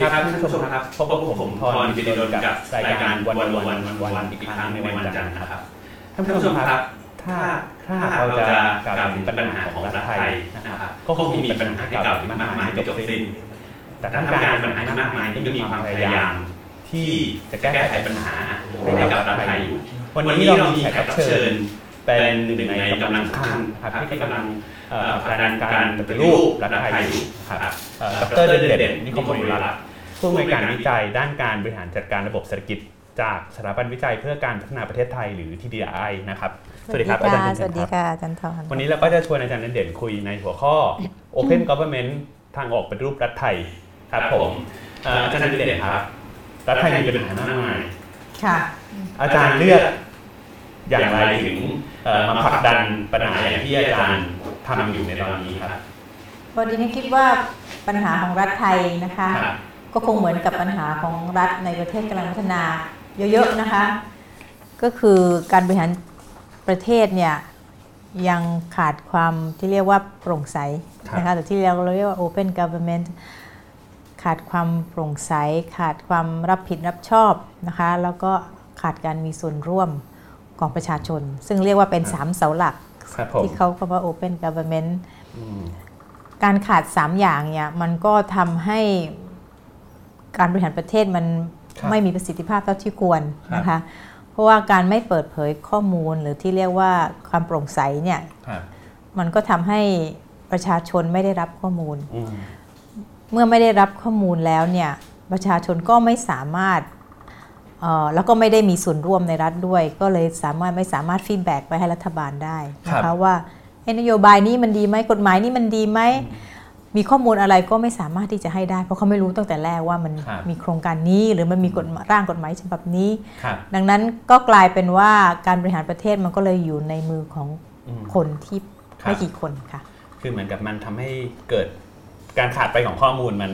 ดีครับท่านผู้ชมครับพบกับผมพรกิติดลกับรายการวันวันวันวันวันอีกครั้งในวันจันทร์นะครับท่านผู้ชมครับ ถ้าถ้าเราจะกล่าวถึงปัญหาของรัฐไทยนะครับก็คงมีปัญหาที่กล่าวถึงมากมายไม่จบสิ้นแต่ท่ามกางปัญหาที่มากมายที่ก็มีความพยายามที่จะแก้ไขปัญหาให้กับรัฐไทยอยู่วันนี้เรามีแขกรับเชิญ เป็นหนึ่งในกำลังสำคัญครับที่กำลังผลักดันการปฏิรูปรัฐไทยอยู่ครับดรเด่นนิคมบริรัตน์ผู้อำนวยการวิจัยด้านการบริหารจัดการระบบเศรษฐกิจจากสถาบันวิจัยเพื่อการพัฒนาประเทศไทยหรือ TDI นะครับ สวัสดีครับอาจารย์สวัสดีค่ะอาจารย์ทอนวันนี้เราก็จะชวนอาจารย์เด่นคุยในหัวข้อ Open Government ทางออกปฏิรูปรัฐไทยครับผมอาจารย์เด่นครับรัฐไทยมีปัญหามากมายค่ะ อาจารย์เลือก อย่างไรถึงมาผลักดันปัญหาอย่างที่อาจารย์ทำอยู่ในตอนนี้ครับพอดีนี้คิดว่าปัญหาของรัฐไทยนะคะ ก็คงเหมือนกับปัญหาของรัฐในประเทศกำลังพัฒนาเยอะๆนะคะ ก็คือการบริหารประเทศเนี่ยยังขาดความที่เรียกว่าโปร่งใสนะคะแต่ที่เราเรียกว่า open government ขาดความโปร่งใส ขาดความรับผิดรับชอบนะคะ แล้วก็ขาดการมีส่วนร่วม ของประชาชน ซึ่งเรียกว่าเป็นสามเสาหลัก ที่เขาคำว่า Open Government การขาดสามอย่างเนี่ยมันก็ทำให้การบริหารประเทศมันไม่มีประสิทธิภาพเท่าที่ควรนะคะ เพราะว่าการไม่เปิดเผยข้อมูลหรือที่เรียกว่าความโปร่งใสเนี่ยมันก็ทำให้ประชาชนไม่ได้รับข้อมูล เมื่อไม่ได้รับข้อมูลแล้วเนี่ยประชาชนก็ไม่สามารถ แล้วก็ไม่ได้มีส่วนร่วมในรัฐด้วย ก็เลยสามารถไม่สามารถฟีดแบ็กไปให้รัฐบาลได้นะคะว่านโยบายนี้มันดีไหมกฎหมายนี้มันดีไหมมีข้อมูลอะไรก็ไม่สามารถที่จะให้ได้ เพราะเขาไม่รู้ตั้งแต่แรกว่ามันมีโครงการนี้ หรือมันมีกฎร่างกฎหมายฉบับนี้ ดังนั้นก็กลายเป็นว่าการบริหารประเทศมันก็เลยอยู่ในมือของคนที่ไม่กี่คนค่ะ คือเหมือนกับมันทำให้เกิดการขาดไปของข้อมูลมัน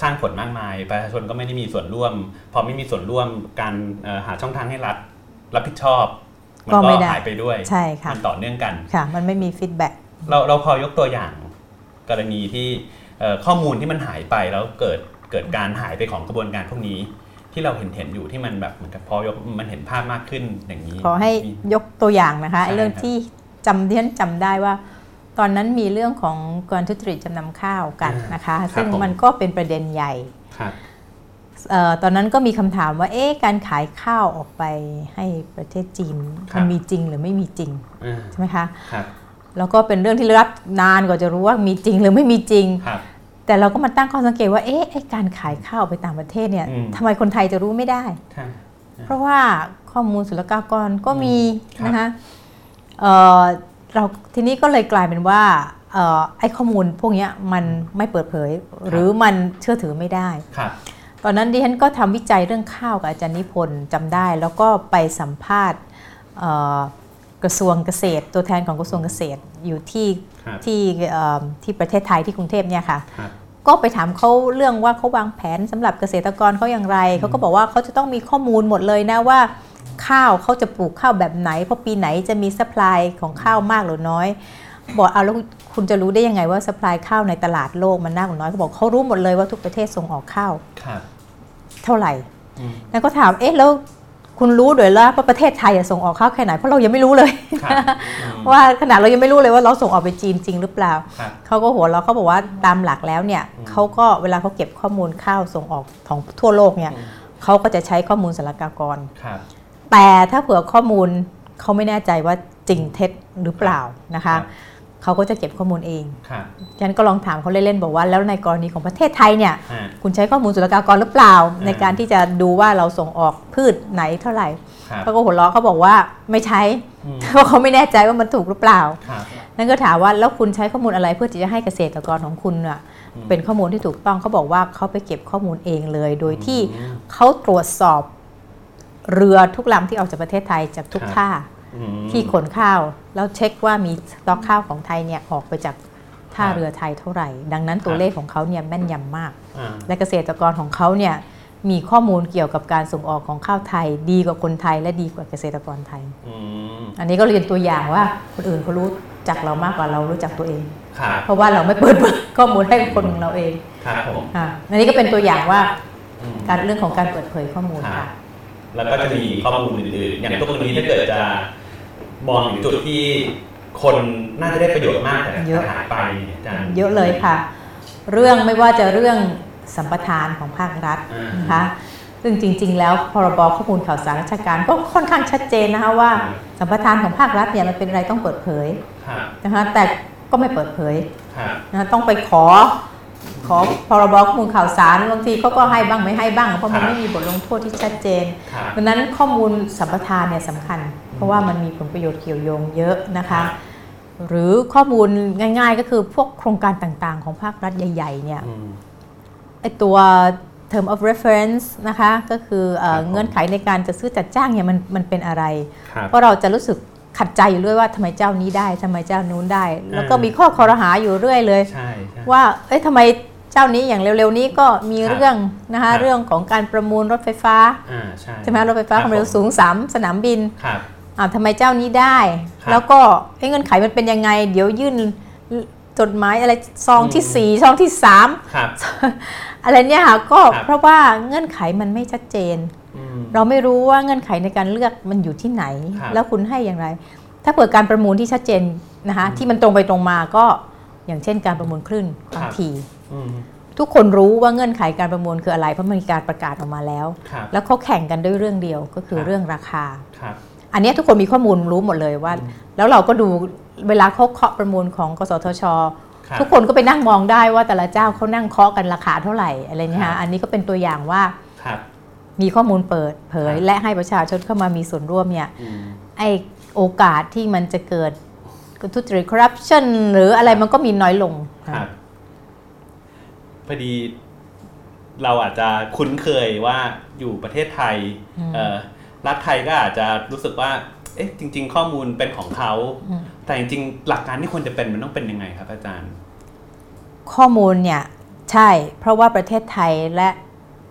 สร้างผลมากมาย ประชาชนก็ไม่ได้มีส่วนร่วม พอไม่มีส่วนร่วมการหาช่องทางให้รัฐรับผิดชอบ มันก็หายไปด้วยใช่ค่ะมันต่อเนื่องกันค่ะ มันไม่มี feedbackเราเราพอยกตัวอย่างกรณีที่ข้อมูลที่มันหายไปแล้วเกิดเกิดการหายไปของกระบวนการพวกนี้ ที่เราเห็นเห็นอยู่ที่มันแบบเหมือนกับพอยกมันเห็นภาพมากขึ้นอย่างนี้ ขอให้ยกตัวอย่างนะคะเรื่องที่จำที่ฉันจำได้ว่า ตอนนั้นมีเรื่องของการทุจริตจำนำข้าวกันนะคะ ซึ่งมันก็เป็นประเด็นใหญ่ตอนนั้นก็มีคำถามว่าเอ๊ะการขายข้าวออกไปให้ประเทศจีนมันมีจริงหรือไม่มีจริงใช่ไหมคะแล้วก็เป็นเรื่องที่รับนานกว่าจะรู้ว่ามีจริงหรือไม่มีจริง แต่เราก็มาตั้งข้อสังเกตว่าเอ๊ะการขายข้าวไปต่างประเทศเนี่ยทำไมคนไทยจะรู้ไม่ได้ เพราะว่าข้อมูลศุลกากรก็มีนะคะ เราทีนี้ก็เลยกลายเป็นว่าไอ้ข้อมูลพวกนี้มันไม่เปิดเผย หรือมันเชื่อถือไม่ได้ตอนนั้นดิฉันก็ทำวิจัยเรื่องข้าวกับอาจารย์นิพนธ์จำได้ แล้วก็ไปสัมภาษณ์กระทรวงเกษตร ตัวแทนของกระทรวงเกษตรอยู่ที่ที่ที่ประเทศไทยที่กรุงเทพเนี่ยค่ะก็ไปถามเขาเรื่องว่าเขาวางแผนสำหรับเกษตรกรเขาอย่างไรเขาก็บอกว่าเขาจะต้องมีข้อมูลหมดเลยนะว่า ข้าวเขาจะปลูกข้าวแบบไหนเพราะปีไหนจะมีสป라이ของข้าวมากหรือน้อย บอกเอาแล้วคุณจะรู้ได้ยังไงว่าสป라이ข้าวในตลาดโลกมันมากหรือน้อยเขาบอกเขารู้หมดเลยว่าทุกประเทศส่งออกข้าวเท่าไหร่แล้วก็ถามเอ๊ะแล้วคุณรู้ด้วยแล้วว่าประเทศไทยส่งออกข้าวแค่ไหนเพราะเรายังไม่รู้เลยว่าขนาดเรายังไม่รู้เลยว่าเราส่งออกไปจีนจริงหรือเปล่าเขาก็หัวเราเขาบอกว่าตามหลักแล้วเนี่ยเขาก็เวลาเขาเก็บข้อมูลข้าวส่งออกของทั่วโลกเนี่ยเขาก็จะใช้ข้อมูลสารกากร แต่ถ้าเผื่อข้อมูลเขาไม่แน่ใจว่าจริงเท็จหรือเปล่านะคะเขาก็จะเก็บข้อมูลเองฉันก็ลองถามเขาเล่นๆบอกว่า แล้วในกรณีของประเทศไทยเนี่ย คุณใช้ข้อมูลศุลกากรหรือเปล่า ในการที่จะดูว่าเราส่งออกพืชไหนเท่าไหร่เขาก็หัวเราะเขาบอกว่าไม่ใช้เพราะเขาไม่แน่ใจว่ามันถูกหรือเปล่า นั่นก็ถามว่าแล้วคุณใช้ข้อมูลอะไรเพื่อที่จะให้เกษตรกรของคุณอะเป็นข้อมูลที่ถูกต้องเขาบอกว่าเขาไปเก็บข้อมูลเองเลย โดยที่เขาตรวจสอบ เรือทุกลำที่ออกจากประเทศไทยจากทุกท่าที่ขนข้าว แล้วเช็คว่ามีสต็อกข้าวของไทยเนี่ยออกไปจากท่าเรือไทยเท่าไหร่ ดังนั้นตัวเลขของเขาเนี่ยแม่นยำมาก และเกษตรกรของเขาเนี่ยมีข้อมูลเกี่ยวกับการส่งออกของข้าวไทย ดีกว่าคนไทยและดีกว่าเกษตรกรไทยอันนี้ก็เรียนตัวอย่างว่าคนอื่นเขารู้จักเรามากกว่าเรารู้จักตัวเองครับเพราะว่าเราไม่เปิดเผยข้อมูลให้คนของเราเองครับผมอะอันนี้ก็เป็นตัวอย่างว่าอืมการเรื่องของการเปิดเผยข้อมูลครัค่ะบ แล้วก็จะมีข้อมูลอื่นๆ อย่างตัวนี้ถ้าเกิดจะมองถึงจุดที่คนน่าจะได้ประโยชน์มากแต่เยอะหายไปเนี่ยอาจารย์เยอะเลยค่ะ เรื่องไม่ว่าจะเรื่องสัมปทานของภาครัฐอ่านนะคะซึ่งจริง ๆ แล้วพรบข้อมูลข่าวสารราชการก็ค่อนข้างชัดเจนนะคะว่าสัมปทานของภาครัฐเนี่ยมันเป็นอะไรต้องเปิดเผยครับนะคะแต่ก็ไม่เปิดเผยครับนะต้องไปขอ ขอพรบข้อมูลข่าวสารบางทีเขาก็ให้บ้างไม่ให้บ้าง เพราะมันไม่มีบทลงโทษที่ชัดเจนครับดังนั้นข้อมูลสัมปทานเนี่ยสำคัญ เพราะว่ามันมีผลประโยชน์เกี่ยวโยงเยอะนะคะ หรือข้อมูลง่าย ๆ ก็คือพวกโครงการต่างๆ ของภาครัฐใหญ่ๆเนี่ยอืมไอตัว term of reference นะคะก็คือเอ่อครับผมเงื่อนไขในการจะซื้อจัดจ้างเนี่ยมันมันเป็นอะไรครับเพราะเราจะรู้สึก ขัดใจอยู่เรื่อยว่าทำไมเจ้านี้ได้ทำไมเจ้านู้นได้ แล้วก็อ่ามีมีข้อคอรหาอยู่เรื่อยเลยใช่ใช่ว่าเอ้ยทำไมเจ้านี้อย่างเร็วๆนี้ก็มีครับเรื่องนะครัคะบเรื่องของการประมูลรถไฟฟ้าอ่าใช่ใช่ไหมรถไฟฟ้าคคบวามเร็วผสูงสามสนามบินครับอ่าวทำไมเจ้านี้ได้ครับแล้วก็เอ้ยเงื่อนไขมันเป็นยังไง เดี๋ยวยื่นจดหมายอะไรซองที่อืมสี่ซองที่สามครับอะไรเนี่ยค่ะก็ครับเพราะว่าเงื่อนไขมันไม่ชัดเจนอืม เราไม่รู้ว่าเงื่อนไขในการเลือกมันอยู่ที่ไหนครับแล้วคุณให้อย่างไร ถ้าเปิดการประมูลที่ชัดเจนนะคะที่มันตรงไปตรงมาก็อย่างเช่นการประมูลคลื่นความถี่อืมทุกคนรู้ว่าเงื่อนไขการประมูลคืออะไร เพราะมันมีการประกาศออกมาแล้วครับแล้วเขาแข่งกันด้วยเรื่องเดียวก็คือครับเรื่องราคาครับอันเนี้ยทุกคนมีข้อมูลรู้หมดเลยว่า แล้วเราก็ดูเวลาเขาเคาะประมูลของกสทชครับทุกคนก็ไปนั่งมองได้ว่าแต่ละเจ้าเขานั่งเคาะกันราคาเท่าไหร่อะไรเงี้ยครัฮะบอันนี้ก็เป็นตัวอย่างว่าครับ มีข้อมูลเปิดเผยครับและให้ประชาชนเข้ามามีส่วนร่วมเนี่ยอืมไอโอกาสที่มันจะเกิดทุจริตคอร์รัปชันหรืออะไรมันก็มีน้อยลงครับพอดีเราอาจจะคุ้นเคยว่าอยู่ประเทศไทยอืมเอ่อรัฐไทยก็อาจจะรู้สึกว่า เอ๊ะจริง ๆ ข้อมูลเป็นของเขาอืมแต่จริงๆ หลักการที่ควรจะเป็นมันต้องเป็นยังไงครับอาจารย์ ข้อมูลเนี่ยใช่ เพราะว่าประเทศไทยและ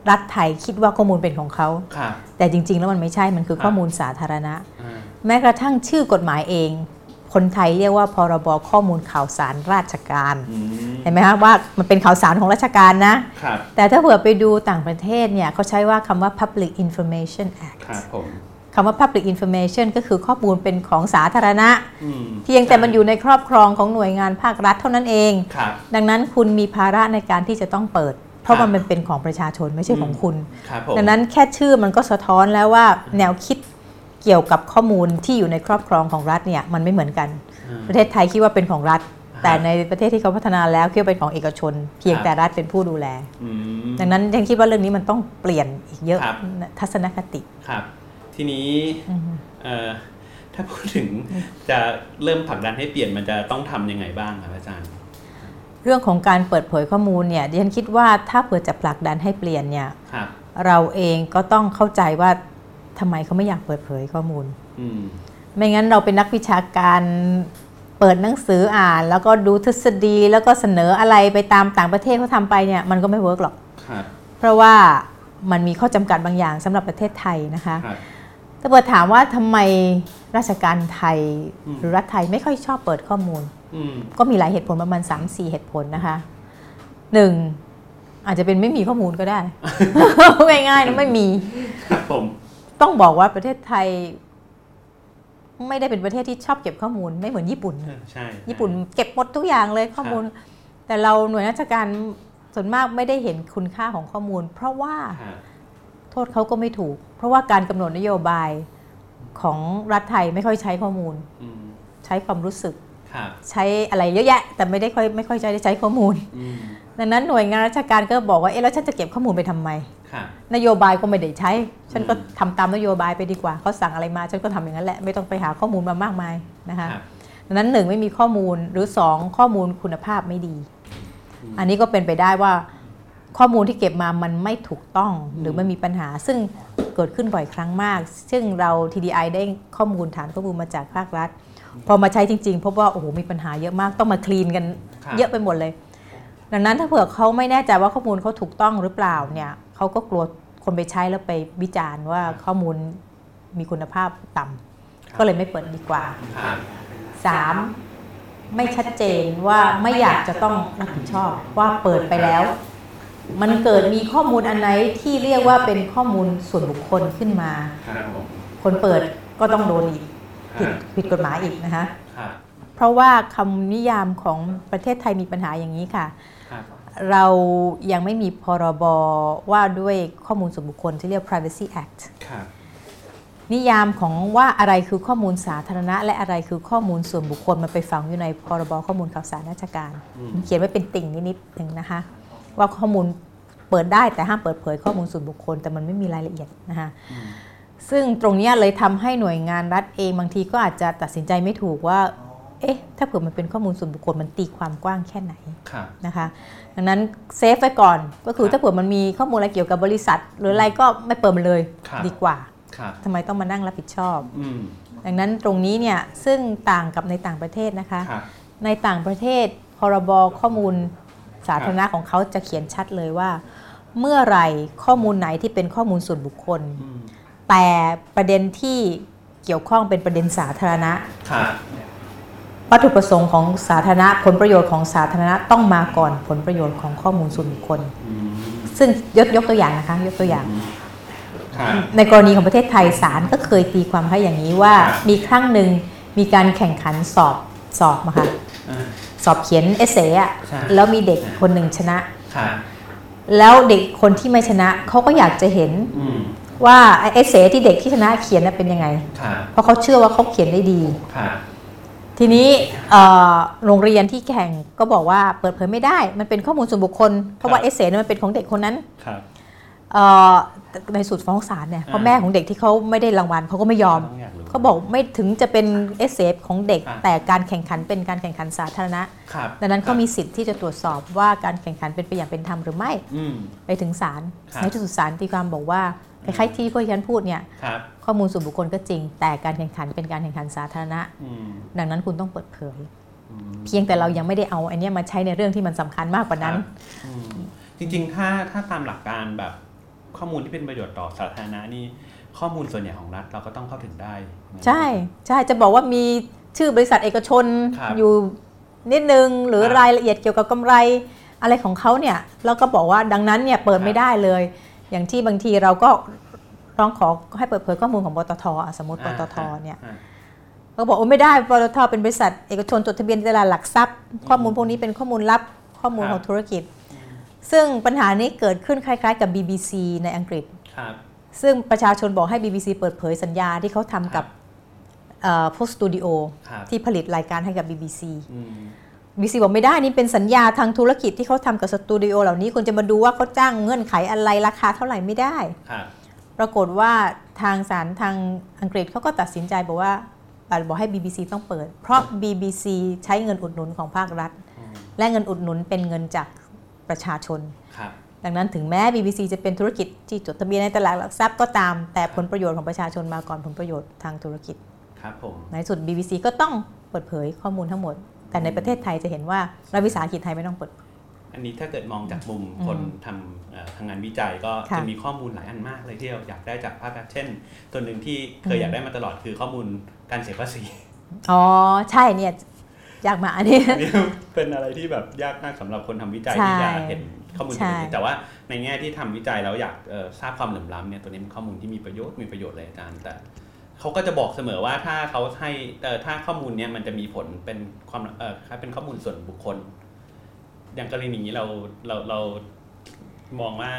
รัฐไทยคิดว่าข้อมูลเป็นของเขาครับแต่จริง ๆ แล้วมันไม่ใช่ มันคือครับข้อมูลสาธารณะอ่าแม้กระทั่งชื่อกฎหมายเอง คนไทยเรียกว่าพรบข้อมูลข่าวสารราชการอืมเห็นไหมคะว่ามันเป็นข่าวสารของราชการนะครับแต่ถ้าเผื่อไปดูต่างประเทศเนี่ยเขาใช้ว่าคำว่า Public Information Act ครับผมคำว่า Public Information ก็คือข้อมูลเป็นของสาธารณะอืมเพียงแต่มันอยู่ในครอบครองของหน่วยงานภาครัฐเท่านั้นเองครับดังนั้นคุณมีภาระในการที่จะต้องเปิด เพราะครับมันเป็นของประชาชนไม่ใช่ของคุณครับผมดังนั้นแค่ชื่อมันก็สะท้อนแล้วว่าแนวคิดเกี่ยวกับข้อมูลที่อยู่ในครอบครองของรัฐเนี่ยมันไม่เหมือนกันอ่าประเทศไทยคิดว่าเป็นของรัฐ แต่ในประเทศที่เขาพัฒนาแล้วคิดว่าเป็นของเอกชน เพียงครับแต่รัฐเป็นผู้ดูแลอืมดังนั้นยังคิดว่าเรื่องนี้มันต้องเปลี่ยนอีกเยอะครับทัศนคติครับ ทีนี้อืมเอ่อถ้าพูดถึงจะเริ่มผลักดันให้เปลี่ยนมันจะต้องทำยังไงบ้างครับอาจารย์ เรื่องของการเปิดเผยข้อมูลเนี่ยดิฉันคิดว่าถ้าเผื่อจะผลักดันให้เปลี่ยนเนี่ยครับเราเองก็ต้องเข้าใจว่าทำไมเขาไม่อยากเปิดเผยข้อมูลอืมไม่งั้นเราเป็นนักวิชาการเปิดหนังสืออ่าน แล้วก็ดูทฤษฎีแล้วก็เสนออะไรไปตามต่างประเทศเขาทำไปเนี่ยมันก็ไม่เวิร์กหรอกครับเพราะว่ามันมีข้อจำกัดบางอย่างสำหรับประเทศไทยนะคะครับถ้าเปิดถามว่าทำไมราชการไทยอืมหรือรัฐไทยไม่ค่อยชอบเปิดข้อมูลอืม ก็มีหลายเหตุผลประมาณ 3-4 เหตุผลนะคะหนึ่งอาจจะเป็นไม่มีข้อมูลก็ได้ ง่ายๆนะไม่มีครับผมต้องบอกว่าประเทศไทย ไม่ได้เป็นประเทศที่ชอบเก็บข้อมูล ไม่เหมือนญี่ปุ่นเออใช่ญี่ปุ่นเก็บหมดทุกอย่างเลยข้อมูล แต่เราหน่วยราชการส่วนมากไม่ได้เห็นคุณค่าของข้อมูล เพราะว่าครับโทษเขาก็ไม่ถูก เพราะว่าการกำหนดนโยบายของรัฐไทยไม่ค่อยใช้ข้อมูลอืมใช้ความรู้สึกครับ ใช้อะไรเยอะแยะ แต่ไม่ได้ค่อยไม่ค่อยใช้ได้ใช้ข้อมูลอืมดังนั้นหน่วยงานราชการก็บอกว่าเอ๊ะแล้วฉันจะเก็บข้อมูลไปทำไมครับนโยบายก็ไม่ได้ใช้ ฉันก็อืมทำตามนโยบายไปดีกว่าเขาสั่งอะไรมา ฉันก็ทำอย่างนั้นแหละไม่ต้องไปหาข้อมูลมามากมายนะคะครับดังนั้นหนึ่งไม่มีข้อมูลหรือสองข้อมูลคุณภาพไม่ดีอืมอันนี้ก็เป็นไปได้ว่าข้อมูลที่เก็บมามันไม่ถูกต้องหรือมันมีปัญหา ซึ่งเกิดขึ้นบ่อยครั้งมาก ซึ่งเรา TDI ได้ข้อมูลฐานข้อมูลมาจากภาครัฐ พอมาใช้จริงๆพบว่าโอ้โหมีปัญหาเยอะมากต้องมาคลีนกันครับเยอะไปหมดเลย ดังนั้นถ้าเผื่อเขาไม่แน่ใจว่าข้อมูลเขาถูกต้องหรือเปล่าเนี่ยเขาก็กลัวคนไปใช้แล้วไปวิจารณ์ว่าข้อมูลมีคุณภาพต่ำก็เลยไม่เปิดดีกว่าครับสามไม่ชัดเจนว่าไม่อยากจะต้องรับผิดชอบว่าเปิดไปแล้ว มันเกิดมีข้อมูลอันไหนที่เรียกว่าเป็นข้อมูลส่วนบุคคลขึ้นมาครับผมคนเปิดก็ต้องโดนอีก ผิดครับผิดกฎหมายอีกนะคะครับเพราะว่าคำนิยามของประเทศไทยมีปัญหาอย่างนี้ค่ะครับเรายังไม่มีพรบว่าด้วยข้อมูลส่วนบุคคลที่เรียก Privacy Act ครับนิยามของว่าอะไรคือข้อมูลสาธารณะ และอะไรคือข้อมูลส่วนบุคคลมันไปฝังอยู่ในพรบข้อมูลข่าวสารราชการอืมมันเขียนไว้เป็นติ่งนิดๆหนึ่งนะคะ ว่าข้อมูลเปิดได้แต่ห้ามเปิดเผยข้อมูลส่วนบุคคล แต่มันไม่มีรายละเอียดนะคะอืม ซึ่งตรงเนี้ยเลยทำให้หน่วยงานรัฐเองบางทีก็อาจจะตัดสินใจไม่ถูกว่า เอ๊ะ ถ้าเผื่อมันเป็นข้อมูลส่วนบุคคลมันตีความกว้างแค่ไหนครับนะคะ ดังนั้นเซฟไว้ก่อน ก็คือครับถ้าเผื่อมันมีข้อมูลอะไรเกี่ยวกับบริษัท หรืออะไรก็ไม่เปิดมันเลยครับดีกว่าครับทำไมต้องมานั่งรับผิดชอบอืมดังนั้นตรงนี้เนี่ยซึ่งต่างกับในต่างประเทศนะคะครับในต่างประเทศพรบข้อมูลสาธารณะของเขาจะเขียนชัดเลยว่า เมื่อไหร่ข้อมูลไหนที่เป็นข้อมูลส่วนบุคคลอืม แต่ประเด็นที่เกี่ยวข้องเป็นประเด็นสาธารณะครับวัตถุประสงค์ของสาธารณะผลประโยชน์ของสาธารณะต้องมาก่อนผลประโยชน์ของข้อมูลส่วนบุคคลอืมซึ่งยกยกตัวอย่างนะคะยกตัวอย่างครับในกรณีของประเทศไทยศาลก็เคยตีความให้อย่างนี้ว่าครับมีครั้งหนึ่งมีการแข่งขันสอบสอบมาค่ะอ่าสอบเขียนเอเซอะใช่แล้วมีเด็กคนหนึ่งชนะครับแล้วเด็กคนที่ไม่ชนะเขาก็อยากจะเห็นอืม ว่าไอ้เอเซที่เด็กที่ชนะเขียนน่ะเป็นยังไงครับเพราะเขาเชื่อว่าเขาเขียนได้ดีครับทีนี้เอ่อโรงเรียนที่แข่งก็บอกว่าเปิดเผยไม่ได้ มันเป็นข้อมูลส่วนบุคคล เพราะว่าเอเซเนี่ยมันเป็นของเด็กคนนั้นครับเอ่อในสุดฟ้องศาลเนี่ยเพราะอ่าแม่ของเด็กที่เขาไม่ได้รางวัลเขาก็ไม่ยอมต้องอยากรู้เขาบอกไม่ถึงจะเป็นเอเซของเด็กอ่าแต่การแข่งขันเป็นการแข่งขันสาธารณะครับดังนั้นเขามีสิทธิ์ที่จะตรวจสอบว่าการแข่งขันเป็นไปอย่างเป็นธรรมหรือไม่อืมไปถึงศาลครับในที่สุดศาลตีความบอกว่า คล้ายๆที่พวกฉันพูดเนี่ยครับข้อมูลส่วนบุคคลก็จริง แต่การแข่งขันเป็นการแข่งขันสาธารณะอืมดังนั้นคุณต้องเปิดเผยอืมเพียงแต่เรายังไม่ได้เอาอันเนี้ยมาใช้ในเรื่องที่มันสำคัญมากกว่านั้นอืมจริงๆ ถ้าถ้าตามหลักการแบบข้อมูลที่เป็นประโยชน์ต่อสาธารณะนี่ข้อมูลส่วนใหญ่ของรัฐเราก็ต้องเข้าถึงได้ ใช่ใช่จะบอกว่ามีชื่อบริษัทเอกชนครับอยู่นิดนึงหรือครับรายละเอียดเกี่ยวกับกำไรอะไรของเขาเนี่ยแล้วก็บอกว่าดังนั้นเนี่ยเปิดครับไม่ได้เลย อย่างที่บางทีเราก็ร้องขอให้เปิดเผยข้อมูลของปตทอะสมมติปอ่าตทเนี่ยอ่าก็บอกว่าไม่ได้ปตทเป็นบริษัทเอกชนจดทะเบียนในตลาดหลักทรัพย์ ข้อมูลพวกนี้เป็นข้อมูลลับข้อมูลครับของธุรกิจ ซึ่งปัญหานี้เกิดขึ้นคล้าย ๆ กับ BBC ในอังกฤษครับซึ่งประชาชนบอกให้ BBC เปิดเผยสัญญาที่เขาทำกับพวกสตูดิโอครับที่ผลิตรายการให้กับ BBC อื ม BBC บอกไม่ได้นี่เป็นสัญญาทางธุรกิจที่เขาทำกับสตูดิโอเหล่านี้คุณจะมาดูว่าเขาจ้างเงื่อนไขอะไรราคาเท่าไหร่ไม่ได้ครับปรากฏว่าทางศาลทางอังกฤษเขาก็ตัดสินใจบอกว่าอ่าบอกให้ BBC ต้องเปิด เพราะ BBC ใช้เงินอุดหนุนของภาครัฐอืมและเงินอุดหนุนเป็นเงินจากประชาชนครับดังนั้นถึงแม้ BBC จะเป็นธุรกิจที่จดทะเบียนในตลาดหลักทรัพย์ก็ตาม แต่ผลประโยชน์ของประชาชนมาก่อนผลประโยชน์ทางธุรกิจครับผมในสุด BBC ก็ต้องเปิดเผยข้อมูลทั้งหมด แต่ในประเทศไทยจะเห็นว่ารัฐวิสาหกิจไทยไม่ต้องเปิด อันนี้ถ้าเกิดมองจากมุมอืมคนทำเอ่อทางงานวิจัยก็ค่ะจะมีข้อมูลหลายอันมากเลยที่เราอยากได้จากภาครัฐเช่น ตัวหนึ่งที่เคยอืมอยากได้มาตลอดคือข้อมูลการเสียภาษีอ๋อใช่เนี่ยอยากมาอันนี้อันนี้เป็นอะไรที่แบบยากมากสำหรับคนทำวิจัยใช่ที่จะเห็นข้อมูลตรงนี้ใช่แต่ว่าในแง่ที่ทำวิจัยแล้วอยากเอ่อทราบความเหลื่อมล้ำเนี่ยตัวนี้เป็นข้อมูลที่มีประโยชน์มีประโยชน์เลยอาจารย์แต่ เขาก็จะบอกเสมอว่าถ้าเขาให้เอ่อถ้าข้อมูลเนี้ยมันจะมีผลเป็นความเอ่อเป็นข้อมูลส่วนบุคคล อย่างกรณีนี้เราเราเรามองว่า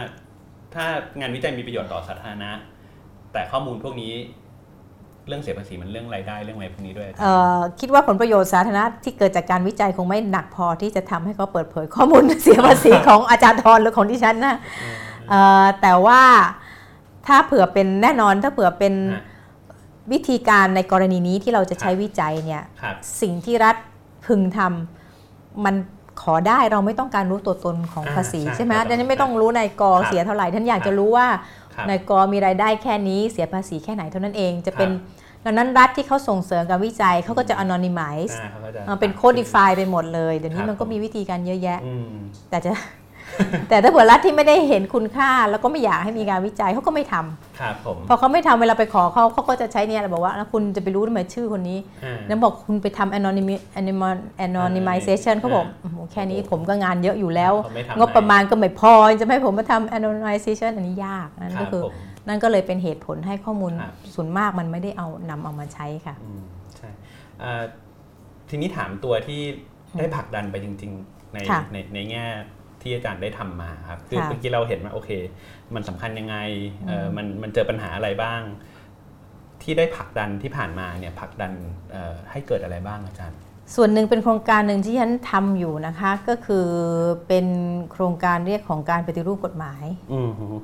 ถ้างานวิจัยมีประโยชน์ต่อสาธารณะ แต่ข้อมูลพวกนี้เรื่องเสียภาษีมันเรื่องรายได้เรื่องอะไรพวกนี้ด้วยอาจารย์เอ่อคิดว่าผลประโยชน์สาธารณะที่เกิดจากการวิจัยคงไม่หนักพอที่จะทำให้เขาเปิดเผยข้อมูลเสียภาษีของอาจารย์ทรหรือของดิฉันนะเอ่อแต่ว่าถ้าเผื่อเป็นแน่นอนถ้าเผื่อเป็นฮะ วิธีการในกรณีนี้ที่เราจะใช้วิจัยเนี่ยครับสิ่งที่รัฐพึงทำมันขอได้เราไม่ต้องการรู้ตัวตนของอ่าภาษีใช่ใช่ไหมครับดังนั้นไม่ต้องรู้นายกอครับเสียเท่าไหร่ท่านอยากครับจะรู้ว่าครับนายกมีรายได้แค่นี้เสียภาษีแค่ไหนเท่านั้นเองจะเป็นครับดังนั้นรัฐที่เขาส่งเสริมการวิจัยเขาก็จะ anonymize อ่าเขาก็จะเอ่อเป็น codify ไปหมดเลย เดี๋ยวนี้ครับมันก็มีวิธีการเยอะแยะอืมแต่จะ แต่ถ้าเผื่อรัฐที่ไม่ได้เห็นคุณค่า แล้วก็ไม่อยากให้มีการวิจัยเขาก็ไม่ทำครับผมพอเขาไม่ทำเวลาไปขอเขาเขาก็จะใช้เนี่ยแหละบอกว่าแล้วคุณจะไปรู้ทำไมชื่อคนนี้อ่านั้นบอกคุณไปทำ anonymous anonymization เขาบอกโอ้โหแค่นี้ผมก็งานเยอะอยู่แล้วเขาไม่ทำงบประมาณก็ไม่พอจะไม่ให้ผมมาทำ anonymization อันนี้ยากนั่นครัก็บคือผมนั่นก็เลยเป็นเหตุผลให้ข้อมูลครับส่วนมากมันไม่ได้เอานำเอามาใช้ค่ะอืมใช่อ่าทีนี้ถามตัวที่ได้ผลักดันไปจริง ๆ ในค่ะในในแง่ ที่อาจารย์ได้ทำมาครับคือค่ะเมื่อกี้เราเห็นว่าโอเค มันสำคัญยังไงเออมันมันเจอปัญหาอะไรบ้าง ที่ได้ผลักดันที่ผ่านมาเนี่ยผลักดันเอ่อให้เกิดอะไรบ้างอาจารย์ ส่วนหนึ่งเป็นโครงการหนึ่งที่ฉันทำอยู่นะคะ ก็คือเป็นโครงการเรียกของการปฏิรูปกฎหมายอืมคบ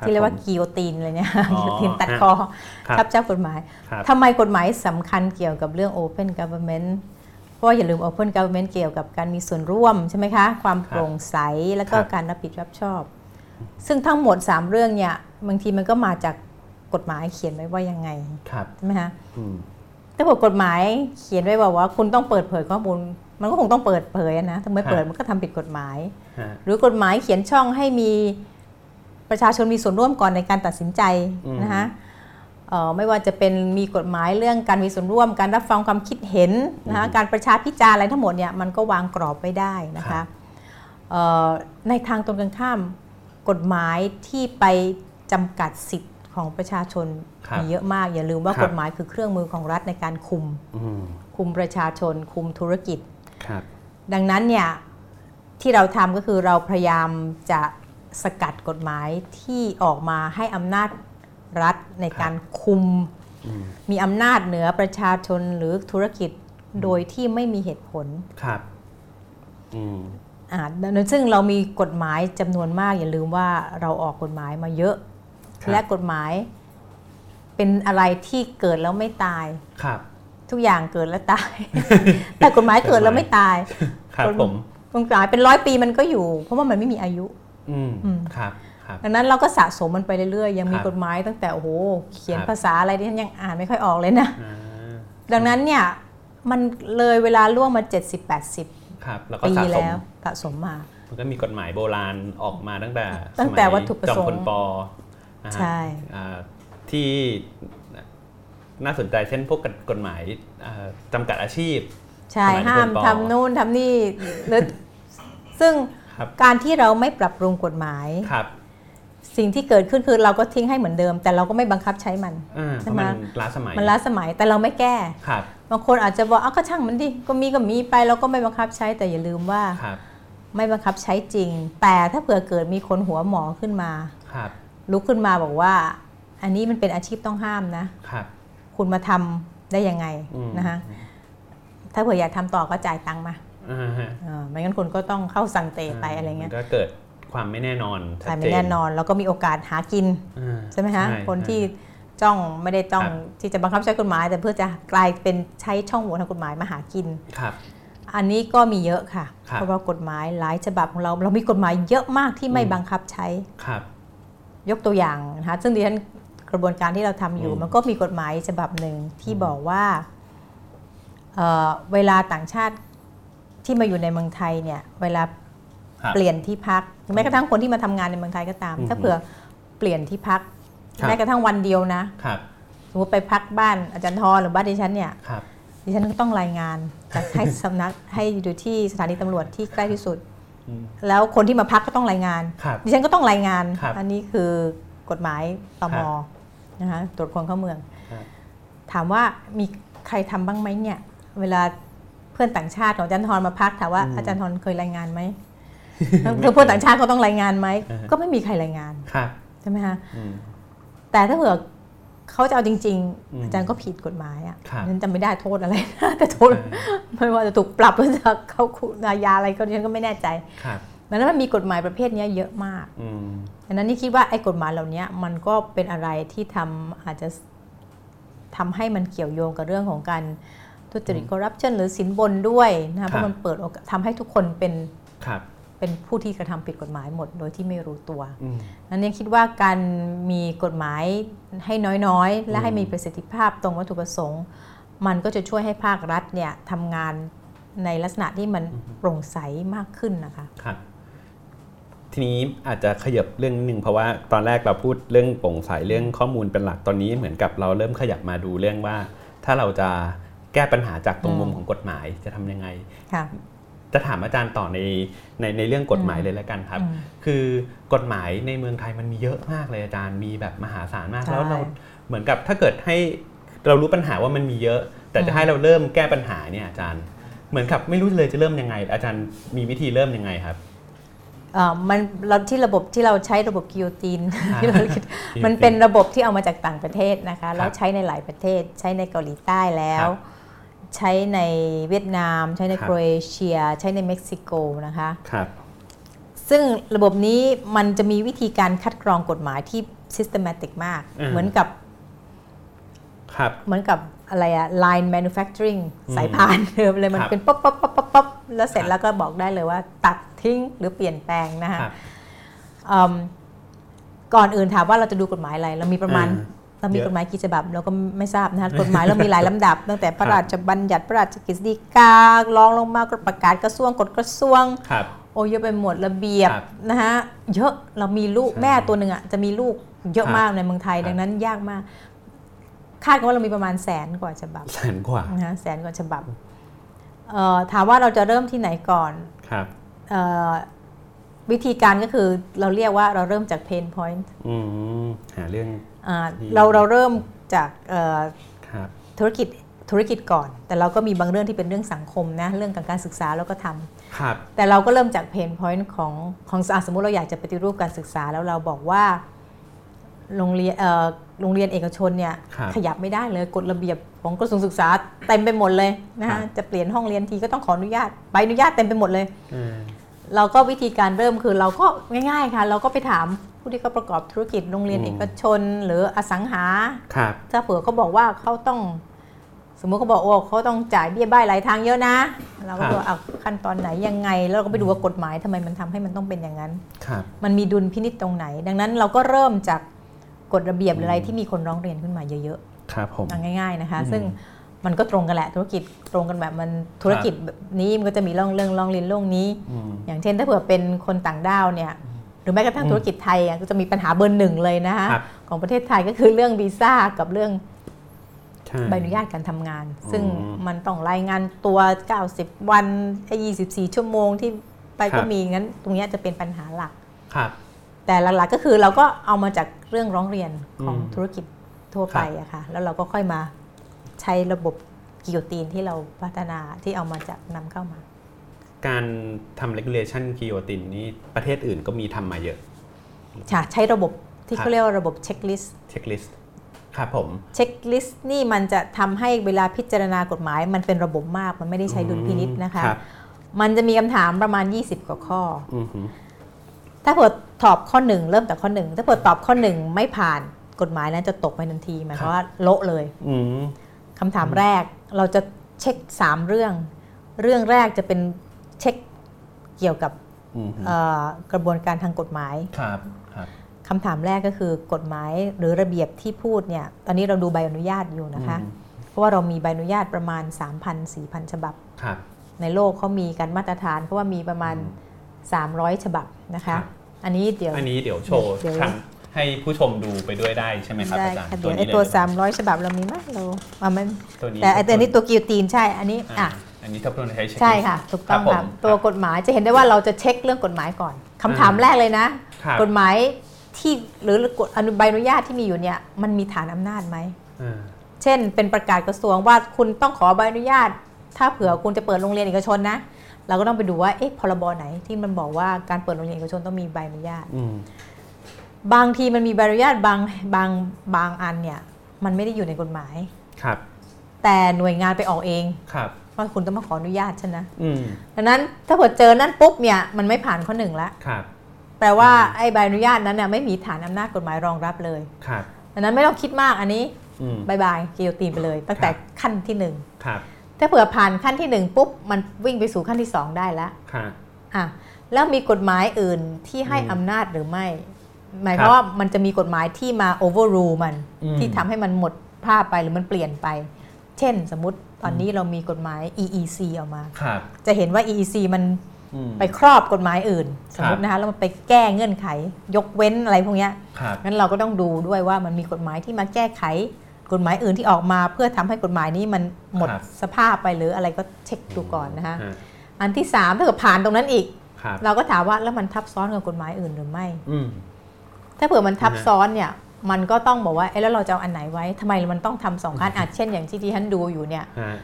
ที่เรียกว่าผมกิโยตีนเลยเนี่ยอ๋อกิโยตีนตัดคอครับทับเจ้ากฎหมายครับทำไมกฎหมายสำคัญเกี่ยวกับเรื่อง Open Government เพ ราะว่าอย่าลืม Open Government เกี่ยวกับการมีส่วนร่วมใช่ไหมคะ ความโปร่งใสแล้วก็ครับการรับผิดรับชอบ ซึ่งทั้งหมด 3 เรื่องเนี่ยบางทีมันก็มาจากกฎหมายเขียนไว้ว่ายังไงครับใช่ไหมคะอืมถ้าบอกกฎหมายเขียนไว้บอกว่าคุณต้องเปิดเผยข้อมูล มันก็คงต้องเปิดเผยอะนะถ้าไม่เปิดมันก็ทำผิดกฎหมายฮะหรือกฎหมายเขียนช่องให้มีประชาชนมีส่วนร่วมก่อนในการตัดสินใจอืมนะคะเอ่อ ไม่ว่าจะเป็นมีกฎหมายเรื่องการมีส่วนร่วม การรับฟังความคิดเห็นนะคะการประชาพิจารณ์อะไรทั้งหมดเนี่ยมันก็วางกรอบไว้ได้นะคะเอ่อในทางตรงกันข้ามกฎหมายที่ไปจำกัดสิทธิ์ของประชาชนครับมีเยอะมาก อย่าลืมว่าครับกฎหมายคือเครื่องมือของรัฐในการคุมอืมคุมประชาชน คุมธุรกิจครับดังนั้นเนี่ยที่เราทำก็คือเราพยายามจะสกัดกฎหมายที่ออกมาให้อำนาจ รัฐในการคุมอืมมีอำนาจเหนือประชาชนหรือธุรกิจโดยที่ไม่มีเหตุผลครับอืมอ่าซึ่งเรามีกฎหมายจำนวนมาก อย่าลืมว่าเราออกกฎหมายมาเยอะครับและกฎหมายเป็นอะไรที่เกิดแล้วไม่ตายครับ ทุกอย่างเกิดแล้วตาย แต่กฎหมายเกิดแล้วไม่ตายครับผมกฎหมายเป็นร้อยปีมันก็อยู่ เพราะว่ามันไม่มีอายุ อืมอืมครับครับ ดังนั้นเราก็สะสมมันไปเรื่อยๆ ยังมีครับกฎหมายตั้งแต่โอ้โหเขียนครับภาษาอะไรที่ฉันยังอ่านไม่ค่อยออกเลยนะอ่าดังนั้นเนี่ยมันเลยเวลาล่วงมา 70-80ครับแล้วก็ปีสะสมแล้วสะสมมามันก็มีกฎหมายโบราณออกมาตั้งแต่ตั้งแต่สมัยวัตถุประสงค์จอมพลปนะฮะใช่อ่าที่น่าสนใจเช่นพวกกฎหมายอ่าจำกัดอาชีพ ใช่สมัยห้ามคนปทำนู่นทำนี่หรือซึ่งครับการที่เราไม่ปรับปรุงกฎหมายครับ สิ่งที่เกิดขึ้นคือเราก็ทิ้งให้เหมือนเดิม แต่เราก็ไม่บังคับใช้มันอ่าเพใช่ราะไหมมันล้าสมัยมันล้าสมัยแต่เราไม่แก้ครับบางคนอาจจะบอกอ้าวก็ช่างมันดิก็มีก็มีไปเราก็ไม่บังคับใช้แต่อย่าลืมว่าครับไม่บังคับใช้จริง แต่ถ้าเผื่อเกิดมีคนหัวหมอขึ้นมาครับลุกขึ้นมาบอกว่า อันนี้มันเป็นอาชีพต้องห้ามนะครับคุณมาทำได้ยังไงอืมนะคะถ้าเผื่ออยากทำต่อก็จ่ายตังค์มาอ่าฮะเออไม่งั้นคุณก็ต้องเข้าสั่งเตะไปอะไรเงี้ยมันก็เกิด ความไม่แน่นอนชัดแต่เจไม่แน่นอนแล้วก็มีโอกาสหากินอ่าใช่ไหมคะใช่คนที่จ้องไม่ได้จ้องครับที่จะบังคับใช้กฎหมาย แต่เพื่อจะกลายเป็นใช้ช่องโหว่ทางกฎหมายมาหากินครับอันนี้ก็มีเยอะค่ะครับเพราะว่ากฎหมายหลายฉบับของเรา เรามีกฎหมายเยอะมากที่ไม่อืมบังคับใช้ครับ ยกตัวอย่างนะคะซึ่งดิฉันกระบวนการที่เราทำอยู่อืมมันก็มีกฎหมายฉบับหนึ่งที่บอกว่าเอ่อเวลาต่างชาติที่มาอยู่ในเมืองไทยเนี่ยเวลาครับ เปลี่ยนที่พักแม้กระทั่งคนที่มาทำงานในเมืองไทยก็ตามอืมถ้าเผื่อเปลี่ยนที่พักครับแม้กระทั่งวันเดียวนะครับสมมติไปพักบ้านอาจารย์ทอหรือบ้านดิฉันเนี่ยครับดิฉันก็ต้องรายงานจากให้สำนักให้อยู่ที่สถานีตำรวจที่ใกล้ที่สุดอืมแล้วคนที่มาพักก็ต้องรายงานครับดิฉันก็ต้องรายงานครับอันนี้คือกฎหมายตมนะคะตรวจคนเข้าเมืองครับถามว่ามีใครทำบ้างไหมเนี่ย เวลาเพื่อนต่างชาติของอาจารย์ทรมาพักถามว่าอืมอาจารย์ทรเคยรายงานไหม คือเพื่อนต่างชาติเขาต้องรายงานไหมอ่าฮะก็ไม่มีใครรายงานครับใช่ไหมคะอืมแต่ถ้าเผื่อเขาจะเอาจริงอืมๆอาจารย์ก็ผิดกฎหมายอะครับฉันจำไม่ได้โทษอะไรนะแต่โทษไม่ว่าจะถูกปรับหรือจะเข้าคุกอาญาอะไรก็ดิฉันก็ไม่แน่ใจครับดังนั้นมันมีกฎหมายประเภทเนี้ยเยอะมากอืมดังนั้นนี่คิดว่าไอ้กฎหมายเหล่านี้มันก็เป็นอะไรที่ทำอาจจะทำให้มันเกี่ยวโยงกับเรื่องของการทุจริตคอร์รัปชันหรือสินบนด้วยนะคะเพราะมันเปิดโอกาสทำให้ทุกคนเป็นครับ เป็นผู้ที่กระทำผิดกฎหมายหมดโดยที่ไม่รู้ตัวอืมนั้นเนี่ยคิดว่าการมีกฎหมายให้น้อยๆ และให้อืมมีประสิทธิภาพตรงวัตถุประสงค์ มันก็จะช่วยให้ภาครัฐเนี่ยทำงานในลักษณะที่มันโปร่งใสมากขึ้นนะคะครับททีนี้อาจจะขยับเรื่องนึงเพราะว่าตอนแรกเราพูดเรื่องโปร่งใสเรื่องข้อมูลเป็นหลักตอนนี้เหมือนกับเราเริ่มขยับมาดูเรื่องว่า ถ้าเราจะแก้ปัญหาจากตรงมุมของกฎหมายจะทำยังไงค่ะ จะถามอาจารย์ต่อในในในเรื่องกฎหมายเลยแล้วกันครับอืมคือกฎหมายในเมืองไทยมันมีเยอะมากเลยอาจารย์มีแบบมหาศาลมากใช่แล้วเราเหมือนกับถ้าเกิดให้เรารู้ปัญหาว่ามันมีเยอะ แต่จะให้เราเริ่มแก้ปัญหาเนี่ยอาจารย์ เหมือนกับไม่รู้เลยจะเริ่มยังไง อาจารย์มีวิธีเริ่มยังไงครับเอ่อมันเราที่ระบบที่เราใช้ระบบกิโยตินอ่าที่เราคิด guillotine มันเป็นระบบที่เอามาจากต่างประเทศนะคะครับแล้วใช้ในหลายประเทศ ใช้ในเกาหลีใต้แล้วครับ ใช้ในเวียดนาม ใช้ในครับโครเอเชีย ใช้ในเม็กซิโกนะคะครับซึ่งระบบนี้มันจะมีวิธีการคัดกรองกฎหมายที่ systematic มากอืมเหมือนกับครับเหมือนกับอะไรอะ line manufacturing อืมสายพานเดิมเลยมันครับเป็นป๊อปป๊อปป๊อปป๊อปป๊อปแล้วเสร็จครับแล้วก็บอกได้เลยว่า ตัดทิ้งหรือเปลี่ยนแปลงนะคะครับอืมก่อนอื่นถามว่าเราจะดูกฎหมายอะไร เรามีประมาณอ่า เรามีเยอะกฎหมายกี่ฉบับเราก็ไม่ทราบนะคะกฎหมายเรามีหลายลำดับ ตั้งแต่พระราชบัญญัติพระราชกฤษฎีการองลงมากฎประกาศกระทรวงกฎกระทรวงครับโอ้เยอะไปหมดระเบียบครับนะคะเยอะเรามีลูกใช่แม่ตัวหนึ่งอะจะมีลูกเยอะครับมากในเมืองไทยครับดังนั้นยากมาก คาดกันว่าเรามีประมาณแสนกว่าฉบับแสนกว่านะคะแสนกว่าฉบับเอ่อถามว่าเราจะเริ่มที่ไหนก่อนครับเออ วิธีการก็คือเราเรียกว่าเราเริ่มจาก pain point อืมหาเรื่องอ่าดีเราเราเริ่มจากเอ่อครับธุรกิจธุรกิจก่อน แต่เราก็มีบางเรื่องที่เป็นเรื่องสังคมนะเรื่องของการศึกษาเราก็ทำครับแต่เราก็เริ่มจาก pain point ของของอะสมมุติเราอยากจะปฏิรูปการศึกษาแล้วเราบอกว่าโรงเรียนเอ่อโรงเรียนเอกชนเนี่ยครับขยับไม่ได้เลยกฎระเบียบของกระทรวงศึกษาเต็มไปหมดเลยนะครัฮะบจะเปลี่ยนห้องเรียนทีก็ต้องขออนุญาตใบอนุญาตเต็มไปหมดเลยอืม เราก็วิธีการเริ่มคือเราก็ง่ายๆค่ะ เราก็ไปถามผู้ที่เขาประกอบธุรกิจโรงเรียนอืมเอกชน หรืออสังหาครับถ้าเผื่อเขาบอกว่าเขาต้อง สมมุติเขาบอกโอ้เขาต้องจ่ายเบี้ยบ้ายหลายทางเยอะนะ เราก็ดูเอาขั้นตอนไหนยังไง แล้วเราก็ไปดูว่ากฎหมายทำไมมันทำให้มันต้องเป็นอย่างนั้นครับมันมีดุลพินิจตรงไหน ดังนั้นเราก็เริ่มจากกฎระเบียบหรืออะไรที่มีคนร้องเรียนขึ้นมาเยอะครับผมๆเอาง่ายๆนะคะอืมซึ่ง มันก็ตรงกันแหละธุรกิจตรงกันแบบมันธุรกิจแบบนี้มันก็จะมีเรื่องเรื่องร้องเรียนเรื่องนี้อืมอย่างเช่นถ้าเผื่อเป็นคนต่างด้าวเนี่ยหรือแม้กระทั่งธุรกิจไทยอะก็จะมีปัญหาเบอร์หนึ่งเลยนะคะครับของประเทศไทยก็คือเรื่องวีซ่ากับเรื่องใช่ใบอนุญาตการทำงาน ซึ่งอืมมันต้องรายงานตัว 90 วันไอ้24 ชั่วโมงที่ไปครัก็บมีงั้น ตรงเนี้ยจะเป็นปัญหาหลักครับ แต่หลักๆก็คือเราก็เอามาจากเรื่องร้องเรียนของอืมธุรกิจทั่วไปอะค่ะแล้วเราก็ค่อยมา ใช้ระบบกิโยตีนที่เราพัฒนาที่เอามาจากนำเข้ามา การทำ regulation กิโยตินนี่ประเทศอื่นก็มีทำมาเยอะค่ะใช้ระบบที่ครับเขาเรียกว่าระบบเช็คลิสต์เช็คลิสต์ครับผมเช็คลิสต์นี่มันจะทำให้เวลาพิจารณากฎหมาย มันเป็นระบบมากมันไม่ได้ใช้ดุลพินิจนะคะครับมันจะมีคำถามประมาณ 20 กว่าข้ออือหือถ้าเผื่อตอบข้อ1เริ่มจากข้อ1ถ้าเผื่อตอบข้อ1ไม่ผ่านกฎหมายนั้นจะตกไปทันทีหมายความว่าโละเลยอืม คำถามแรกเราจะเช็ค 3 เรื่อง เรื่องแรกจะเป็นเช็คเกี่ยวกับอืมหือเอ่อกระบวนการทางกฎหมายครับครับคำถามแรกก็คือกฎหมายหรือระเบียบที่พูดเนี่ยตอนนี้เราดูใบอนุญาตอยู่นะคะอืมเพราะว่าเรามีใบอนุญาตประมาณ 3,000-4,000 ฉบับครับในโลกเขามีการมาตรฐานเพราะว่ามีประมาณ 300 ฉบับนะครัคะบอันนี้เดี๋ยวอันนี้เดี๋ยวโชว์เดี๋ยวทาง ให้ผู้ชมดูไปด้วยได้ใช่ไหมครับได้อาจารย์ค่ะตัเดี๋วยวนี้ไอ้เลยตัวหรือเปล่า300 ฉบับเรามีไหมเราอะมันตัวนี้แต่ไอ้ตัวนี้ตัวกิวตีนใช่อันนี้อ่าอะอันนี้ทบทวนใช้ checklist ใช่ค่ะถูกต้องผมค่ะตัวกฎหมายจะเห็นได้ว่าเราจะเช็คเรื่องกฎหมายก่อนคำถามอ่าแรกเลยนะครับกฎหมายที่หรือกฎอนุใบอนุญาตที่มีอยู่เนี่ยมันมีฐานอำนาจไหมอ่าเช่น เป็นประกาศกระทรวงว่าคุณต้องขอใบอนุญาต ถ้าเผื่อคุณจะเปิดโรงเรียนเอกชนนะเราก็ต้องไปดูว่าเอ๊ะพรบไหนที่มันบอกว่าการเปิดโรงเรียนเอกชนต้องมีใบอนุญาตอืม บางทีมันมีใบอนุญาตบางบางบางอันเนี่ย มันไม่ได้อยู่ในกฎหมาย ครับ แต่หน่วยงานไปออกเองครับว่าคุณต้องมาขออนุญาตฉันนะอืมดังนั้นถ้าเผื่อเจอนั่นปุ๊บเนี่ยมันไม่ผ่านข้อหนึ่งละครับ แปลว่าไอ้ใบอนุญาตนั้นเนี่ยไม่มีฐานอำนาจกฎหมายรองรับเลยครับดังนั้นไม่ต้องคิดมากอันนี้อืมบายบายกิโยตีนไปเลย ตั้งแต่ครับขั้นที่หนึ่งครับถ้าเผื่อผ่านขั้นที่หนึ่งปุ๊บมันวิ่งไปสู่ขั้นที่สองได้แล้วครับอะแล้วมีกฎหมายอื่นที่ให้อืมอำนาจหรือไม่ หมายคครับวามว่ามันจะมีกฎหมายที่มา overrule มันอืมที่ทำให้มันหมดภาพไปหรือมันเปลี่ยนไป เช่นสมมติตอนนี้เรามีกฎหมาย EEC ออกมาครับจะเห็นว่า EEC มันอืมไปครอบกฎหมายอื่น สมมครัติบนะคะแล้วมันไปแก้เงื่อนไข ยกเว้นอะไรพวกเนี้ยครับงั้นเราก็ต้องดูด้วยว่ามันมีกฎหมายที่มาแก้ไขกฎหมายอื่นที่ออกมา เพื่อทำให้กฎหมายนี้มันหมดครับสภาพไปหรืออะไรก็เช็คดูก่อนนะคะฮะอันที่สามถ้าเกิดผ่านตรงนั้นอีกครับเราก็ถามว่าแล้วมันทับซ้อนกับกฎหมายอื่นหรือไม่อืม ถ้าเผื่อมันทับนะฮะซ้อนเนี่ยมันก็ต้องบอกว่าเอ๊ะแล้วเราจะเอาอันไหนไว้ทำไมมันต้องทำสองขั้นอาจเช่นอย่างที่ที่ฉันดูอยู่เนี่ยฮะ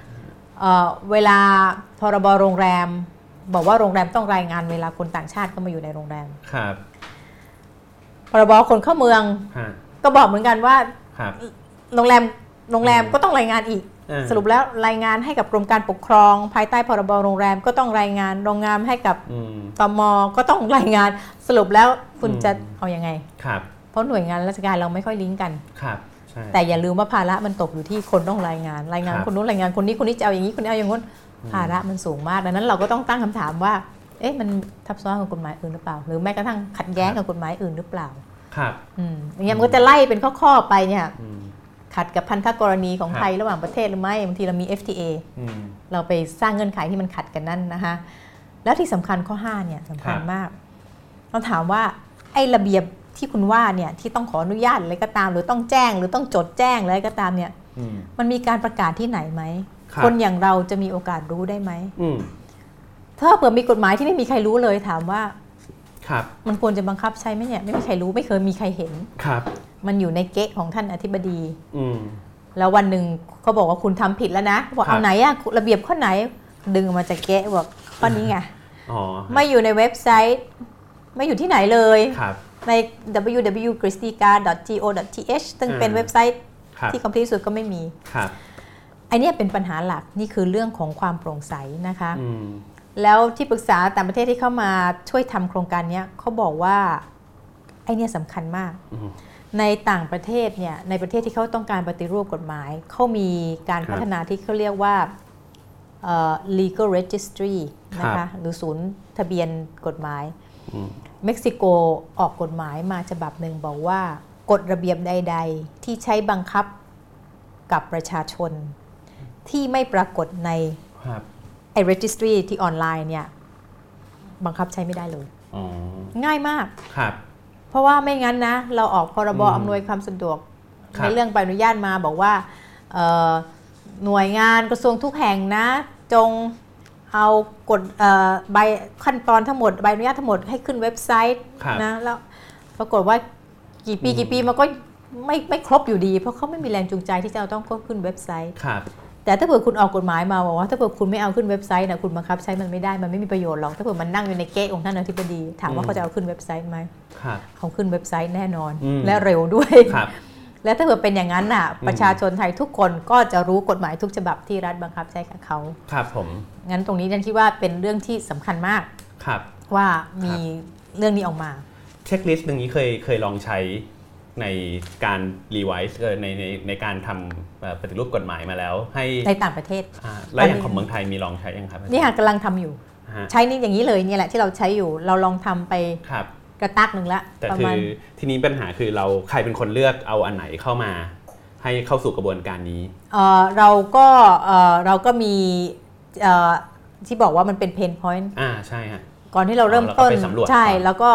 เอ่อเวลาพรบโรงแรม บอกว่าโรงแรมต้องรายงานเวลาคนต่างชาติเข้ามาอยู่ในโรงแรมครับพรบคนเข้าเมืองฮะก็บอกเหมือนกันว่าครับโรงแรมโรงแรมอืมก็ต้องรายงานอีกอ่า สรุปแล้วรายงานให้กับกรมการปกครอง ภายใต้พรบโรงแรมก็ต้องรายงานโรงงานให้กับอืมตมก็ต้องรายงาน สรุปแล้วคุณอืมจะเอาอยัางไงครับเพราะหน่วยงานราชการเราไม่ค่อยลิงก์กันครับใช่แต่อย่าลืมว่าภาระมันตกอยู่ที่คนต้องรายงาน รายงานครับคนนู้นรายงานคนนี้คนนี้จะเอาอย่างนี้คนนี้เอาอย่างนู้นภาระมันสูงมากดังนั้นเราก็ต้องตั้งคำถามว่า เอ๊ะมันทับซ้อนกับกฎหมายอื่นหรือเปล่า หรือแม้กระทั่งขัดแย้งกับกฎหมายอื่นหรือเปล่า ครับ อืมอย่างเงี้ยมันก็จะไล่เป็นข้อๆไปเนี่ยอืม ขัดกับพันธกรณีของครับไทยระหว่างประเทศหรือไม่บางทีเรามี FTA อืมเราไปสร้างเงื่อนไขที่มันขัดกันนั่นนะคะแล้วที่สำคัญข้อ5เนี่ยสำคัญครับมาก เราถามว่าไอ้ระเบียบที่คุณว่าเนี่ยที่ต้องขออนุญาตอะไรก็ตาม หรือต้องแจ้ง หรือต้องจดแจ้งอะไรก็ตามเนี่ยอืมมันมีการประกาศที่ไหนไหมครับคนอย่างเราจะมีโอกาสรู้ได้ไหมอืมถ้าเผื่อมีกฎหมายที่ไม่มีใครรู้เลยถามว่า ครับ มันควรจะบังคับใช้ไหมเนี่ยไม่มีใครรู้ไม่เคยมีใครเห็นครับ มันอยู่ในเก๊ะของท่านอธิบดีอืมแล้ววันหนึ่งเขาบอกว่าคุณทำผิดแล้วนะเขาบอกครับเอาไหนอะระเบียบข้อไหนดึงออกมาจากเก๊ะบอกข้อนี้ไงอ๋อไม่อยู่ในเว็บไซต์ ไม่อยู่ที่ไหนเลยครับใน www.christika.go.th ซึ่งเป็นอ่าเว็บไซต์ครับที่คอมพลีทสุดก็ไม่มีครับไอเนี้ยเป็นปัญหาหลักนี่คือเรื่องของความโปร่งใสนะคะอืมแล้วที่ปรึกษาต่างประเทศที่เข้ามาช่วยทำโครงการเนี้ยเขาบอกว่าไอเนี้ยสำคัญมากอืม ในต่างประเทศเนี่ยในประเทศที่เขาต้องการปฏิรูปกฎหมาย เขามีการครับพัฒนาที่เขาเรียกว่าเอ่อ legal registry นะครัคะบหรือศูนย์ทะเบียนกฎหมายอืมเม็กซิโกออกกฎหมายมาฉบับหนึ่งบอกว่ากฎระเบียบใด ๆ ที่ใช้บังคับกับประชาชน ที่ไม่ปรากฏในครับไอ้ registry ที่ออนไลน์เนี่ยบังคับใช้ไม่ได้เลยอ๋อง่ายมากครับ เพราะว่าไม่งั้นนะ เราออกพรบอืมอำนวยความสะดวกครับในเรื่องใบอนุญาตมาบอกว่าเอ่อหน่วยงานกระทรวงทุกแห่งนะ จงเอากฎเอ่อใบขั้นตอนทั้งหมดใบอนุญาตทั้งหมดให้ขึ้นเว็บไซต์ครับนะแล้วปรากฏว่ากี่ปีอืมกี่ปีมันก็ไม่ไม่ครบอยู่ดี เพราะเขาไม่มีแรงจูงใจที่จะเอาต้องขึ้นเว็บไซต์ครับ แต่ถ้าเผื่อคุณออกกฎหมายมาบอกว่าถ้าเผื่อคุณไม่เอาขึ้นเว็บไซต์นะคุณบังคับใช้มันไม่ได้มันไม่มีประโยชน์หรอกถ้าเผื่อมันนั่งอยู่ในเก๊ะของท่านอธิบดี ถามว่าอืมเขาจะเอาขึ้นเว็บไซต์ไหมครับเขาขึ้นเว็บไซต์แน่นอนอืมและเร็วด้วยครับและถ้าเผื่อเป็นอย่างนั้นน่ะอืมประชาชนไทยทุกคนก็จะรู้กฎหมายทุกฉบับที่รัฐบังคับใช้กับเขา ครับผม งั้นตรงนี้ฉันคิดว่าเป็นเรื่องที่สำคัญมากครับ ว่ามีเรื่องนี้ออกมา checklist ตรงนี้เคยเคยลองใช้ ในการ revise ในในในการทำเอ่อปฏิรูปกฎหมายมาแล้ว ให้ในต่างประเทศอ่าแล้วอย่างอันนี้ของเมืองไทยมีลองใช้ยังครับนี่ค่ะกำลังทำอยู่ฮะใช้นี่อย่างนี้เลยเนี่ยแหละที่เราใช้อยู่เราลองทำไปครับกระตักหนึ่งละแต่ประคืมาณอทีนี้ปัญหาคือเราใครเป็นคนเลือกเอาอันไหนเข้ามา ให้เข้าสู่กระบวนการนี้เอ่อเราก็เอ่อเราก็มีเอ่อที่บอกว่ามันเป็นเพนพอยต์อ่าใช่ฮะก่อนที่เราเริ่มเราก็ต้นไปสำรวจใช่ก่อนแล้วก็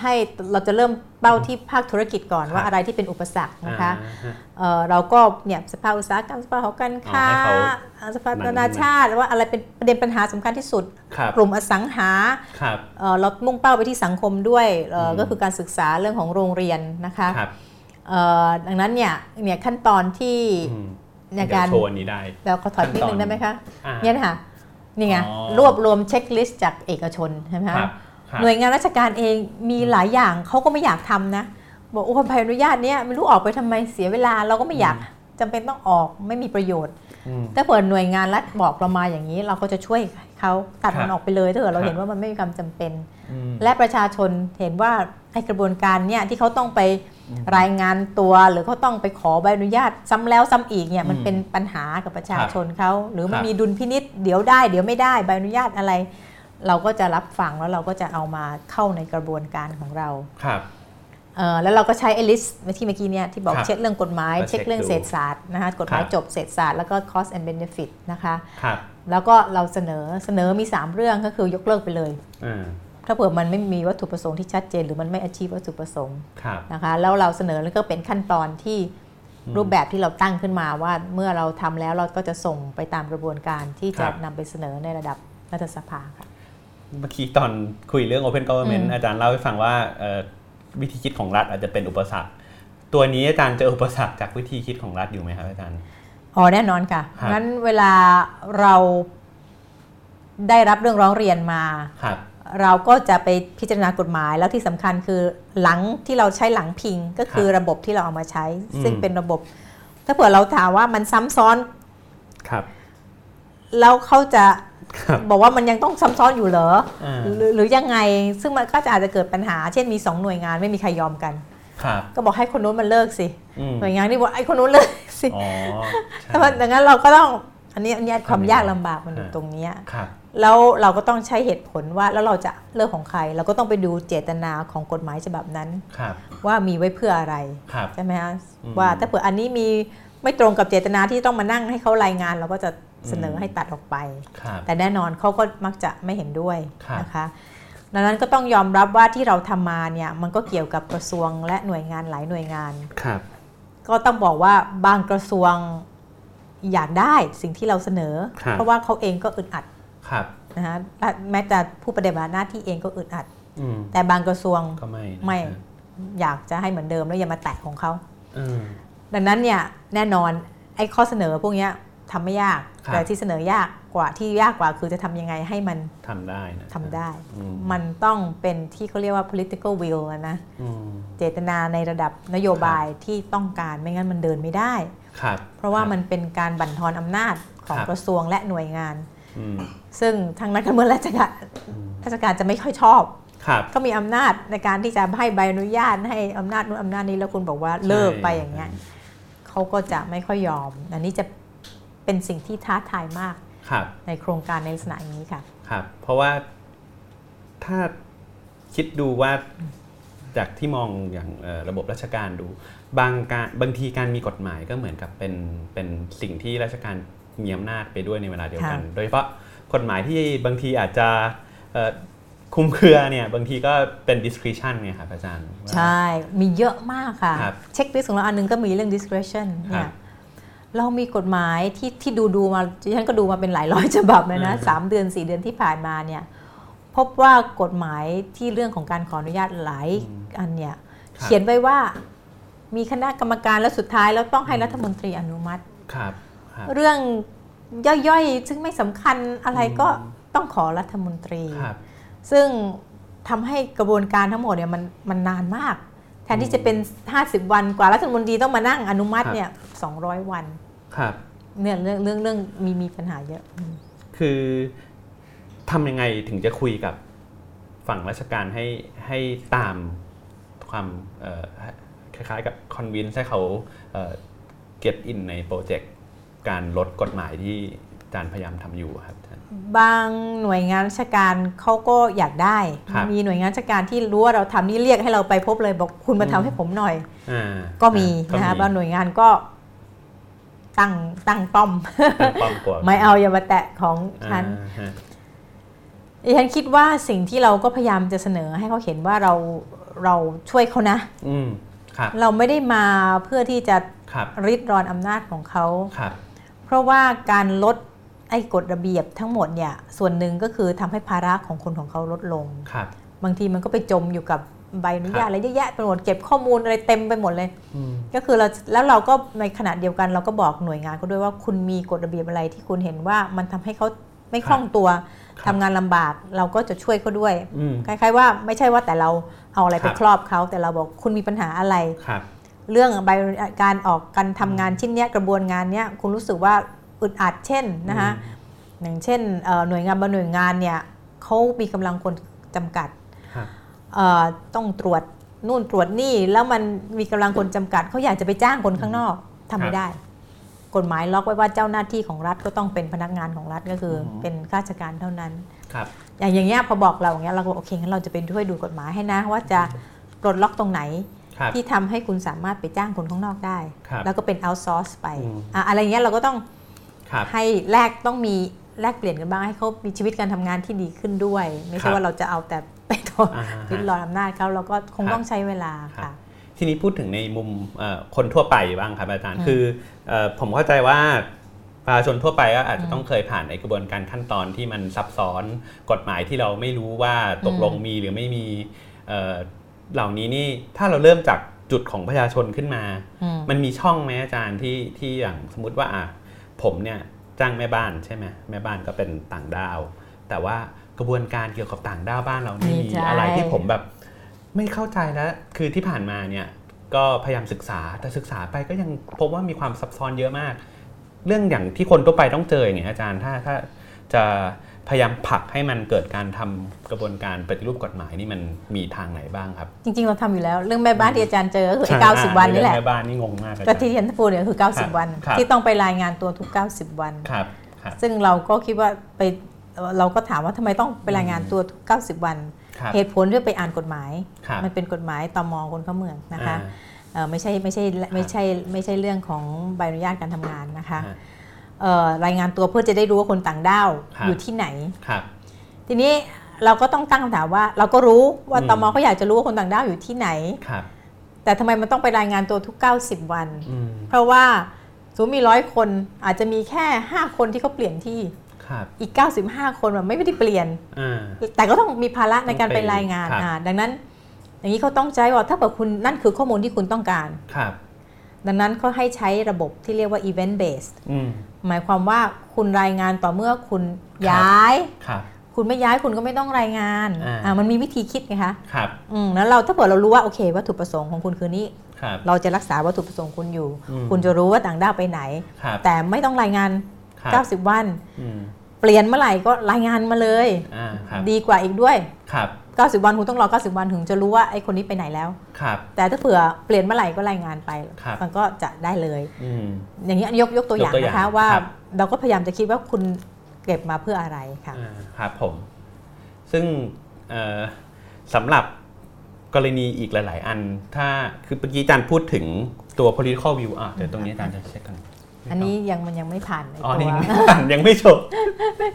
ให้เราจะเริ่ม เป้าที่ภาคธุรกิจก่อนครับว่าอะไรที่เป็นอุปสรรคนะคะอ่าฮะเอ่อเราก็เนี่ยสภาอุตสาหกรรมสภาหอการค้าอ๋อให้เขาเอ่อสภามันนานาชาติว่าอะไรเป็นประเด็นปัญหาสำคัญที่สุดครับกลุ่มอสังหาครับเอ่อเรามุ่งเป้าไปที่สังคมด้วยเอ่ออมก็คือการศึกษาเรื่องของโรงเรียนนะคะครับเอ่อดังนั้นเนี่ยเนี่ยขั้นตอนที่อืมในการเดี๋ยวโชว์อันนี้ได้เราขอถอยนิดนึงได้ไหมคะอ่าเนี่ยนะคะนี่ไงอ๋อรวบรวมเช็คลิสต์จากเอกชนใช่ไหมครัคะบครับ หน่วยงานราชการเองมีหลายอย่างเขาก็ไม่อยากทำนะบอกโอ้ใบอนุญาตเนี้ยไม่รู้ออกไปทำไมเสียเวลาเราก็ไม่อยากจำเป็นต้องออกไม่มีประโยชน์อืมถ้าเปิดหน่วยงานรัฐบอกเรามาอย่างนี้ เราก็จะช่วยเขาตัดครัมับนออกไปเลยถ้าเกิดเราครับเห็นว่ามันไม่มีความจำเป็นอืมและประชาชนเห็นว่าไอ้กระบวนการเนี่ยที่เขาต้องไปรายงานตัวหรือเขาต้องไปขอใบอนุญาตซ้ำแล้วซ้ำอีกเนี่ยมันอืมเป็นปัญหากับประชาครับชนเขาหรือมันครับมีดุลพินิษเดี๋ยวได้ เดี๋ยวไม่ได้ใบอนุญาตอะไร เราก็จะรับฟังแล้วเราก็จะเอามาเข้าในกระบวนการของเราครับเอ่อแล้วเราก็ใช้ไอลิสที่เมื่อกี้เนี่ยที่บอกครับเช็คเรื่องกฎหมายก็เช็เช็คคเรื่องดูเศรษฐศาสตร์นะคะกฎหมายครับจบเศรษฐศาสตร์แล้วก็ cost and benefit นะคะครับแล้วก็เราเสนอเสนอมี 3 เรื่องก็คือยกเลิกไปเลยอ่าถ้าเผื่อมันไม่มีวัตถุประสงค์ที่ชัดเจน หรือมันไม่ achieve วัตถุประสงค์ครับนะคะแล้วเราเสนอแล้วก็เป็นขั้นตอนที่รูปแบบที่เราตั้งขึ้นมาว่าเมื่อเราทำแล้วเราก็จะส่งไปตามกระบวนการที่จะนำไปเสนอในระดับรัฐสภาค่ะ เมื่อกี้ตอนคุยเรื่อง Open Government อืมอาจารย์เล่าให้ฟังว่าเอ่อวิธีคิดของรัฐอาจจะเป็นอุปสรรค ตัวนี้อาจารย์เจออุปสรรคจากวิธีคิดของรัฐอยู่ไหมครับอาจารย์อ๋อแน่นอนค่ะครับงั้นเวลาเราได้รับเรื่องร้องเรียนมาครับเราก็จะไปพิจารณากฎหมายแล้วที่สำคัญคือหลังที่เราใช้หลังพิงก็คือระบบที่เราเอามาใช้อืมซึ่งเป็นระบบ ถ้าเผื่อเราถามว่ามันซ้ำซ้อนครับแล้วเขาจะครั บบอกว่ามันยังต้องซ้ำซ้อนอยู่เหรออ่าหรือหรือยังไงซึ่งมันก็จะอาจจะเกิดปัญหา เช่นมีสองหน่วยงานไม่มีใครยอมกันครับก็บอกให้คนนู้นมันเลิกสิอืมหน่วยงานที่บอกไอ้คนนู้นเลิกสิอ๋อใช่แต่ว่าดังนั้นเราก็ต้องอันนี้อันนี้ความทำยังไงยากลำบากมันอยู่อ่าตรงเนี้ยครับแล้วเราก็ต้องใช้เหตุผลว่าแล้วเราจะเลิกของใคร เราก็ต้องไปดูเจตนาของกฎหมายฉบับนั้นครับว่ามีไว้เพื่ออะไรครับใช่ไหมคะอืมว่าถ้าเผื่ออันนี้มีไม่ตรงกับเจตนาที่ต้องมานั่งให้เขารายงาน เราก็จะ เสนอมให้ตัดออกไปครับแต่แน่นอนเขาก็มักจะไม่เห็นด้วยครับนะคะดังนั้นก็ต้องยอมรับว่าที่เราทำมาเนี่ยมันก็เกี่ยวกับกระทรวงและหน่วยงานหลายหน่วยงานครับ ก็ต้องบอกว่าบางกระทรวงอยากได้สิ่งที่เราเสนอครับเพราะว่าเขาเองก็อึดอัดครับนะคะและแม้แต่ผู้ปฏิบัติหน้าที่เองก็อึดอัดอืมแต่บางกระทรวงก็ไม่นะไม่อยากจะให้เหมือนเดิมแล้วอย่ามาแตะของเขาอืมดังนั้นเนี่ยแน่นอนไอ้ข้อเสนอพวกเนี้ยทำไม่ยากครับ แต่ที่เสนอยากกว่าที่ยากกว่าคือจะทำยังไงให้มันทำได้นะทำได้อืมมันต้องเป็นที่เขาเรียกว่า political will อะนะอืมเจตนาในระดับนโยบายที่ต้องการไม่งั้นมันเดินไม่ได้ครับเพราะว่ามันเป็นการบั่นทอนอำนาจของครับกระทรวงและหน่วยงานอืมซึ่งทางนักการเมืองราชการราชการจะไม่ค่อยชอบครับก็มีอำนาจในการที่จะให้ใบอนุญาตให้อำนาจนู้นอำนาจนี้แล้วคุณบอกว่าเลิกไปอย่างเงี้ยเขาก็จะไม่ค่อยยอม อันนี้จะ เป็นสิ่งที่ท้าทายมากครับในโครงการในลักษณะอย่างนี้ค่ะครับเพราะว่าถ้าคิดดูว่าจากที่มองอย่างเอ่อระบบราชการดู บางการบางทีการมีกฎหมายก็เหมือนกับเป็นเป็นสิ่งที่ราชการมีอำนาจไปด้วยในเวลาเดียวกันค่ะโดยเฉพาะกฎหมายที่บางทีอาจจะเอ่อคลุมเครือเนี่ยบางทีก็เป็น discretion ไงครับอาจารย์ว่าใช่ มีเยอะมากค่ะครับเช็คลิสต์ของเราอันหนึงก็มีเรื่อง discretion ครัเนี่บย เรามีกฎหมายที่ที่ดูดูมาดิฉันก็ดูมาเป็นหลายร้อยฉบับเลยนะอืมสามเดือนสี่เดือนที่ผ่านมาเนี่ยพบว่ากฎหมายที่เรื่องของการขออนุญาตหลายอันเนี่ยครับเขียนไว้ว่ามีคณะกรรมการแล้วสุดท้ายแล้วต้องให้รัฐมนตรีอนุมัติครับครับเรื่องย่อยๆ ซึ่งไม่สำคัญอะไรก็ต้องขอรัฐมนตรีครับซึ่งทำให้กระบวนการทั้งหมดเนี่ยมันมันนานมากแท นที่จะเป็น 50 วันกว่ารัฐมนตรีต้องมานั่งอนุมัติเนี่ย200วันครับเนี่ยเรื่องเรื่องเรื่องมีมีปัญหาเยอะอืมคือทำยังไงถึงจะคุยกับฝั่งราชการให้ให้ตามความเอ่อคล้ายๆกับคอนวินให้เขาเก็ตอินในโปรเจกต์การลดกฎหมายที่อาจารย์พยายามทำอยู่ครับอาจารย์ บางหน่วยงานราชการเขาก็อยากได้ครับมีหน่วยงานราชการที่รู้ว่าเราทำนี่เรียกให้เราไปพบเลยบอกคุณมาทำให้ผมหน่อยอ่าก็มีก็นะคะบางหน่วยงานก็ตั้งตั้งป้อมตั้งป้อมกลัวไม่เอาอย่ามาแตะของฉันอ่าฮะดิฉันคิดว่าสิ่งที่เราก็พยายามจะเสนอให้เขาเห็นว่าเราเราช่วยเขานะอืมครับเราไม่ได้มาเพื่อที่จะครับริดรอนอำนาจของเขาครับเพราะว่าการลด ไอ้กฎระเบียบทั้งหมดเนี่ยส่วนหนึ่งก็คือทำให้ภาระของคนของเขาลดลงครับบางทีมันก็ไปจมอยู่กับใบอนุญาครัตบอะไรเยอะแยะไปหมดเก็บข้อมูลอะไรเต็มไปหมดเลยอืมก็คือเราแล้วเราก็ในขณะเดียวกันเราก็บอกหน่วยงานเขาด้วยว่าคุณมีกฎระเบียบอะไรที่คุณเห็นว่ามันทำให้เขาไม่คล่องตัวครับทำงานลำบากเราก็จะช่วยเขาด้วยอืมคล้ายๆว่าไม่ใช่ว่าแต่เราเอาอะไรคไปรับครอบเขาแต่เราบอกคุณมีปัญหาอะไรครับเรื่องใบการออกการทำงานชิ้นเนี้ยกระบวนงานเนี้ยคุณรู้สึกว่า อึดอัดเช่นนะคะอย่างเช่นเอ่อหน่วยงานบางหน่วยงานเนี่ยเขามีกำลังคนจำกัดครับเอ่อต้องตรวจนู่นตรวจนี่แล้วมันมีกำลังคนจำกัดเขาอยากจะไปจ้างคนข้างนอกทำไม่ได้ กฎหมายล็อกไว้ว่าเจ้าหน้าที่ของรัฐก็ต้องเป็นพนักงานของรัฐก็คืออมเป็นข้าราชการเท่านั้นครับอย่างอย่างเงี้ยพอบอกเราอย่างเงี้ยเราก็บอกโอเคงั้นเราจะไปช่วยดูกฎหมายให้นะ ว่าจะปลดล็อกตรงไหนครับที่ทำให้คุณสามารถไปจ้างคนข้างนอกได้ครับแล้วก็เป็น outsource ไปอืมอะอะไรเงี้ยเราก็ต้องครับ ให้แรกต้องมีแลกเปลี่ยนกันบ้างให้เขามีชีวิตการทำงานที่ดีขึ้นด้วย ไม่ครัใช่บว่าเราจะเอาแต่ไปทนอ่าฮะยึดรอนอำนาจเขาเราก็คงครับต้องใช้เวลาครัค่ะบทีนี้พูดถึงในมุมเอ่อคนทั่วไปบ้างครับอาจารย์อืมคือเอ่อผมเข้าใจว่าประชาชนทั่วไปก็อาจจะอืมต้องเคยผ่านในกระบวนการขั้นตอนที่มันซับซ้อนกฎหมายที่เราไม่รู้ว่าตกลงอืมมีหรือไม่มีเอ่อเหล่านี้นี่ถ้าเราเริ่มจากจุดของประชาชนขึ้นมาอืมมันมีช่องไหมอาจารย์ที่ที่อย่างสมมติว่าอะ ผมเนี่ยจ้างแม่บ้านใช่ไหมแม่บ้านก็เป็นต่างด้าว แต่ว่ากระบวนการเกี่ยวกับต่างด้าวบ้านเรานี่มีมีใช่อะไรที่ผมแบบไม่เข้าใจแล้วคือที่ผ่านมาเนี่ยก็พยายามศึกษาแต่ศึกษาไปก็ยังพบว่ามีความซับซ้อนเยอะมาก เรื่องอย่างที่คนทั่วไปต้องเจออย่างเงี้ยอาจารย์ถ้าถ้าจะ พยายามผลักให้มันเกิดการทำกระบวนการปฏิรูปกฎหมายนี่มันมีทางไหนบ้างครับ จริง ๆ เราทำอยู่แล้ว เรื่องแม่บ้านที่อาจารย์เจอก็คือไอ้ใช่90วันนี่แหละเรื่องแม่บ้านนี่งงมากอาก็จารย์ที่เทียนพูดเนี่ยคือครับ90 วันครับที่ต้องไปรายงานตัวทุก 90 วันครับครับซึ่งเราก็คิดว่าไปเราก็ถามว่าทำไมต้องไปรายงานตัวทุก 90 วันครับเหตุผลที่ไปอ่านกฎหมายครับมันเป็นกฎหมายตมคนเข้าเมืองนะคะอ่าเอ่อไม่ใช่ไม่ใช่ไม่ใช่ไม่ใช่เรื่องของใบอนุญาตการทำงานนะคะฮะเอ่อ รายงานตัวเพื่อจะได้รู้ว่าคนต่างด้าวครับอยู่ที่ไหนครับทีนี้เราก็ต้องตั้งคำถามว่า เราก็รู้ว่าอืมตมเขาอยากจะรู้ว่าคนต่างด้าวอยู่ที่ไหนครับแต่ทำไมมันต้องไปรายงานตัวทุก 90 วันอืมเพราะว่าสมมติมีร้อยคนอาจจะมีแค่ 5 คนที่เขาเปลี่ยนที่ครับอีก 95 คนมันไม่ได้เปลี่ยนอ่าแต่ก็ต้องมีภาระในการต้องไปเป็นรายงานครับอ่าดังนั้น อย่างนี้เขาต้องใช้ว่าถ้าเกิดคุณนั่นคือข้อมูลที่คุณต้องการครับ ดังนั้นเขาให้ใช้ระบบที่เรียกว่า event based อืมหมายความว่าคุณรายงานต่อเมื่อคุณย้ายครับคุณไม่ย้ายคุณก็ไม่ต้องรายงานอ่าอ่ามันมีวิธีคิดไงคะครับอืมแล้วเราถ้าเกิดเรารู้ว่าโอเค วัตถุประสงค์ของคุณคือนี้ครับเราจะรักษาวัตถุประสงค์คุณอยู่อืมคุณจะรู้ว่าต่างด้าวไปไหนครับแต่ไม่ต้องรายงานครับ90 วันอืมเปลี่ยนเมื่อไหร่ก็รายงานมาเลยอ่าครับดีกว่าอีกด้วยครับ 90 วันคุณต้องรอ 90 วันถึงจะรู้ว่าไอ้คนนี้ไปไหนแล้ว ครับ แต่ถ้าเผื่อเปลี่ยนเมื่อไหร่ก็รายงานไปครับมันก็จะได้เลยอืมอย่างนี้ยกยกตัวอย่างยกตัวอย่างนะคะว่าครับเราก็พยายามจะคิดว่าคุณเก็บมาเพื่ออะไรค่ะอ่าครับผม ซึ่งเอ่อสำหรับกรณีอีกหลาย ๆ อัน ถ้าคือเมื่อกี้อาจารย์พูดถึงตัว political view อะเดี๋ยวตรงนี้อาจารย์จะเช็คกันอันนี้ยังมันยังไม่ผ่านในอ๋อตัวนี่ยังไม่ผ่านยังไม่โชว์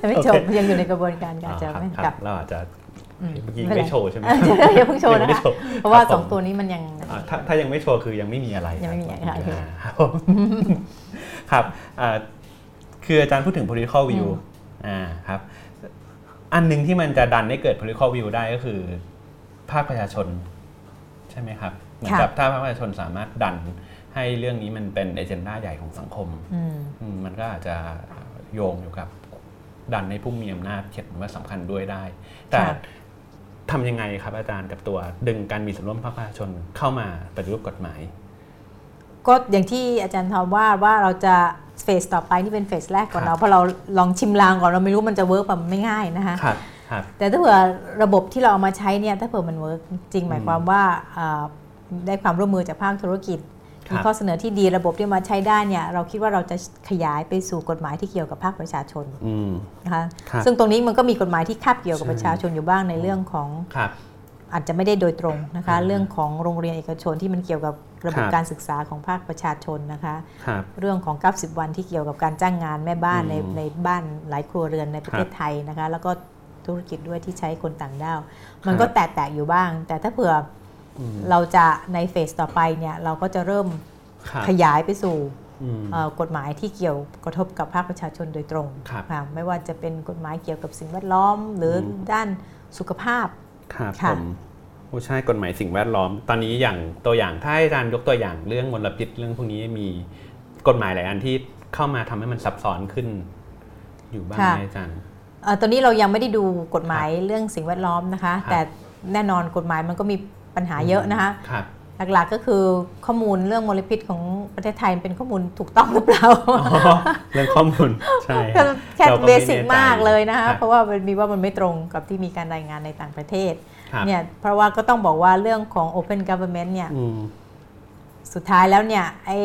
ยังไม่จบโอเคยังอยู่ในกระบวนการการจะอ๋อไม่ครับกลับเราอาจจะอืม เมื่อกี้ไม่เป็นไรไม่โชว์ใช่ไหมเดี๋ยวอย่าเพิ่งโชว์ยันะไม่คะโชว์เพราะว่าครับสองผมตัวนี้มันยังอ่าถ้าถ้ายังไม่โชว์คือยังไม่มีอะไรยังไม่มีอะไรค่ะโอเคาครับผมครับอ่าคืออาจารย์พูดถึง political view อ่าครับอันหนึ่งที่มันจะดันให้เกิด political view ได้ก็คือ ภาคประชาชน ใช่ไหมครับเหมือนกับถ้าภาคประชาชนสามารถดันให้เรื่องนี้มันเป็นเอเจนดาใหญ่ของสังคมอืมอืมมันก็อาจจะโยงอยู่กับดันในผู้มีอำนาจเขียนว่าสำคัญด้วยได้ แต่ค่ะ ทำยังไงครับอาจารย์กับตัวดึงการมีส่วนร่วมภาคประชาชนเข้ามาปฏิรูปกฎหมาย ก็อย่างที่อาจารย์ทอมว่าว่าเราจะphase ต่อไปนี่เป็น phase แรกก่อนครับเราเพราะเราลองชิมลางก่อนเราไม่รู้มันจะ work แบบไม่ง่ายนะคะครับครับแต่ถ้าเผื่อระบบที่เราเอามาใช้เนี่ยถ้าเผื่อมัน work จริงหมายความว่าอ่าได้ความร่วมมือจากภาคธุรกิจครับ มีข้อเสนอที่ดีระบบที่มาใช้ได้เนี่ยเราคิดว่าเราจะขยายไปสู่กฎหมายที่เกี่ยวกับภาคประชาชนอืมนะคะครับซึ่งตรงนี้มันก็มีกฎหมายที่คาบเกี่ยวกับใช่ประชาชนอยู่บ้างในเรื่องของครับอาจจะไม่ได้โดยตรงนะคะอ่าเรื่องของโรงเรียนเอกชนที่มันเกี่ยวกับระบบครับการศึกษาของภาคประชาชนนะคะครับเรื่องของ 90 วันที่เกี่ยวกับการจ้างงานแม่บ้านในอืมในบ้านหลายครัวเรือนในประเทศครับไทยนะคะ แล้วก็ธุรกิจด้วยที่ใช้คนต่างด้าว มันครับก็แตกๆอยู่บ้าง แต่ถ้าเผื่ออืม เราจะในเฟสต่อไปเนี่ยเราก็จะเริ่มครับขยายไปสู่อืมเอ่อกฎหมายที่เกี่ยวกระทบกับภาคประชาชนโดยตรงครับค่ะไม่ว่าจะเป็นกฎหมายเกี่ยวกับสิ่งแวดล้อม หรืออมด้านสุขภาพครับค่ะผมโอ้ใช่กฎหมายสิ่งแวดล้อม ตอนนี้อย่างตัวอย่างถ้าให้อาจารย์ยกตัวอย่างเรื่องมลพิษเรื่องพวกนี้มีกฎหมายหลายอันที่เข้ามาทำให้มันซับซ้อนขึ้น อยู่บ้างไหมอาจารย์เอ่อตอนนี้เรายังไม่ได้ดูกฎหมายเรื่องสิ่งแวดล้อมนะคะครับแต่แน่นอนกฎหมายมันก็มี ปัญหาเยอะนะคะครับหลักๆก็คือข้อมูลเรื่องมลพิษของประเทศไทยเป็นข้อมูลถูกต้องหรือเปล่าอ๋อเรื่องข้อมูลใช่ครับแค่เราก็ไม่เบสิกแน่ใจมากเลยนะครัคะบเพราะว่ามันมีว่ามันไม่ตรงกับที่มีการรายงานในต่างประเทศครับเนี่ยเพราะว่าก็ต้องบอกว่าเรื่องของ Open Government เนี่ยอืมสุดท้ายแล้วเนี่ยไอ้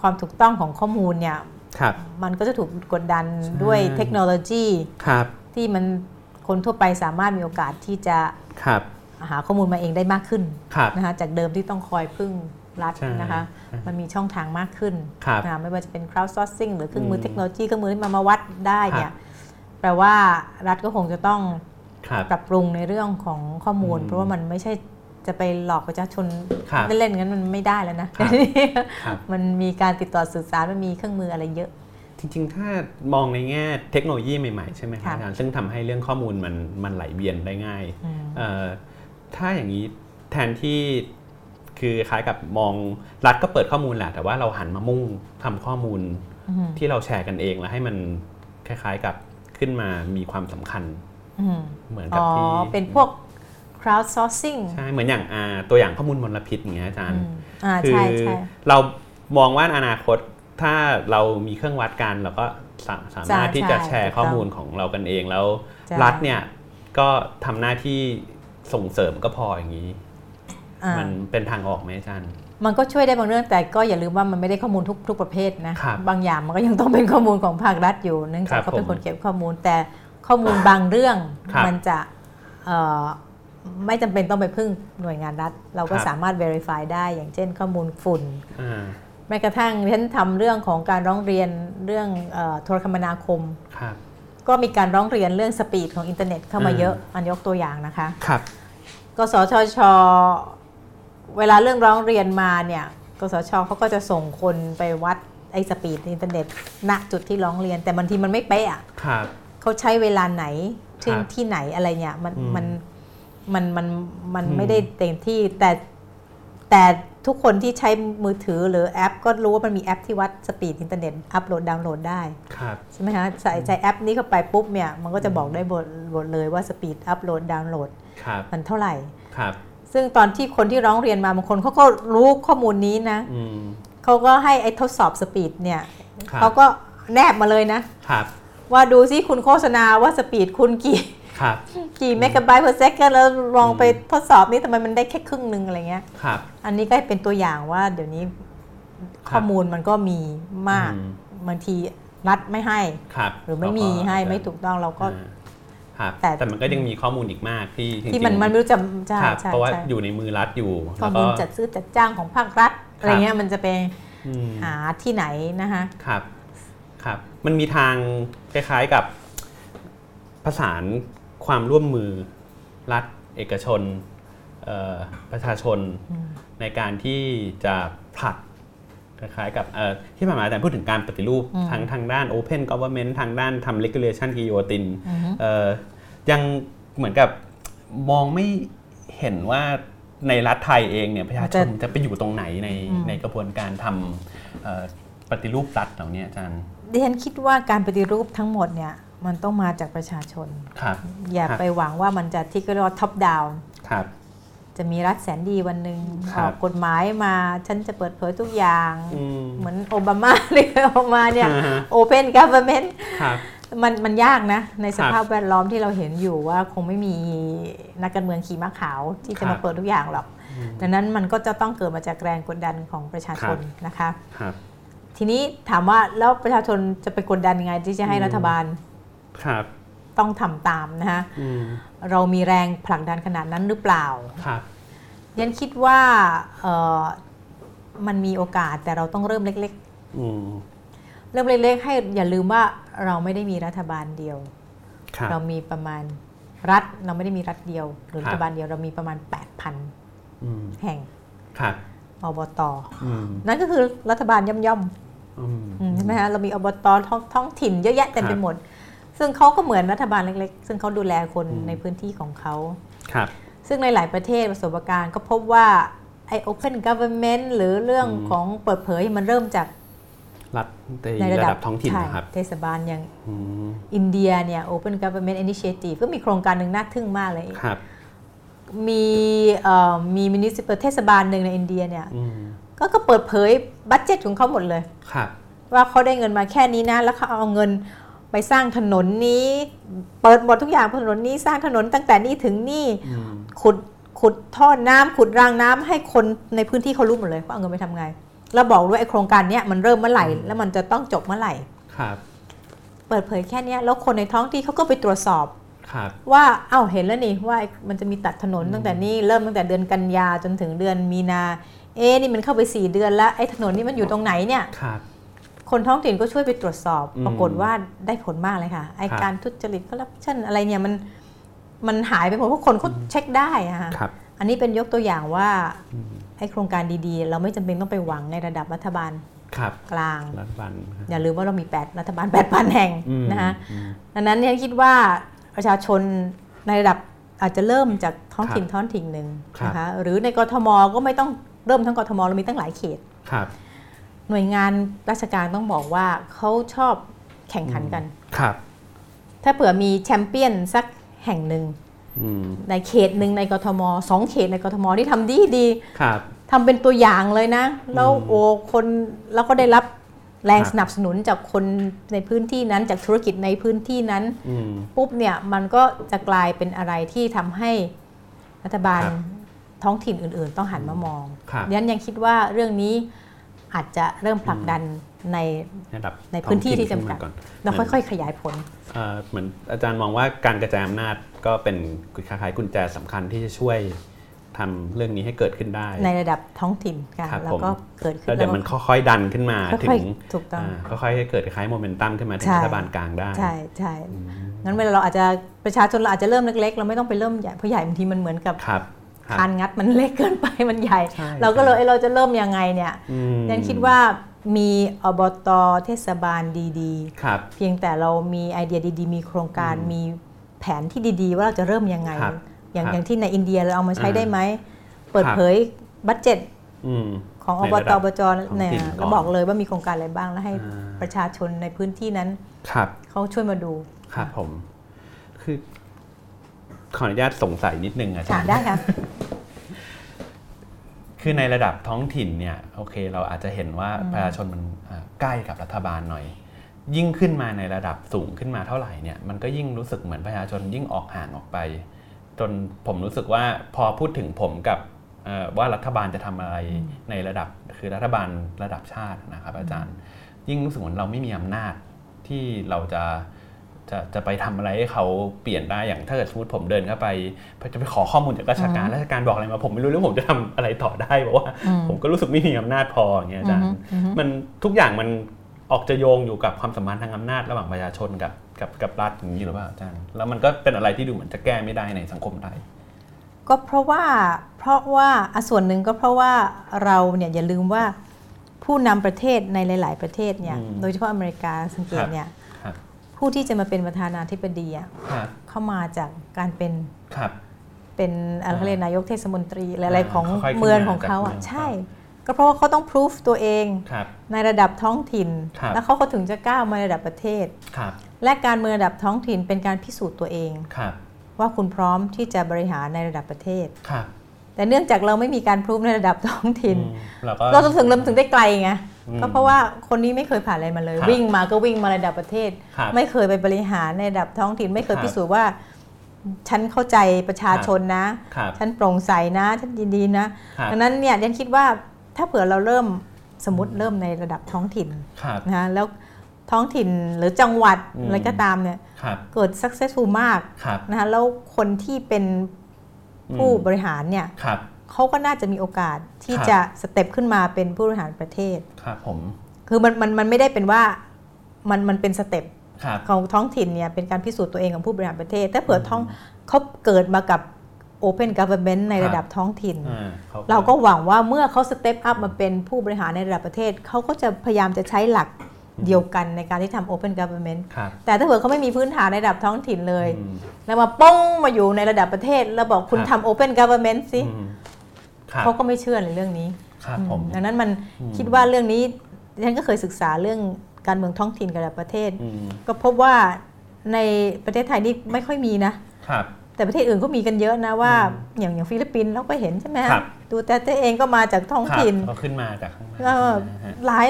ความถูกต้องของข้อมูลเนี่ยครับมันก็จะถูกกดดันใช่ด้วยเทคโนโลยีครับที่มันคนทั่วไปสามารถมีโอกาสที่จะครับ หาข้อมูลมาเองได้มากขึ้นครับนะคะจากเดิมที่ต้องคอยพึ่งรัฐใช่นะคะมันมีช่องทางมากขึ้นครับนะไม่ว่าจะเป็น crowdsourcing หรือเครื่องมือมเทคโนโลยีเครื่องมือที่มามาวัดได้ครับเนี่ยแปลว่ารัฐก็คงจะต้องครับปรับปรุงในเรื่องของข้อมูลอืมเพราะว่ามันไม่ใช่จะไปหลอกประชาชนครับเล่นๆงั้นมันไม่ได้แล้วนะครับครับมันมีการติดต่อสื่อสารมันมีเครื่องมืออะไรเยอะ จริงๆ ถ้ามองในแง่เทคโนโลยีใหม่ๆ ใช่ไหมครับค่ะอาจารย์ซึ่งทำให้เรื่องข้อมูลมันมันไหลเวียนได้ง่ายอืมเอ่อ ถ้าอย่างนี้แทนที่คือคล้ายกับมองรัฐก็เปิดข้อมูลแหละ แต่ว่าเราหันมามุ่งทำข้อมูลอืมที่เราแชร์กันเองแล้วให้มันคล้ายๆกับขึ้นมามีความสำคัญอืมเหมือนกัอ๋บอที่เป็นพวก crowdsourcing ใช่ เหมือนอย่างอ่าตัวอย่างข้อมูลมลพิษอย่างเงี้ยอาจารอืย์มอ่าคืใช่ใช่เรามองว่าอนาคตถ้าเรามีเครื่องวัดกันเราก็สาสามารถที่จะแชร์ข้อมูลของเรากันเองแล้วใช่รัฐเนี่ยก็ทำหน้าที่ ส่งเสริมก็พออย่างนี้อ่ามันเป็นทางออกไหมอาจารย์มันก็ช่วยได้บางเรื่องแต่ก็อย่าลืมว่ามันไม่ได้ข้อมูลทุกทุกประเภทนะครับบางอย่างมันก็ยังต้องเป็นข้อมูลของภาครัฐอยู่เนื่องจากครับเขาเป็นผมคนเก็บข้อมูล แต่ข้อมูลบางเรื่องครับมันจะเอ่อไม่จำเป็นต้องไปพึ่งหน่วยงานรัฐ เราก็ครับสามารถ verify ได้อย่างเช่นข้อมูลฝุ่นอ่าแม้กระทั่งฉันทำเรื่องของการร้องเรียนเรื่องเอ่อโทรคมนาคมครับก็มีการร้องเรียนเรื่อง speed ของอินเทอร์เน็ตเข้ามาอืมเยอะอันยกตัวอย่างนะคะครับ กสทช เวลาเรื่องร้องเรียนมาเนี่ย กสทชเขาก็จะส่งคนไปวัดไอ้ speed อินเทอร์เน็ตณจุดที่ร้องเรียน แต่บางทีมันไม่เป๊ะอะครับ เขาใช้เวลาไหนที่ครับที่ไหนอะไรเนี่ยมันอืมมันมันมันมันอืมไม่ได้เต็มที่แต่แต่ ทุกคนที่ใช้มือถือหรือแอป ก็รู้ว่ามันมีแอปที่วัด speed อินเทอร์เน็ตอัปโหลดดาวน์โหลดได้ครับใช่ไหมคะใส่ใส่แอปนี้เข้าไปปุ๊บเนี่ยมันก็จะบอกได้หมดหมดเลยว่า speed อัปโหลดดาวน์โหลดครับมันเท่าไหร่ครับซึ่งตอนที่คนที่ร้องเรียนมาบางคนเขาก็รู้ข้อมูลนี้นะอืมเขาก็ให้ไอ้ทดสอบ speed เนี่ยครับเขาก็แนบมาเลยนะครับว่าดูซิคุณโฆษณาว่า speed คุณกี่ ครับกี่เมกะไบต์ per second แล้วลองไปทดสอบนี่ทำไมมันได้แค่ครึ่งหนึ่งอะไรเงี้ยครับอันนี้ก็เป็นตัวอย่างว่าเดี๋ยวนี้ข้อมูลมันก็มีมากอืมบางทีรัฐไม่ให้ครับหรือไม่มีให้ไม่ถูกต้องเราก็อ่าครับแต่แต่มันก็ยังมีข้อมูลอีกมากที่จริงๆที่มันมันไม่รู้จะใช่ครับใช่เพราะว่าใช่อยู่ในมือรัฐอยู่ข้อแล้วก็มูลจัดซื้อจัดจ้างของภาครัฐอะไรเงี้ยมันจะไปอืมหาที่ไหนนะคะครับครับ มันมีทางคล้ายๆกับประสาน ความร่วมมือรัฐเอกชนเอ่อประชาชนอืมในการที่จะผลักคล้ายๆกับเอ่อที่ผ่านมาอาจารย์พูดถึงการปฏิรูปอืมทั้งทางด้าน Open Government ทางด้านทำ Regulation กิโยตินอือฮึเอ่อยังเหมือนกับมองไม่เห็นว่าในรัฐไทยเองเนี่ยประชาชนจะไปอยู่ตรงไหนในอืมในกระบวนการทำเอ่อปฏิรูปรัฐเหล่านี้อาจารย์ดิฉันคิดว่าการปฏิรูปทั้งหมดเนี่ย มันต้องมาจากประชาชนครับอย่าครับไปหวังว่ามันจะที่เรียกว่าท็อปดาวครับจะมีรัฐแสนดีวันหนึ่งคอรับอกกฎหมายมาฉันจะเปิดเผยทุกอย่างอืมเหมือนโอบามาเลยออกมาเนี่ยอ่าฮะ Open Government ครับมันมันยากนะ ในสครับภาพแวดล้อมที่เราเห็นอยู่ว่าคงไม่มีนักการเมืองขี่ม้าขาวที่ครัจะบมาเปิดทุกอย่างหรอกอืมดังนั้นมันก็จะต้องเกิดมาจากแรงกดดันของประชาชนนะคะครับทีนี้ถามว่าแล้วประชาชนจะไปกดดันยังไงที่จะให้อืมรัฐบาล ครับต้องทำตามนะคะอืมเรามีแรงผลักดันขนาดนั้นหรือเปล่าครับยันคิดว่าเอ่อมันมีโอกาสแต่เราต้องเริ่มเล็กอืมๆเริ่มเล็กๆ ให้อย่าลืมว่าเราไม่ได้มีรัฐบาลเดียวครับเรามีประมาณรัฐเราไม่ได้มีรัฐเดียว หรือครับรัฐบาลเดียวเรามีประมาณอืม8,000 แห่งครับอบตอืมนั่นก็คือรัฐบาลย่อมอืมๆอืมใช่ไหมฮะเรามีอบตท้องท้องถิ่นเยอะแยะเต็มครัไปบหมด ซึ่งเขาก็เหมือนรัฐบาลเล็กๆ ซึ่งเขาดูแลคนอืมในพื้นที่ของเขาครับ ซึ่งในหลายประเทศประสบการณ์ก็พบว่าไอ้ Open Government หรือเรื่องอืมของเปิดเผยมันเริ่มจากรัฐในในระระดัดับท้องถิ่นใช่นะครับเทศบาลอย่างอืมอินเดียเนี่ย Open Government Initiative ก็มีโครงการหนึ่งน่าทึ่งมากเลยครับมีเอ่อมี municipal เทศบาลหนึ่งในอินเดียเนี่ยอืมก็ก็เปิดเผย budget ของเขาหมดเลยครับว่าเขาได้เงินมาแค่นี้นะ แล้วเขาเอาเงิน ไปสร้างถนนนี้ เปิดหมดทุกอย่างถนนนี้สร้างถนนตั้งแต่นี่ถึงนี่อืมขุดขุดท่อน้ำขุดรางน้ำให้คนในพื้นที่เขารู้หมดเลยว่าเอาเงินไปทำไง แล้วบอกด้วยไอ้โครงการเนี้ยมันเริ่มเมื่อไหร่ แล้วมันจะต้องจบเมื่อไหร่ครับ เปิดเผยแค่เนี้ยแล้วคนในท้องที่เขาก็ไปตรวจสอบครับว่าเอ้าเห็นแล้วนี่ว่ามันจะมีตัดถนนตั้งแต่นี่เริ่มตั้งแต่เดือนกันยาจนถึงเดือนมีนา เอ๊ะนี่มันเข้าไปสี่เดือนแล้วไอ้ถนนนี่มันอยู่ตรงไหนเนี่ยครับ คนท้องถิ่นก็ช่วยไปตรวจสอบอืมปรากฏว่าได้ผลมากเลยค่ะไอครับการทุจริตคอร์รัปชันอะไรเนี่ยมันมันหายไปหมดเพราะคนเขาเช็คได้อะค่ะครับอันนี้เป็นยกตัวอย่างว่าอืมไอโครงการดีๆ เราไม่จำเป็นต้องไปหวังในระดับรัฐบาลครับกลางรัฐบาลอย่าลืมว่าเรามี 8 รัฐบาล 8 พันแห่งอืมนะคะอืมดังนั้นเนี่ยคิดว่าประชาชนในระดับอาจจะเริ่มจากท้องถิ่นท้องถิ่นหนึ่งครับนะคะหรือในกทมก็ไม่ต้องเริ่มทั้งกทมเรามีตั้งหลายเขตครับ หน่วยงานราชการต้องบอกว่าเขาชอบแข่งขันกันครับ ถ้าเผื่อมีแชมเปี้ยนสักแห่งหนึ่งอืมในเขตหนึ่งในกทมสองเขตในกทมที่ทำดีดีครับทำเป็นตัวอย่างเลยนะ แล้วอืมโอ้คนแล้วก็ได้รับแรงครับสนับสนุนจากคนในพื้นที่นั้นจากธุรกิจในพื้นที่นั้นอืมปุ๊บเนี่ยมันก็จะกลายเป็นอะไรที่ทำให้รัฐบาลครับท้องถิ่นอื่น ๆ ต้องหันมามองครับดังนั้นยังคิดว่าเรื่องนี้ อาจจะเริ่มผลักดันในระดับในพื้นที่ที่ท้องจำกัดขึ้นมาก่อนแล้วค่อย ๆ ขยายผลเอ่อเหมือนอาจารย์มองว่าการกระจายอำนาจก็เป็นคล้ายๆกุญแจสำคัญที่จะช่วยทำเรื่องนี้ให้เกิดขึ้นได้ ในระดับท้องถิ่นค่ะครับแล้วก็ผมเกิดขึ้นแล้วเดี๋ยวมันค่อยๆดันขึ้นมาค่ถึอยงๆถูกต้องอ่าค่อยๆให้เกิดคล้ายๆโมเมนตัมขึ้นมาถึงใช่รัฐบาลกลางได้ ใช่ใช่อืมงั้นเวลาเราอาจจะประชาชนเราอาจจะเริ่มเล็กๆ เราไม่ต้องไปเริ่มใหญ่เพราะใหญ่บางทีมันเหมือนกับ ครับครับคานงัดมันเล็กเกินไปมันใหญ่ใช่เราก็เลยเอ้ยเราจะเริ่มยังไงเนี่ยอืมยันคิดว่ามีอบตเทศบาลดีครับๆเพียงแต่เรามีไอเดียดีๆ มีโครงการอืมมีแผนที่ดีๆ ว่าเราจะเริ่มยังไงครับอย่างครับอย่างที่ในอินเดียเราเอามาใช้อ่าได้ไหม เปิดครับเผยบัตเจ็ตอืมของอในบระตดัอบจท้องเนี่ยถิ่นก่อนแล้วบอกเลยว่ามีโครงการอะไรบ้างแล้วให้อ่าประชาชนในพื้นที่นั้นครับเขาช่วยมาดูครับผมคือ ขออนุญาตสงสัยนิดนึงอาจาค่ะรย์ได้ค่ะคือในระดับท้องถิ่นเนี่ยโอเค เราอาจจะเห็นว่าอืมประชาชนมันอ่าใกล้กับรัฐบาลหน่อย ยิ่งขึ้นมาในระดับสูงขึ้นมาเท่าไหร่เนี่ยมันก็ยิ่งรู้สึกเหมือนประชาชนยิ่งออกห่างออกไป จนผมรู้สึกว่าพอพูดถึงผมกับเอ่อว่ารัฐบาลจะทำอะไรในระดับคือรัฐบาลระดับชาตินะครับอาจารย์ ยิ่งรู้สึกเหมือนเราไม่มีอำนาจที่เราจะ จะจะไปทำอะไรให้เขาเปลี่ยนได้อย่างถ้าเกิดสมมติผมเดินเข้าไปจะไปขอข้อมูลจากราชการอืมราชการบอกอะไรมา ผมไม่รู้เรื่องผมจะทำอะไรต่อได้เพราะว่าอืมผมก็รู้สึกไม่มีอำนาจพออย่างเงี้ยอาจารย์อือฮึมันทุกอย่างมันออกจะโยงอยู่กับความสัมพันธ์ทางอำนาจระหว่างประชาชนกับกับกับรัฐอย่างนี้หรือเปล่าอาจารย์แล้วมันก็เป็นอะไรที่ดูเหมือนจะแก้ไม่ได้ในสังคมไทยก็เพราะว่าเพราะว่าอะส่วนหนึ่งก็เพราะว่าเราเนี่ยอย่าลืมว่าผู้นำประเทศในหลาย ๆ ประเทศเนี่ยอืมโดยเฉพาะอเมริกาสังเกตเนี่ยครับ ผู้ที่จะมาเป็นประธานาธิบดีอะครับเข้ามาจากการเป็นครับเป็นอะไรอ่าเขาเรียกนายกเทศมนตรีอะไรๆของค่อยๆขึ้นเมืองของเขามาอะจากเมืองใช่ ก็เพราะว่าเขาต้องพิสูจตัวเองครับในระดับท้องถิ่นครับแล้วเขาก็ถึงจะก้าวมาในระดับประเทศครับและการเมืองระดับท้องถิ่นเป็นการพิสูจน์ตัวเองครับว่าคุณพร้อมที่จะบริหารในระดับประเทศครับแต่เนื่องจากเราไม่มีการพรูฟในระดับท้องถิ่นอืมเราก็เราถึงเราถึงได้ไกลไงอืม ก็เพราะว่าคนนี้ไม่เคยผ่านอะไรมาเลยครับวิ่งมาก็วิ่งมาระดับประเทศครับไม่เคยไปบริหารในระดับท้องถิ่นไม่เคยครับพิสูจน์ว่า ฉันเข้าใจประชาชนนะครับฉันโปร่งใสนะ ฉันยินดีนะครับดังนั้นเนี่ยฉันคิดว่าถ้าเผื่อเราเริ่มสมมติเริ่มในระดับท้องถิ่นครับนะคะแล้วท้องถิ่นหรือจังหวัดอืมอะไรก็ตามเนี่ยครับเกิด successful มากครับนะคะแล้วคนที่เป็นผู้อืมบริหารเนี่ยครับ เขาก็น่าจะมีโอกาสที่ครับจะ step ขึ้นมาเป็นผู้บริหารประเทศครับผมคือมันมันมันไม่ได้เป็นว่ามันมันเป็น stepครับของท้องถิ่นเนี่ยเป็นการพิสูจน์ตัวเองของผู้บริหารประเทศ ถ้าเผื่อท้องเขาเกิดมากับ Open Government ในครับระดับท้องถิ่นอ่าเราก็หวังว่าเมื่อเขา step up มาเป็นผู้บริหารในระดับประเทศ เขาก็จะพยายามจะใช้หลักเดียวกันในการที่ทำ Open Government ครับแต่ถ้าเผื่อเขาไม่มีพื้นฐานในระดับท้องถิ่นเลยอืมแล้วมาป้องมาอยู่ในระดับประเทศ แล้วบอกคุณครับทำ Open Government สิอืมครับ เขาก็ไม่เชื่อในเรื่องนี้ครับผมดังนั้นมันอืมคิดว่าเรื่องนี้ฉันก็เคยศึกษาเรื่องการเมืองท้องถิ่นกับระดับประเทศอืมก็พบว่าในประเทศไทยนี่ไม่ค่อยมีนะครับแต่ประเทศอื่นก็มีกันเยอะนะว่าอืมอย่างอย่างฟิลิปปินส์เราก็เห็นใช่ไหมครับดูแตร์เตเองก็มาจากท้องครับถิ่นเขาขึ้นมาจากข้างเออนะฮะหลาย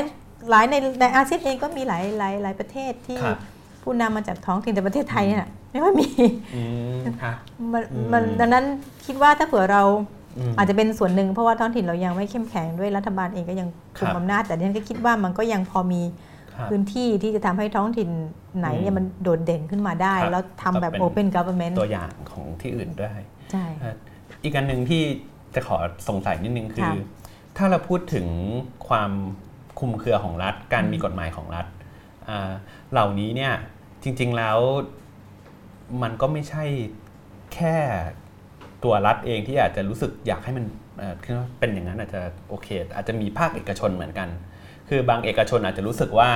หลายในในอาเซียนเองก็มีหลายหลายหลายประเทศที่ครับผู้นำมาจากท้องถิ่นแต่ประเทศไทยเนี่ยไม่ค่อยมีอืมครับมันอืมมันดังนั้นคิดว่าถ้าเผื่อเราม อาจจะเป็นส่วนหนึ่งเพราะว่าท้องถิ่นเรายังไม่เข้มแข็งด้วยรัฐบาลเองก็ยังคุมครับอำนาจ แต่ดิฉันก็คิดว่ามันก็ยังพอมีครับพื้นที่ที่จะทำให้ท้องถิ่นไหนเนี่ยอืมมันโดดเด่นขึ้นมาได้ครับแล้วทำแบบก็เป็น Open Government ตัวอย่างของที่อื่นได้ใช่เอ่ออีกอันหนึ่งที่จะขอสงสัยนิดนึงคือค่ะถ้าเราพูดถึงความคุมเครือของรัฐ การมีกฎหมายของรัฐเหล่านี้เนี่ยจริง ๆแล้วมันก็ไม่ใช่แค่ ตัวรัฐเองที่อาจจะรู้สึกอยากให้มันเป็นอย่างนั้นอาจจะโอเค อาจจะมีภาคเอกชนเหมือนกัน คือบางเอกชนอาจจะรู้สึกว่า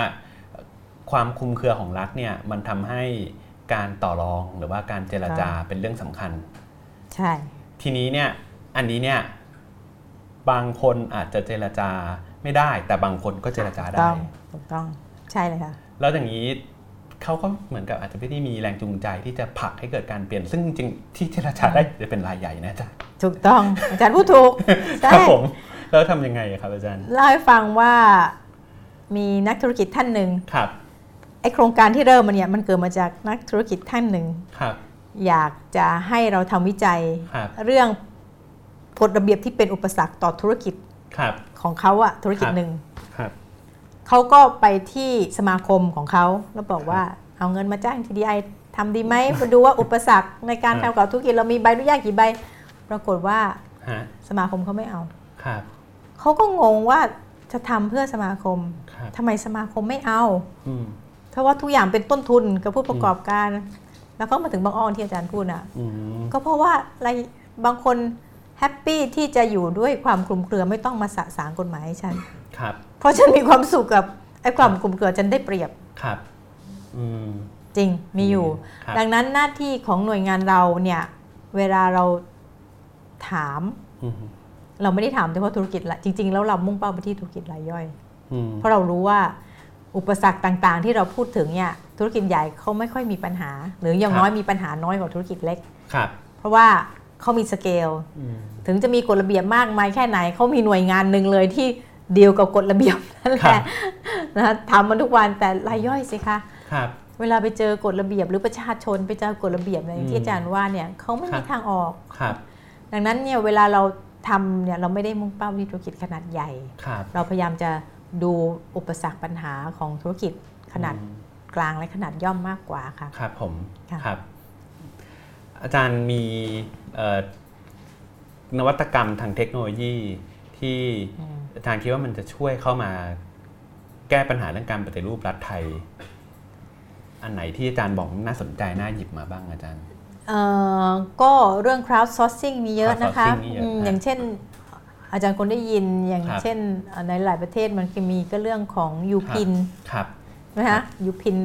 ความคุมเครือของรัฐเนี่ยมันทำให้การต่อรองหรือว่าการเจรจาเป็นเรื่องสำคัญ ใช่ ทีนี้เนี่ยอันนี้เนี่ยบางคนอาจจะเจรจาไม่ได้ แต่บางคนก็เจรจาได้ถูกต้องใช่เลยค่ะแล้วอย่างนี้ เขาก็เหมือนกับอาจจะไม่ได้มีแรงจูงใจที่จะผลักให้เกิดการเปลี่ยน ซึ่งจริงที่เจรจาได้จะเป็นรายใหญ่นะอาจารย์ถูกต้อง อาจารย์พูดถูกครับผมแล้วทำยังไงครับอาจารย์เล่าให้ฟังว่ามีนักธุรกิจท่านหนึ่งครับไอโครงการที่เริ่มมันเนี่ยมันเกิดมาจากนักธุรกิจท่านหนึ่งครับอยากจะให้เราทำวิจัยเรื่องกฎระเบียบที่เป็นอุปสรรคต่อธุรกิจของเขาอะธุรกิจหนึ่ง เขาก็ไปที่สมาคมของเขาแล้วบอกว่าเอาเงินมาจ้าง TDI ทำดีไหมมาดูว่าอุปสรรคในการทำกับธุรกิจเรามีใบอนุญาตกี่ใบ ปรากฏว่าสมาคมเขาไม่เอาเขาก็งงว่าจะทำเพื่อสมาคมทำไมสมาคมไม่เอาเพราะว่าทุกอย่างเป็นต้นทุนกับผู้ประกอบการ แล้วก็มาถึงบางอ้อนที่อาจารย์พูดอะก็เพราะว่าอะไรบางคน แฮปปี้ที่จะอยู่ด้วยความคลุมเครือไม่ต้องมาสะสางกฎหมายให้ฉันครับเพราะฉันมีความสุขกับไอ้ความกลุ่มเกลือฉันได้เปรียบครับจริงมีอยู่ ดังนั้นหน้าที่ของหน่วยงานเราเนี่ย เวลาเราถามเราไม่ได้ถามเฉพาะธุรกิจละจริง ๆ แล้วเรามุ่งเป้าไปที่ธุรกิจรายย่อยเพราะเรารู้ว่าอุปสรรคต่างๆ ที่เราพูดถึงเนี่ยธุรกิจใหญ่เขาไม่ค่อยมีปัญหา หรืออย่างน้อยมีปัญหาน้อยกว่าธุรกิจเล็กเพราะว่า เขามีสเกลถึงจะมีกฎระเบียบมากมายแค่ไหนเขามีหน่วยงานหนึ่งเลยที่เดียวกับกฎระเบียบนั่นแหละนะทำมันทุกวันแต่รายย่อยสิคะครับเวลาไปเจอกฎระเบียบหรือประชาชนไปเจอกฎระเบียบอะไรที่อาจารย์ว่าเนี่ยเขาไม่มีทางออกครับดังนั้นเนี่ยเวลาเราทำเนี่ยเราไม่ได้มุ่งเป้าที่ธุรกิจขนาดใหญ่ เราพยายามจะดูอุปสรรคปัญหาของธุรกิจขนาดกลางและขนาดย่อมมากกว่าค่ะครับผมครับ อาจารย์มีนวัตกรรมทางเทคโนโลยีที่อาจารย์คิดว่ามันจะช่วยเข้ามาแก้ปัญหาเรื่องการปฏิรูปรัฐไทย อันไหนที่อาจารย์บอกน่าสนใจน่าหยิบมาบ้างอาจารย์ก็เรื่อง crowd sourcing มีเยอะนะคะอย่างเช่น อาจารย์คนได้ยินอย่างเช่นในหลายประเทศมันมีก็เรื่องของ YouPin นะคะ YouPin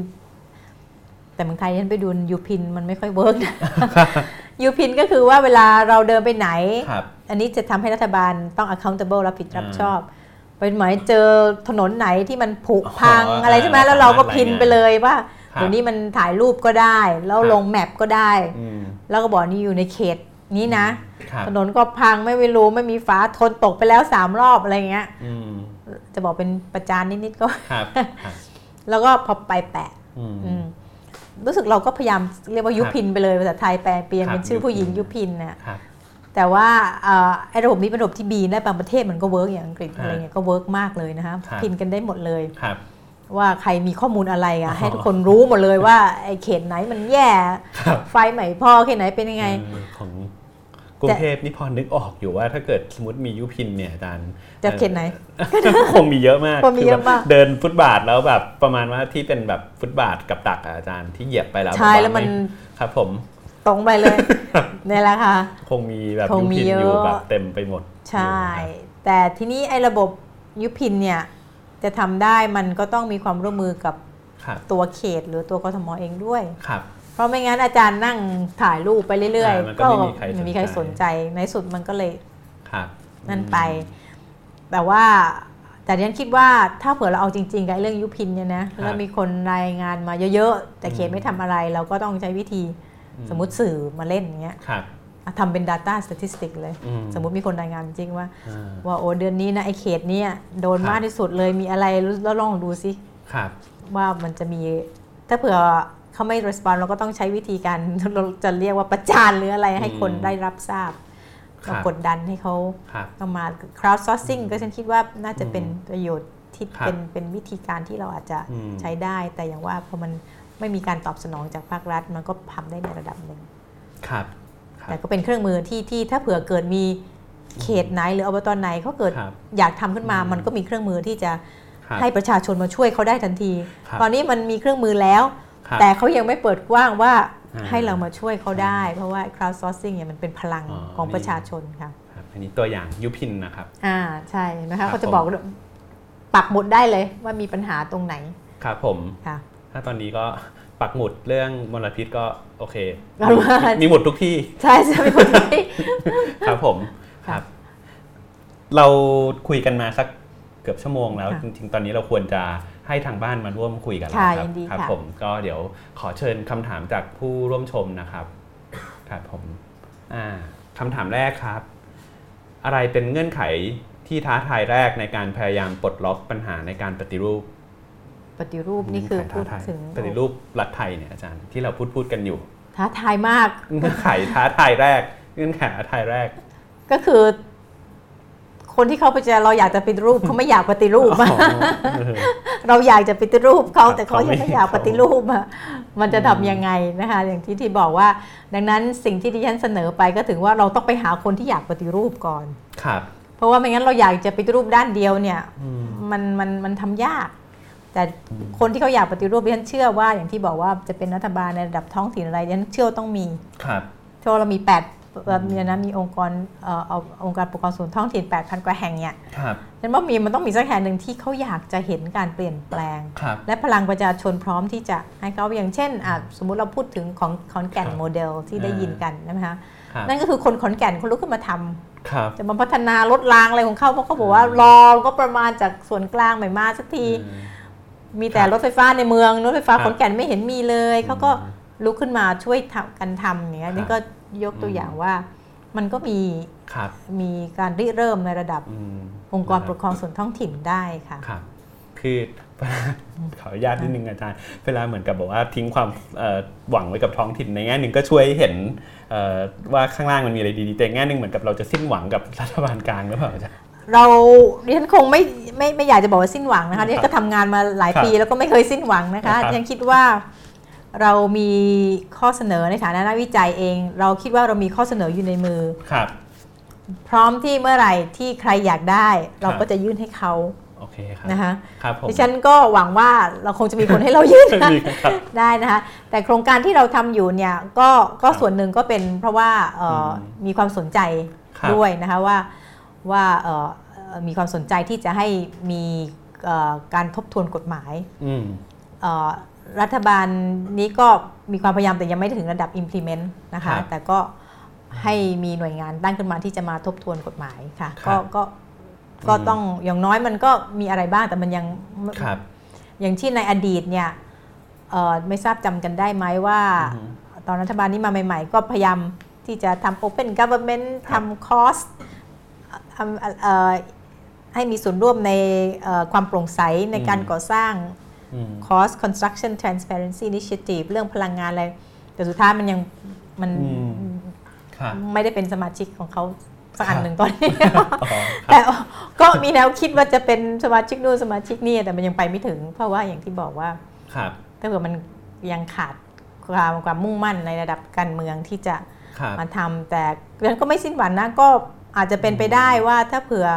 แต่เมืองไทยฉันไปดู YouPin มันไม่ค่อย work YouPin ก็คือว่าเวลาเราเดินไปไหน อันนี้จะทำให้รัฐบาลต้อง accountable รับผิดรับชอบเป็นหมายเจอถนนไหนที่มันผุพังอะไรใช่ไหมแล้วเราก็ pin ไปเลยว่าเดี๋ยวนี้มันถ่ายรูปก็ได้ แล้วลง map ก็ได้ แล้วก็บอกนี่อยู่ในเขตนี้นะ ถนนก็พังไม่รู้ไม่มีฝาคนตกไปแล้วสามรอบอะไรเงี้ยจะบอกเป็นประจานนิดๆก็แล้วก็พอไปแปะ รู้สึกเราก็พยายามเรียกว่ายุพินไปเลยภาษาไทยแปลเปลี่ยนเป็นชื่อผู้หญิงยุพินนะแต่ว่าไอ้ระบบนี้เป็นระบบที่ดีและบางประเทศมันก็ work อย่างอังกฤษอะไรเงี้ยก็ work มากเลยนะคะ pin กันได้หมดเลยว่าใครมีข้อมูลอะไรอะให้ทุกคนรู้หมดเลยว่าไอ้เขตไหนมันแย่ไฟใหม่พอเขตไหนเป็นยังไงของ กรุงเทพนี่พอนึกออกอยู่ว่าถ้าเกิดสมมติมียุพินเนี่ยอาจารย์จะเขตไหน คงมีเยอะมากคงมีเยอะมากเดินฟุตบาทแล้วแบบประมาณว่าที่เป็นแบบฟุตบาทกับตักอาจารย์ที่เหยียบไปแล้วใช่แล้วมันครับผมตรงไปเลยนี่แหละค่ะ คงมีแบบยุพินอยู่แบบเต็มไปหมด ใช่ แต่ทีนี้ไอ้ระบบยุพินเนี่ยจะทำได้มันก็ต้องมีความร่วมมือกับตัวเขตหรือตัวกทมเองด้วยครับเพ ราะไม่งั้นอาจารย์นั่งถ่ายรูปไปเรื่อยๆ ก็ไม่มีใครสนใจ ในสุดมันก็เลยนั่นไป แต่ว่าแต่ดิฉันคิดว่าถ้าเผื่อเราเอาจริงๆกับเรื่องยุพินเนี่ยนะแล้วมีคนรายงานมาเยอะๆ แต่เขตไม่ทำอะไร เราก็ต้องใช้วิธีสมมติสื่อมาเล่นอย่างเงี้ยทำเป็น Data Statistic เลย สมมติมีคนรายงานจริงว่า ว่าโอ้เดือนนี้นะไอเขตนี้โดนมากที่สุดเลยมีอะไรแล้วลองดูสิว่ามันจะมีถ้าเผื่อ เขาไม่รีสปอนเราก็ต้องใช้วิธีการเราจะเรียกว่าประจานหรืออะไรให้คนได้รับทราบเรากดดันให้เขาต้องมา crowd sourcing ก็ฉันคิดว่าน่าจะเป็นประโยชน์ที่เป็นเป็นวิธีการที่เราอาจจะใช้ได้ แต่อย่างว่าพอมันไม่มีการตอบสนองจากภาครัฐ มันก็ทำได้ในระดับหนึ่งครับ แต่ก็เป็นเครื่องมือที่ที่ถ้าเผื่อเกิดมีเขตไหนหรืออบตไหนเขาเกิดครับอยากทำขึ้นมาอืมมันก็มีเครื่องมือที่จะครับให้ประชาชนมาช่วยเขาได้ทันทีครับตอนนี้มันมีเครื่องมือแล้วครับ แต่เขายังไม่เปิดกว้างว่าอ่าให้เรามาช่วยเขาได้ เพราะว่า crowdsourcing เนี่ยมันเป็นพลังอ๋อของนี่ประชาชนค่ะครับอันนี้ตัวอย่างยุพินนะครับ อ่าใช่นะครัคะบเขาจะบอกปักหมุดได้เลยว่ามีปัญหาตรงไหน ครับผมค่ะถ้าตอนนี้ก็ปักหมุดเรื่องมลพิษก็โอเคเอาว่ามีหมุดทุกที่ ใช่ใช่เป็นคนที่ ครับผมคค่ะรับ เราคุยกันมาสักเกือบชั่วโมงแล้วค่ะจริง ๆ ตอนนี้เราควรจะ ให้ทางบ้านมาร่วมคุยกันแล้วค่ะครัยินดีครับค่ะผมก็เดี๋ยวขอเชิญคำถามจากผู้ร่วมชมนะครับครับผมอ่าคำถามแรกครับ อะไรเป็นเงื่อนไขที่ท้าทายแรกในการพยายามปลดล็อกปัญหาในการปฏิรูป ปฏิรูปนี่คือพูดท้าทายถึงปฏิรูปรัฐไทยเนี่ยอาจารย์ที่เราพูดพูดกันอยู่ ท้าทายมาก เงื่อนไขท้าทายแรก เงื่อนไขท้าทายแรก ก็คือ คนที่เขาไปเจอเราอยากจะปฏิรูปเขาไม่อยากปฏิรูปอ๋อเออเราอยากจะปฏิรูปเขาครับแต่เขายังไม่เขาไม่อยากปฏิรูปอะมันจะอืมทำยังไงนะคะอย่างที่ที่บอกว่า ดังนั้นสิ่งที่ดิฉันเสนอไปก็ถึงว่าเราต้องไปหาคนที่อยากปฏิรูปก่อนครับเพราะว่าไม่งั้นเราอยากจะปฏิรูปด้านเดียวเนี่ยอืมมันมันมันทำยาก แต่คนที่เขาอยากปฏิรูปดิฉันเชื่อว่าอย่างที่บอกว่าจะเป็นรัฐบาลในระดับท้องถิ่นอะไรดิฉันเชื่อว่าต้องมีครับเพราะเรามี8 ปดมีนะมีองค์กรเอ่อเอาองค์การปกครองส่วนท้องถิ่น 8,000 กว่าแห่งเนี่ยครับฉันว่ามีมันต้องมีสักแห่งหนึ่งที่เขาอยากจะเห็นการเปลี่ยนแปลงครับและพลังประชาชนพร้อมที่จะให้เขาอย่างเช่นอะสมมุติเราพูดถึงของขอนแก่นครับโมเดลที่ได้อ่ายิยินกันใช่ไหมคะครับนั่นก็คือคนขอนแก่นเขาลุกขึ้นมาทำครับจะมาพัฒนารถรางอะไรของเขาเพราะเขาบอกว่ารอก็ประมาณจากส่วนกลางไม่มาสักทีอืมมีแต่รถไฟฟ้าในเมืองรถไฟฟ้าครับขอนแก่นไม่เห็นมีเลยเขาก็อืมลุกขึ้นมาช่วยทำกันทำอย่างเงี้ยครับนี่ก็ ยกตัวอย่างว่ามันก็มีครับมีการริเริ่มในระดับอืมองค์กรปกครองส่วนท้องถิ่นได้ค่ะครับคือขออนุญาตนิดนึงอาจารย์เวลาเหมือนกับบอกว่าทิ้งความเอ่อหวังไว้กับท้องถิ่นในแง่หนึ่งก็ช่วยเห็นเอ่อว่าข้างล่างมันมีอะไรดีๆแต่แง่หนึ่งเหมือนกับเราจะสิ้นหวังกับรัฐบาลกลางหรือเปล่าอาจารย์เราดิฉันคงไม่ไม่ไม่อยากจะบอกว่าสิ้นหวังนะคะดิฉันก็ทำงานมาหลายครับปีแล้วก็ไม่เคยสิ้นหวังนะครัคะบดิฉันคิดว่า เรามีข้อเสนอในฐานะนักวิจัยเอง เราคิดว่าเรามีข้อเสนออยู่ในมือ ครับ พร้อมที่เมื่อไหร่ที่ใครอยากได้ เราครับก็จะยื่นให้เขาโอเคครับนะคะครับผมดิฉันก็หวังว่าเราคงจะมีคนให้เรายื่นดีครับได้นะคะแต่โครงการที่เราทำอยู่เนี่ยก็ก็ครับส่วนหนึ่งก็เป็นเพราะว่าเอ่ออมมีความสนใจครับด้วยนะคะว่าว่าเอ่อเอ่อมีความสนใจที่จะให้มีเอ่อการทบทวนกฎหมายอืมเอ่อ รัฐบาลนี้ก็มีความพยายามแต่ยังไม่ถึงระดับ implement นะครัคะบแต่ก็ให้มีหน่วยงานตั้งขึ้นมาที่จะมาทบทวนกฎหมายค่ะครัก็บก็ก็อืมต้องอย่างน้อยมันก็มีอะไรบ้างแต่มันยังครับอย่างที่ในอดีตเนี่ยเอ่อไม่ทราบจำกันได้ไหมว่าอือฮึตอนรัฐบาลนี้มาใหม่ ๆ ก็พยายามที่จะทำ Open Government ครับทำคอสทำเอ่อให้มีส่วนร่วมในเอ่อความโปร่งใสในการก่อสร้างอืม Cost Construction Transparency Initiative เรื่องพลังงานอะไร แต่สุดท้ายมันยังมันอืมครับไม่ได้เป็นสมาชิกของเขาสักอันครับหนึ่งตอนนี้อ๋อครับแต่ก็มีแนวคิดว่าจะเป็นสมาชิกนู่นสมาชิกนี่แต่มันยังไปไม่ถึง เพราะว่าอย่างที่บอกว่าครับถ้าเกิดมันยังขาดความความมุ่งมั่นในระดับการเมืองที่จะครับมาทำแต่เรื่องก็ไม่สิ้นหวังนะก็อาจจะเป็นไปได้ว่าถ้าเผื่อ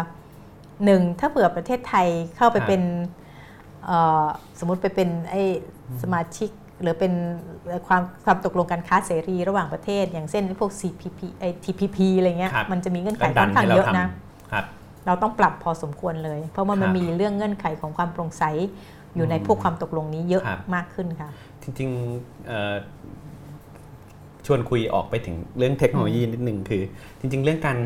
หนึ่งถ้าเผื่อประเทศไทยเข้าไปครับเป็นเอ่อ สมมติไปเป็นไอ้สมาชิกหรือเป็นความความตกลงการค้าเสรีระหว่างประเทศ อย่างเช่นพวก CPP ไอ้ TPP อะไรเงี้ยครับมันจะมีเงื่อนไขก็ดัค่อนนข้างให้เราเยอะทำนะครับเราต้องปรับพอสมควรเลย เพราะว่ามันครับมีเรื่องเงื่อนไขของความโปร่งใสอยู่ในอืมพวกความตกลงนี้เยอะครับมากขึ้นค่ะ จริงๆเอ่อชวนคุยออกไปถึงเรื่องเทคโนโลยีนิดนึงคือ จริง ๆ เรื่องการ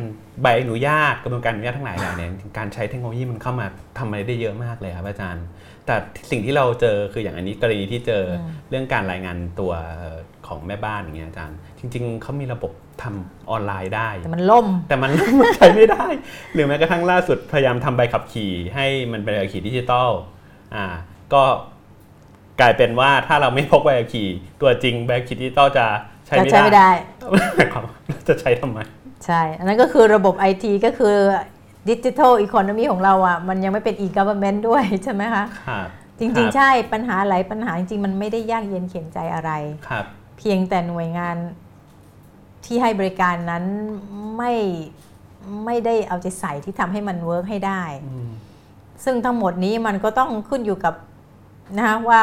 ใบอนุญาตกระบวนการอนุญาตทั้งหลายอย่างเนี่ยจริงๆการใช้เทคโนโลยีมันเข้ามาทำอะไรได้เยอะมากเลยครับอาจารย์ แต่สิ่งที่เราเจอคืออย่างอันนี้กรณีที่เจออมเรื่องการรายงานตัวของแม่บ้านอย่างเงี้ยอาจารย์ จริง ๆเขามีระบบทำออนไลน์ได้ แต่มันล่ม แต่มันมันใช้ไม่ได้ หรือแม้กระทั่งล่าสุดพยายามทำใบขับขี่ ให้มันเป็นใบขับขี่ดิจิตอลอ่าก็กลายเป็นว่าถ้าเราไม่พกใบขับขี่ ตัวจริงใบขับขี่ดิจิตอลจะใช้จะไม่ใช้ไม่ได้ได้หมายความว่าจะใช้ทำไม ใช่ อันนั้นก็คือระบบไอทีก็คือ ดิจิทัลอีโคโนมีของเราอะมันยังไม่เป็น e-government ด้วยใช่ไหมคะครับจริง ๆ ใช่ปัญหาหลายปัญหาจริง ๆ มันไม่ได้ยากเย็นเขียนใจอะไรครับ เพียงแต่หน่วยงานที่ให้บริการนั้นไม่ไม่ได้เอาใจใส่ที่ทำให้มันเวิร์กให้ได้ ซึ่งทั้งหมดนี้มันก็ต้องขึ้นอยู่กับนะว่า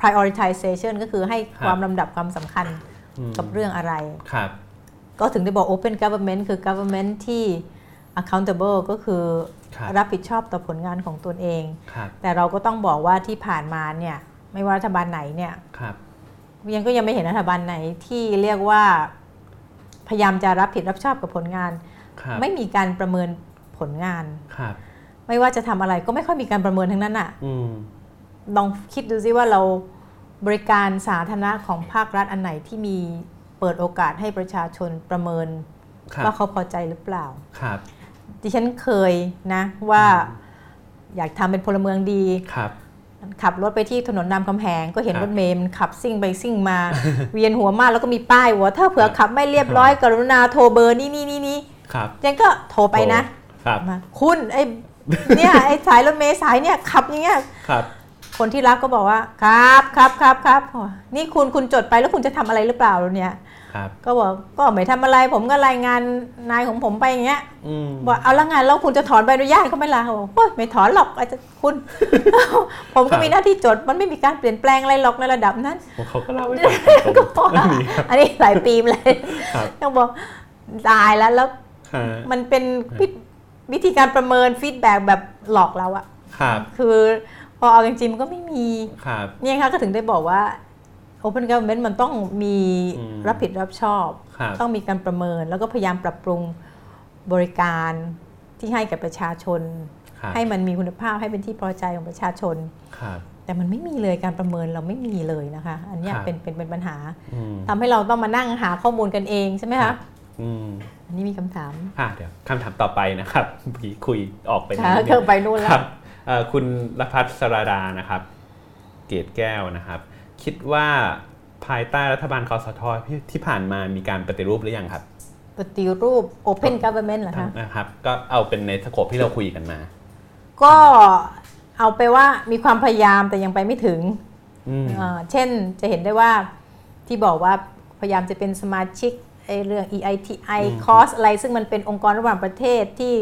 prioritization ก็คือให้ความลำดับความสำคัญกับเรื่องอะไรครับ ก็ถึงได้บอก open government คือ government ที่ accountable ก็คือรับผิดชอบต่อผลงานของตนเอง แต่เราก็ต้องบอกว่าที่ผ่านมาเนี่ยไม่ว่ารัฐบาลไหนเนี่ยยังก็ยังไม่เห็นรัฐบาลไหนที่เรียกว่าพยายามจะรับผิดรับชอบกับผลงาน ไม่มีการประเมินผลงานไม่ว่าจะทำอะไรก็ไม่ค่อยมีการประเมินทั้งนั้นอะลองคิดดูซิว่าเราบริการสาธารณะของภาครัฐอันไหนที่มี เปิดโอกาสให้ประชาชนประเมินว่าเขาพอใจหรือเปล่าครับดิฉันเคยนะว่าอยากทำเป็นพลเมืองดีครับ ขับรถไปที่ถนนนำคำแหงก็เห็นรถเมล์มันขับซิ่งไปซิ่งมา เวียนหัวมากแล้วก็มีป้ายว่าถ้าเผื่อขับไม่เรียบร้อยกรุณาโทรเบอร์นี่นี่นี่นี่ครับยังก็โทรไปนะ ครับ คุณไอ้เนี่ยไอ้สายรถเมล์สายเนี่ยขับอย่างเงี้ยครับ คนที่รับก็บอกว่าครับครับครับครับนี่คุณคุณจดไปแล้วคุณจะทำอะไรหรือเปล่าเนี่ยก็บอกก็ไม่ทำอะไรผมก็รายงานนายของผมไปอย่างเงี้ยบอกเอาละงานแล้วคุณจะถอนใบอนุญาตเขาไหม่ละโอ้ยไม่ถอนหรอกอาจจะคุณ ผมก็มีหน้าที่จดมันไม่มีการเปลี่ยนแปลงอะไรหรอกในระดับนั้นเขาก็เล่าไว้ก่อนอันนี้หลายปีเลยต้องบอกตายแล้วแล้วมันเป็นวิธีการประเมินฟีดแบ็แบบหลอกเราอะคือพ อเอาจริงๆมันก็ไม่มีเนี่ยค่ะก็ถึงได้บอกว่า Open Government มันต้องมีรับผิดรับชอบ ต้องมีการประเมิน แล้วก็พยายามปรับปรุงบริการที่ให้กับประชาชน ให้มันมีคุณภาพให้เป็นที่พอใจของประชาชนแต่มันไม่มีเลยการประเมินเราไม่มีเลยนะคะ อันนี้เป็นเป็นเป็นปัญหาทำให้เราต้องมานั่งหาข้อมูลกันเองใช่ไหมคะอันนี้มีคำถามเดี๋ยวคำถามต่อไปนะครับพี่คุยออกไปเครื่องไปนู่นแล้ว คุณรพัฒสราดานะครับ เกตแก้วนะครับ คิดว่าภายใต้รัฐบาลคอสทที่ผ่านมามีการปฏิรูปหรือยังครับ ปฏิรูป Open Government เหรอคะนะครับ ก็เอาเป็นในสโคปที่เราคุยกันมา ก็เอาไปว่ามีความพยายามแต่ยังไปไม่ถึง เช่นจะเห็นได้ว่าที่บอกว่าพยายามจะเป็นสมาชิกเรื่อง EITI c o s อะไร ซึ่งมันเป็นองค์กรระหว่างประเทศที่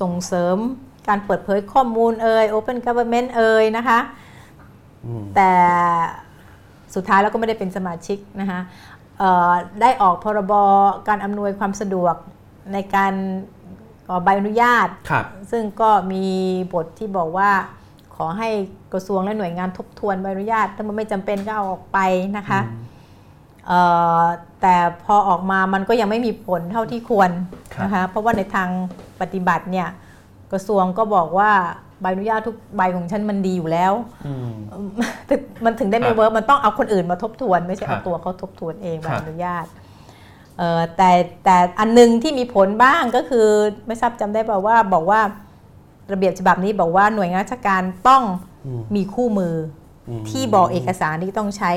ส่งเสริม การเปิดเผยข้อมูลเอ่ย Open Government เอ่ยนะคะแต่สุดท้ายเราก็ไม่ได้เป็นสมาชิกนะคะได้ออกพรบการอำนวยความสะดวกในการขอใบอนุญาต ซึ่งก็มีบทที่บอกว่าขอให้กระทรวงและหน่วยงานทบทวนใบอนุญาต ถ้ามันไม่จำเป็นก็เอาออกไปนะคะแต่พอออกมามันก็ยังไม่มีผลเท่าที่ควรนะคะเพราะว่าในทางปฏิบัติเนี่ย กระทรวงก็บอกว่าใบอนุญาตทุกใบของฉันมันดีอยู่แล้วมันถึงได้ไม่ work มันต้องเอาคนอื่นมาทบทวน ไม่ใช่เอาตัวเขาทบทวนเองใบอนุญาตแต่แต่อันนึงที่มีผลบ้างก็คือไม่ทราบจำได้เปล่าว่าบอกว่าระเบียบฉบับนี้บอกว่าหน่วยงานราชการต้องมีคู่มือที่บอกเอกสารที่ต้องใช้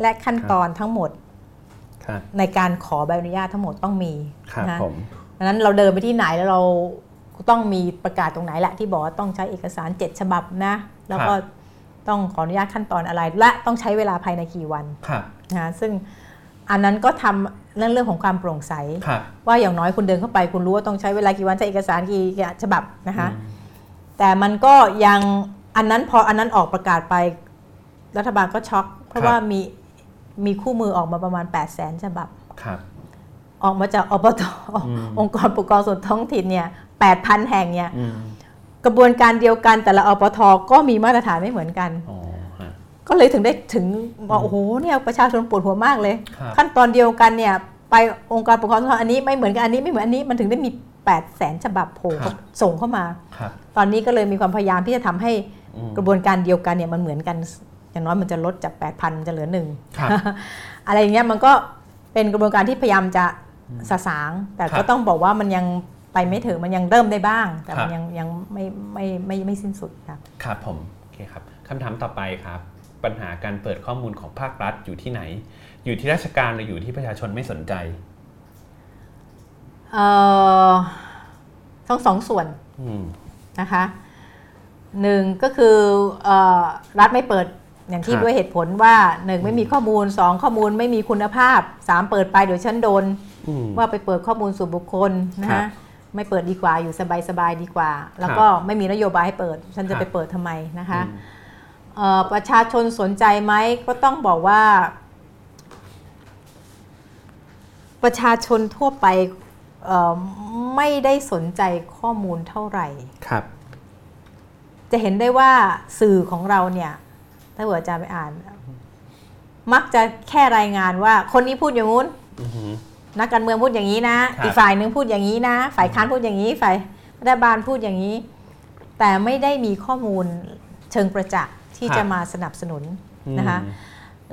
และขั้นตอนทั้งหมด ในการขอใบอนุญาตทั้งหมดต้องมีนะดังนั้นเราเดินไปที่ไหนแล้วเรา ต้องมีประกาศตรงไหนแหละที่บอกว่าต้องใช้เอกสาร 7 ฉบับนะ แล้วก็ต้องขออนุญาตขั้นตอนอะไร และต้องใช้เวลาภายในกี่วันนะซึ่งอันนั้นก็ทำเรื่องเรื่องของความโปร่งใส ว่าอย่างน้อยคุณเดินเข้าไป คุณรู้ว่าต้องใช้เวลากี่วันใช้เอกสารกี่ฉบับนะคะแต่มันก็ยังอันนั้นพออันนั้นออกประกาศไปรัฐบาลก็ช็อก เพราะว่ามีมีคู่มือออกมาประมาณ 8 0 0แสนฉบับออกมาจากอบตองค์กรปกครองส่วนท้องถิ่นเนี่ย 8,000 แห่งเนี่ยกระบวนการเดียวกันแต่ละอปทก็มีมาตรฐานไม่เหมือนกัน ก็เลยถึงได้ถึงบอกโอ้โหเนี่ยประชาชนปวดหัวมากเลย ขั้นตอนเดียวกันเนี่ยไปองค์การปกครองส่วนอันนี้ไม่เหมือนกันอันนี้ไม่เหมือนอันนี้มันถึงได้มี8 0 0แสนฉบับโผล่ส่งเข้ามา ตอนนี้ก็เลยมีความพยายามที่จะทำให้กระบวนการเดียวกันเนี่ยมันเหมือนกัน อย่างน้อยมันจะลดจาก 8,000 จะเหลือหนึ่งอะไรอย่างเงี้ยมันก็เป็นกระบวนการที่พยายามจะสะสาง แต่ก็ต้องบอกว่ามันยัง ไปไม่ถึงมันยังเริ่มได้บ้าง แต่มันยังยังไม่ไม่ไม่ไม่สิ้นสุดครับครับผมโอเคครับคำถามต่อไปครับ ปัญหาการเปิดข้อมูลของภาครัฐอยู่ที่ไหน อยู่ที่ราชการหรืออยู่ที่ประชาชนไม่สนใจเอ่อทั้งสองส่วนนะคะหนึ่งก็คือรัฐไม่เปิดอย่างที่ครับด้วยเหตุผลว่าหนึ่งไม่มีข้อมูลสองข้อมูลไม่มีคุณภาพสามเปิดไปเดี๋ยวฉันโดนอืมว่าไปเปิดข้อมูลส่วนบุคคลนะครับฮะ ไม่เปิดดีกว่าอยู่สบายๆดีกว่า แล้วก็ไม่มีนโยบายให้เปิด ฉันจะครับไปเปิดทำไมนะคะอืมเอ่อประชาชนสนใจไหมก็ต้องบอกว่า ประชาชนทั่วไปเอ่อไม่ได้สนใจข้อมูลเท่าไหร่ครับ จะเห็นได้ว่าสื่อของเราเนี่ยถ้าเกิดอาจารย์ไปอ่าน มักจะแค่รายงานว่า คนนี้พูดอย่างงู้นอือหือ นักการเมืองพูดอย่างนี้นะครับอีกฝ่ายหนึ่งพูดอย่างนี้นะ ฝ่ายค้านพูดอย่างนี้ ฝ่ายรัฐบาลพูดอย่างนี้ แต่ไม่ได้มีข้อมูลเชิงประจักษ์ที่จะมาสนับสนุนนะคะอืม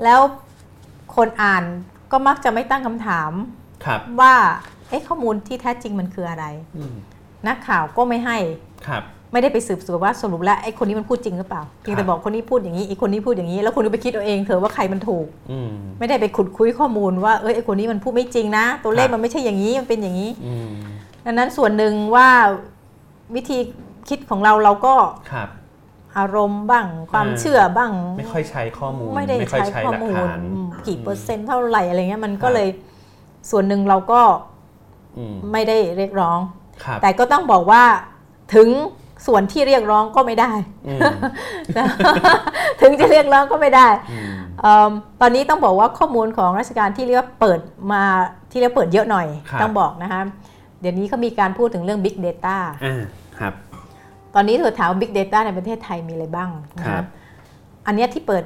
แล้วคนอ่านก็มักจะไม่ตั้งคำถามครับว่าเอ๊ะข้อมูลที่แท้จริงมันคืออะไรอืมนักข่าวก็ไม่ให้ครับ ไม่ได้ไปสืบสวนว่าสรุปแล้วไอ้คนนี้มันพูดจริงหรือเปล่าเพียงแต่บอกคนนี้พูดอย่างนี้อีกคนนี้พูดอย่างนี้ แล้วคุณก็ไปคิดเอาเองเถอะว่าใครมันถูกอืมไม่ได้ไปขุดคุยข้อมูลว่าเอ้ยไอ้คนนี้มันพูดไม่จริงนะ ตัวเลขครับมันไม่ใช่อย่างนี้มันเป็นอย่างนี้อืมดังนั้นส่วนหนึ่งว่าวิธีคิดของเราเราก็ครับอารมณ์บ้างความอ่าเชื่อบ้าง ไม่ค่อยใช้ข้อมูล ไม่ได้ค่อยใช้ใช้ข้อหลักมูลฐานอืมกี่เปอร์เซ็นต์เท่าไหร่อะไรเงี้ยมันคก็รับเลยส่วนหนึ่งเราก็อืมไม่ได้เรียกร้องครับแต่ก็ต้องบอกว่าถึง ส่วนที่เรียกร้องก็ไม่ได้อืมถึงจะเรียกร้องก็ไม่ได้อืมเอิ่มตอนนี้ต้องบอกว่าข้อมูลของราชการที่เรียกว่าเปิดมาที่เรียกเปิดเยอะหน่อยครับต้องบอกนะคะเดี๋ยวนี้เขามีการพูดถึงเรื่อง Big Data อ่าครับ ตอนนี้เธอถามว่า Big Data ในประเทศไทยมีอะไรบ้างนะครัคะบอันเนี้ยที่เปิด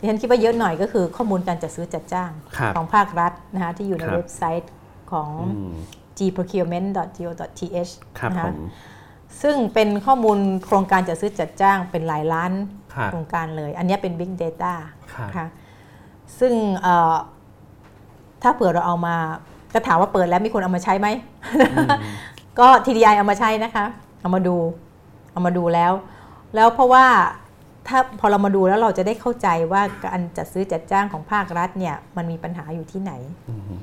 ดิฉันคิดว่าเยอะหน่อยก็คือข้อมูลการจัดซื้อจัดจ้างครับของภาครัฐนะคะที่อยู่ในครับเว็บไซต์ของอืม gprocurement.go.th ครับนะผคะม ซึ่งเป็นข้อมูลโครงการจัดซื้อจัดจ้างเป็นหลายล้านครับโครงการเลย อันเนี้ยเป็น Big Data ครับค่ะซึ่งเอ่อถ้าเผื่อเราเอามาจะถามว่าเปิดแล้วมีคนเอามาใช้ไหม ก็ TDI เอามาใช้นะคะ เอามาดู เอามาดูแล้ว แล้วเพราะว่าถ้าพอเรามาดูแล้วเราจะได้เข้าใจว่าการจัดซื้อจัดจ้างของภาครัฐเนี่ยมันมีปัญหาอยู่ที่ไหนอืม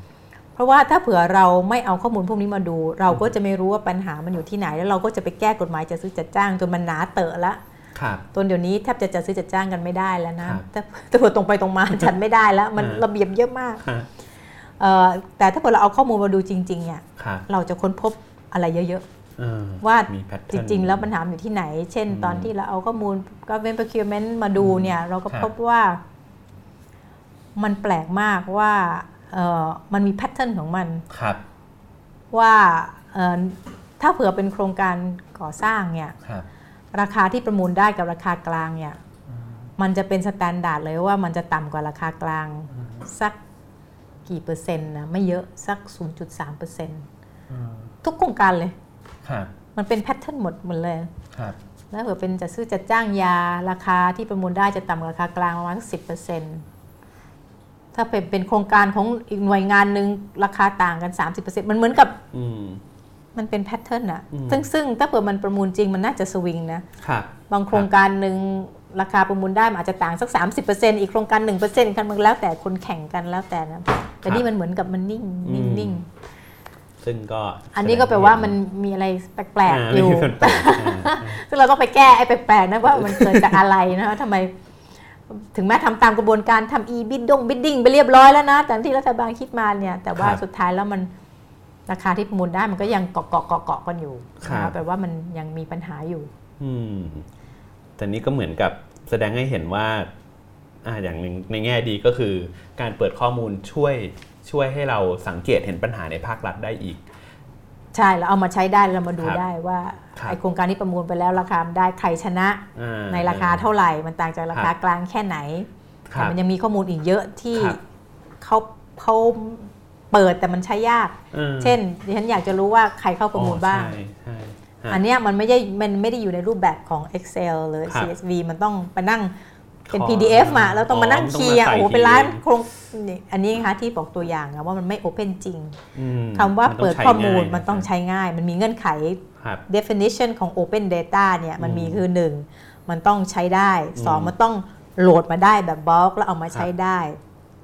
เพราะว่าถ้าเผื่อเราไม่เอาข้อมูลพวกนี้มาดู เราก็จะไม่รู้ว่าปัญหามันอยู่ที่ไหน แล้วเราก็จะไปแก้กฎหมายจัดซื้อจัดจ้างจนมันหนาเตอะละครับจนเดี๋ยวนี้แทบจะจัดซื้อจัดจ้างกันไม่ได้แล้วนะครับแต่แต่เผื่อตรงไปตรงมาจัดไม่ได้แล้ว มันอ่าระเบียบเยอะมากฮะเอ่อแต่ถ้าเผื่อเราเอาข้อมูลมาดูจริงๆเนี่ยครับเราจะค้นพบอะไรเยอะเออว่ามีๆ pattern จริง ๆ แล้วปัญหามันอยู่ที่ไหน เช่นอืมตอนที่เราเอาข้อมูล government procurement มาดูเนี่ย เราก็ครับพบว่า มันแปลกมากว่าเอ่อ มันมีแพทเทิร์นของมันครับ ว่าเอ่อถ้าเผื่อเป็นโครงการก่อสร้างเนี่ยครับราคาที่ประมูลได้กับราคากลางเนี่ยมันจะเป็น standard เลยว่ามันจะต่ำกว่าราคากลางสักกี่เปอร์เซ็นต์นะไม่เยอะสัก 0.3เปอร์เซ็นต์ทุกโครงการเลยครับมันเป็น pattern หมดหมดเลยครับแล้วเผื่อเป็นจัดซื้อจัดจ้างยาราคาที่ประมูลได้จะต่ำกว่าราคากลางประมาณสักสิบเปอร์เซ็นต์ ถ้าเป็นเป็นโครงการของอีกหน่วยงานหนึ่งราคาต่างกัน 30%มันเหมือนกับอืมมันเป็นแพทเทิร์นอะอืมซึ่งซึ่งถ้าเผื่อมันประมูลจริงมันน่าจะสวิงนะครับบางโครงการหนึ่งราคาประมูลได้มันอาจจะต่างสัก 30%อีกโครงการ 1%กันมันแล้วแต่คนแข่งกันแล้วแต่นะแต่นี่มันเหมือนกับมันนิ่งนิ่งนิ่งซึ่งก็อันนี้ก็แปลว่ามันมีอะไรแปลกๆอยู่ามีแปลกๆอ่าซึ่งเราต้องไปแก้ไอ้แปลกๆนะว่ามันเกิดจากอะไรนะคะทำไม ถึงแม้ทำตามกระบวนการทำ e bidding bidding ไปเรียบร้อยแล้วนะแต่ที่รัฐบาลคิดมาเนี่ย แต่ว่าครับสุดท้ายแล้วมันราคาที่ประมูลได้มันก็ยังเกาะเกาะเกาะเกาะกันอยู่ครับนะคะแปลว่ามันยังมีปัญหาอยู่ อืมแต่นี้ก็เหมือนกับแสดงให้เห็นว่าอ่าอย่างหนึ่งในแง่ดีก็คือ การเปิดข้อมูลช่วยช่วยให้เราสังเกตเห็นปัญหาในภาครัฐได้อีก ใช่แล้วเอามาใช้ได้เรามาดูครับได้ว่าครับไอโครงการที่ประมูลไปแล้วราคามันได้ใครชนะอ่าในราคาเท่าไหร่มันต่างจากราคากลางแค่ไหนครัแต่บมันยังมีข้อมูลอีกเยอะที่ครับ เขาเขาเปิดแต่มันใช้ยาก อืมเช่นดิฉันอยากจะรู้ว่าใครเข้าประมูลบ้าง อ๋อใช่ใช่ฮะ อันเนี้ยมันไม่ได้มันไม่ได้อยู่ในรูปแบบของ Excel หรือ ครับ CSV มันต้องไปนั่ง เป็นขอ PDF มาแล้วต้องมานั่งอ๋อเคลียร์ต้องมาใส่โอ้โหเป็นล้านทีโครงนี่อันนี้นะคะที่บอกตัวอย่างอะว่ามันไม่ Open จริงอืมคำว่านต้งเปิดใช้ข้อมูลง่ายมันต้องใช้ง่าย มันมีเงื่อนไขครับ definition ของ Open Data เนี่ยมันมีอืมคือ 1 มันต้องใช้ได้อืม2มันต้องโหลดมาได้แบบบล็อกแล้วเอามาใช้ได้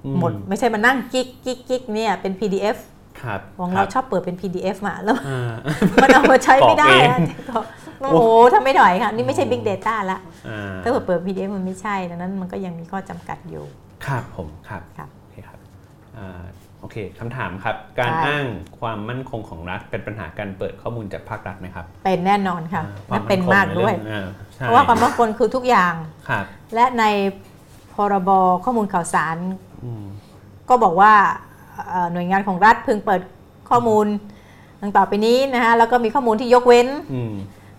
อืหมดไม่ใช่มานั่งกิ๊กกิ๊กกิ๊กเนี่ยเป็น PDF ครับของคเราบชอบเปิดเป็น PDF มาแล้วอ่ามันเอามาใช้ไม่ได้ กรอกเองอะโอ้โหทำไม่หน่อยค่ะ นี่ไม่ใช่ Big Data ละอ่าถ้าเกิดเปิด PDF มันไม่ใช่ดังนั้นมันก็ยังมีข้อจำกัดอยู่ ครับผมครับครับโอเคครับอ่าโอเคคำถามครับ การใช่อ้างความมั่นคงของรัฐเป็นปัญหาการเปิดข้อมูลจากภาครัฐไหมครับ เป็นแน่นอนค่ะอ่าและเป็นมากด้วยในเรื่องอ่าใช่เพราะว่าความมั่นคงคือทุกอย่างครับและในพรบข้อมูลข่าวสารอืมก็บอกว่าเอ่อหน่วยงานของรัฐพึงเปิดข้อมูลดังต่อไปนี้นะคะแล้วก็มีข้อมูลที่ยกเว้นอืม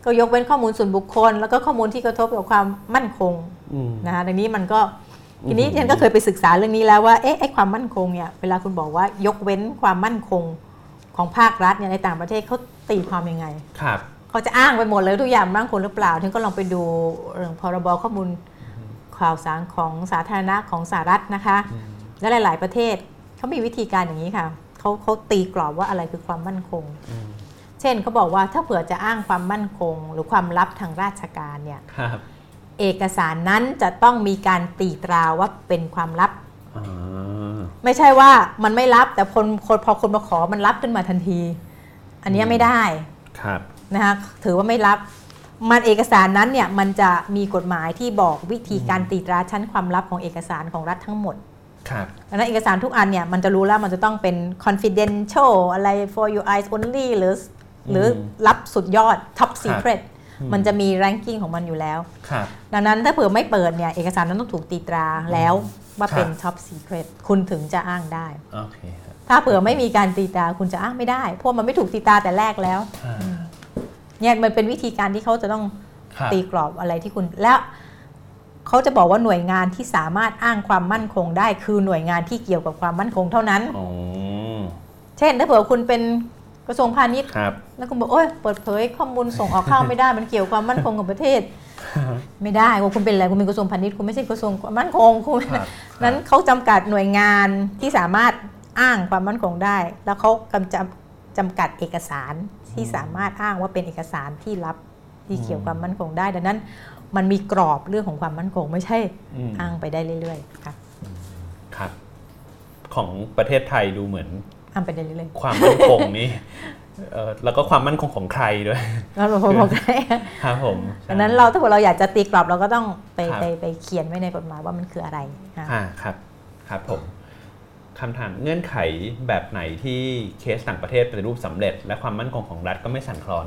ก็ยกเว้นข้อมูลส่วนบุคคล แล้วก็ข้อมูลที่กระทบกับความมั่นคงอืมนะคะดังนี้มันก็ทีนี้อืมฉันก็เคยไปศึกษาเรื่องนี้แล้วว่าเอ๊ะไอ้ความมั่นคงเนี่ยเวลาคุณบอกว่ายกเว้นความมั่นคงของภาครัฐเนี่ยในต่างประเทศเขาตีความยังไงครับเขาจะอ้างไปหมดเลยทุกอย่างมั่นคงหรือเปล่าฉันก็ลองไปดูเรื่องพรบข้อมูลข่าวสารของสาธารณะของสหรัฐนะคะอืมและหลาย ๆ ประเทศเขามีวิธีการอย่างนี้ค่ะเขาเขาตีกรอบว่าอะไรคือความมั่นคงอืม เช่นเขาบอกว่าถ้าเผื่อจะอ้างความมั่นคง หรือความลับทางราชการเนี่ยครับเอกสารนั้นจะต้องมีการตีตราว่าเป็นความลับอ่าไม่ใช่ว่ามันไม่รับแต่คนคนพอคนมาขอมันรับขึ้นมาทันที อันเนี้ยไม่ได้ครับนะคะถือว่าไม่รับมันเอกสารนั้นเนี่ยมันจะมีกฎหมายที่บอกวิธีการตีตราชั้นความลับของเอกสารของรัฐทั้งหมดครับดังนั้นเอกสารทุกอันเนี่ยมันจะรู้แล้วมันจะต้องเป็น confidential อะไร for your eyes only หรือ หรือลับสุดยอด top secret มันจะมี ranking ของมันอยู่แล้วครับดังนั้นถ้าเผื่อไม่เปิดเนี่ยเอกสารนั้นต้องถูกตีตราแล้วว่าเป็น top secret คุณถึงจะอ้างได้โอเคครับถ้าเผื่อไม่มีการตีตราคุณจะอ้างไม่ได้ เพราะมันไม่ถูกตีตราแต่แรกแล้วอ่าเนี่ยมันเป็นวิธีการที่เขาจะต้องครับตีกรอบอะไรที่คุณแล้วเขาจะบอกว่าหน่วยงานที่สามารถอ้างความมั่นคงได้ คือหน่วยงานที่เกี่ยวกับความมั่นคงเท่านั้นอ๋อเช่นถ้าเผื่อคุณเป็น กระทรวงพาณิชย์ครับแล้วคุณบอกโอ้ยเปิดเผยข้อมูลส่งออกเข้าไม่ได้มันเกี่ยวกับความมั่นคงของประเทศ ไม่ได้ว่าคุณเป็นอะไรคุณเป็นกระทรวงพาณิชย์คุณไม่ใช่กระทรวงความมั่นคงคุณครับนั้นเขาจำกัดหน่วยงานที่สามารถอ้างความมั่นคงได้ แล้วเขากำจับจำกัดเอกสารที่สามารถอ้างว่าเป็นเอกสารที่รับที่เกี่ยวกับความมั่นคงได้ ดังนั้นมันมีกรอบเรื่องของความมั่นคงไม่ใช่อืมอ้างไปได้เรื่อยๆค่ะครับของประเทศไทยดูเหมือน อ้างไปได้เรื่อยความมั่นคงนี่เออแล้วก็ความมั่นคงของใครด้วยๆแล้วเราบอกได้ครับผมดังนั้นเราถ้าเกิดเราอยากจะตีกรอบเราก็ต้องไปครับไปไปเขียนไว้ในกฎหมายว่ามันคืออะไรค่ะอ่าครับครับผมคำถามเงื่อนไขแบบไหนที่เคสต่างประเทศปฏิรูปสำเร็จ และความมั่นคงของรัฐก็ไม่สั่นคลอน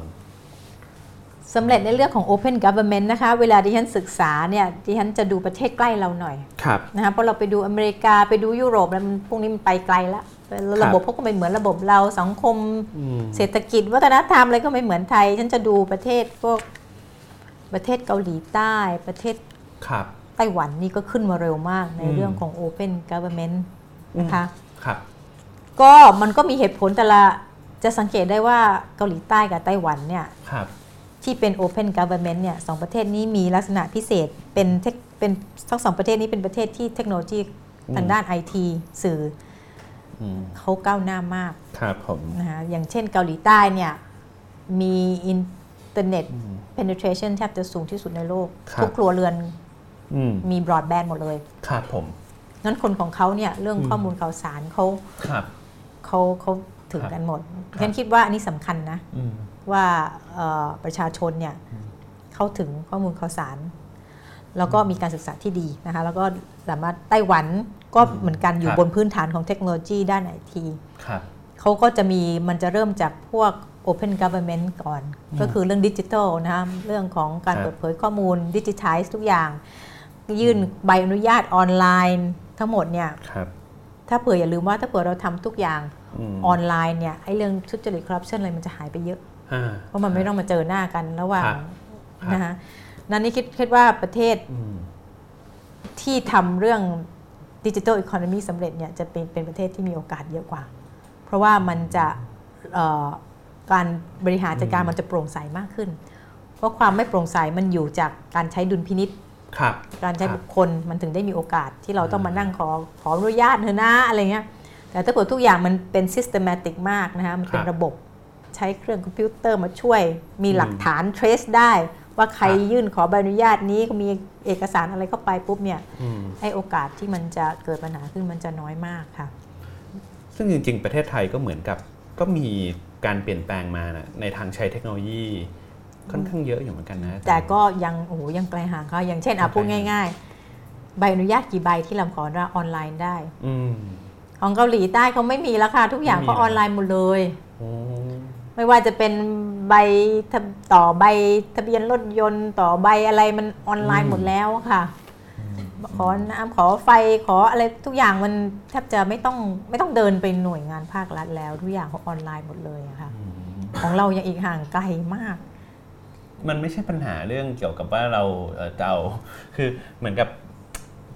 สำเร็จในเรื่องของ Open Government นะคะ เวลาที่ฉันศึกษาเนี่ยที่ฉันจะดูประเทศใกล้เราหน่อยครับนะคะเพราะเราไปดูอเมริกาไปดูยุโรปแล้วมันพวกนี้มันไปไกลแล้ว แล้วระบบพวกก็ไม่เหมือนระบบเราสังคมอืมเศรษฐกิจวัฒนธรรมอะไรก็ไม่เหมือนไทย ฉันจะดูประเทศพวกประเทศเกาหลีใต้ประเทศครับไต้หวันนี่ก็ขึ้นมาเร็วมากในอืมเรื่องของ Open Government นะคะครับ ก็มันก็มีเหตุผลแต่ละจะสังเกตได้ว่าเกาหลีใต้กับไต้หวันเนี่ยครับที่เป็น Open Government เนี่ยสองประเทศนี้มีลักษณะพิเศษเป็นเทคเป็นทั้งสองประเทศนี้เป็นประเทศที่เทคโนโลยีทางด้านไอทีสื่ออืม เขาก้าวหน้ามากครับผมนะคะอย่างเช่นเกาหลีใต้เนี่ยมีอินเทอร์เน็ต penetration แทบจะสูงที่สุดในโลกครับทุกครัวเรือนอืมมีบรอดแบนด์หมดเลย ครับผมนั้นคนของเขาเนี่ยเรื่องอืมข้อมูลข่าวสารเขาครับเขาเขาถึงครับกันหมดครับฉันคิดว่าอันนี้สำคัญนะอืมว่าเอ่อประชาชนเนี่ยเข้าถึงข้อมูลข่าวสาร แล้วก็มีการศึกษาที่ดีนะคะแล้วก็สามารถไต้หวัน ก็เหมือนกันอยู่ครับบนพื้นฐานของเทคโนโลยีด้านไอทีครับเขาก็จะมีมันจะเริ่มจากพวก Open Government ก่อน ก็คือเรื่องดิจิทัลนะคะเรื่องของการครับเปิดเผยข้อมูลดิจิทัลทุกอย่าง ยื่นใบอนุญาตออนไลน์ทั้งหมดเนี่ยครับถ้าเผื่ออย่าลืมว่าถ้าเผื่อเราทำทุกอย่างอืมออนไลน์เนี่ยไอ้เรื่องทุจริตคอร์รัปชันอะไรมันจะหายไปเยอะอ่าเพราะมันไม่ต้องมาเจอหน้ากันระหว่างครับนะคะนั้นนี่คิดคิดว่าประเทศอืมที่ทำเรื่อง ดิจิทัลอีโคโนมีสำเร็จเนี่ยจะเป็นเป็นประเทศที่มีโอกาสเยอะกว่า เพราะว่ามันจะเอ่อการบริหารจัดการมันจะโปร่งใสมากขึ้น เพราะความไม่โปร่งใสมันอยู่จากการใช้ดุลพินิษครับการใช้ครับบุคคลมันถึงได้มีโอกาสที่เราต้องมานั่งขอขออนุญาตเถอะนะอะไรเงี้ยแต่ถ้าเกิดทุกอย่างมันเป็น systematic มากนะคะมันเป็นครับระบบใช้เครื่องคอมพิวเตอร์มาช่วยมีอืมหลักฐาน trace ได้ ว่าใครครับยื่นขอใบอนุญาตนี้มีเอกสารอะไรเข้าไปปุ๊บเนี่ยอืมไอโอกาสที่มันจะเกิดปัญหาขึ้นมันจะน้อยมากค่ะ ซึ่งจริง ๆ ประเทศไทยก็เหมือนกับ ก็มีการเปลี่ยนแปลงมานะในทางใช้เทคโนโลยีค่อนข้างเยอะอยู่เหมือนกันนะ แต่ก็ยังโอ้โหยังไกลห่างเขาอย่างเช่นอะพูดง่าย ๆ ใบอนุญาตกี่ใบที่ลำขอออนไลน์ได้อืมของเกาหลีใต้เขาไม่มีแล้วค่ะทุกอย่างไม่มีเขาออนไลน์หมดเลยโอ้ ไม่ว่าจะเป็นใบทะต่อใบทะเบียนรถยนต์ต่อใบอะไรมันออนไลน์หมดแล้วอะค่ะ ขอน้ำขอไฟขออะไรทุกอย่างมันแทบจะไม่ต้องไม่ต้องเดินไปหน่วยงานภาครัฐแล้ว ทุกอย่างเขาออนไลน์หมดเลยอะค่ะ ของเรายังอีกห่างไกลมาก มันไม่ใช่ปัญหาเรื่องเกี่ยวกับว่าเราเอ่อจะเอาคือเหมือนกับ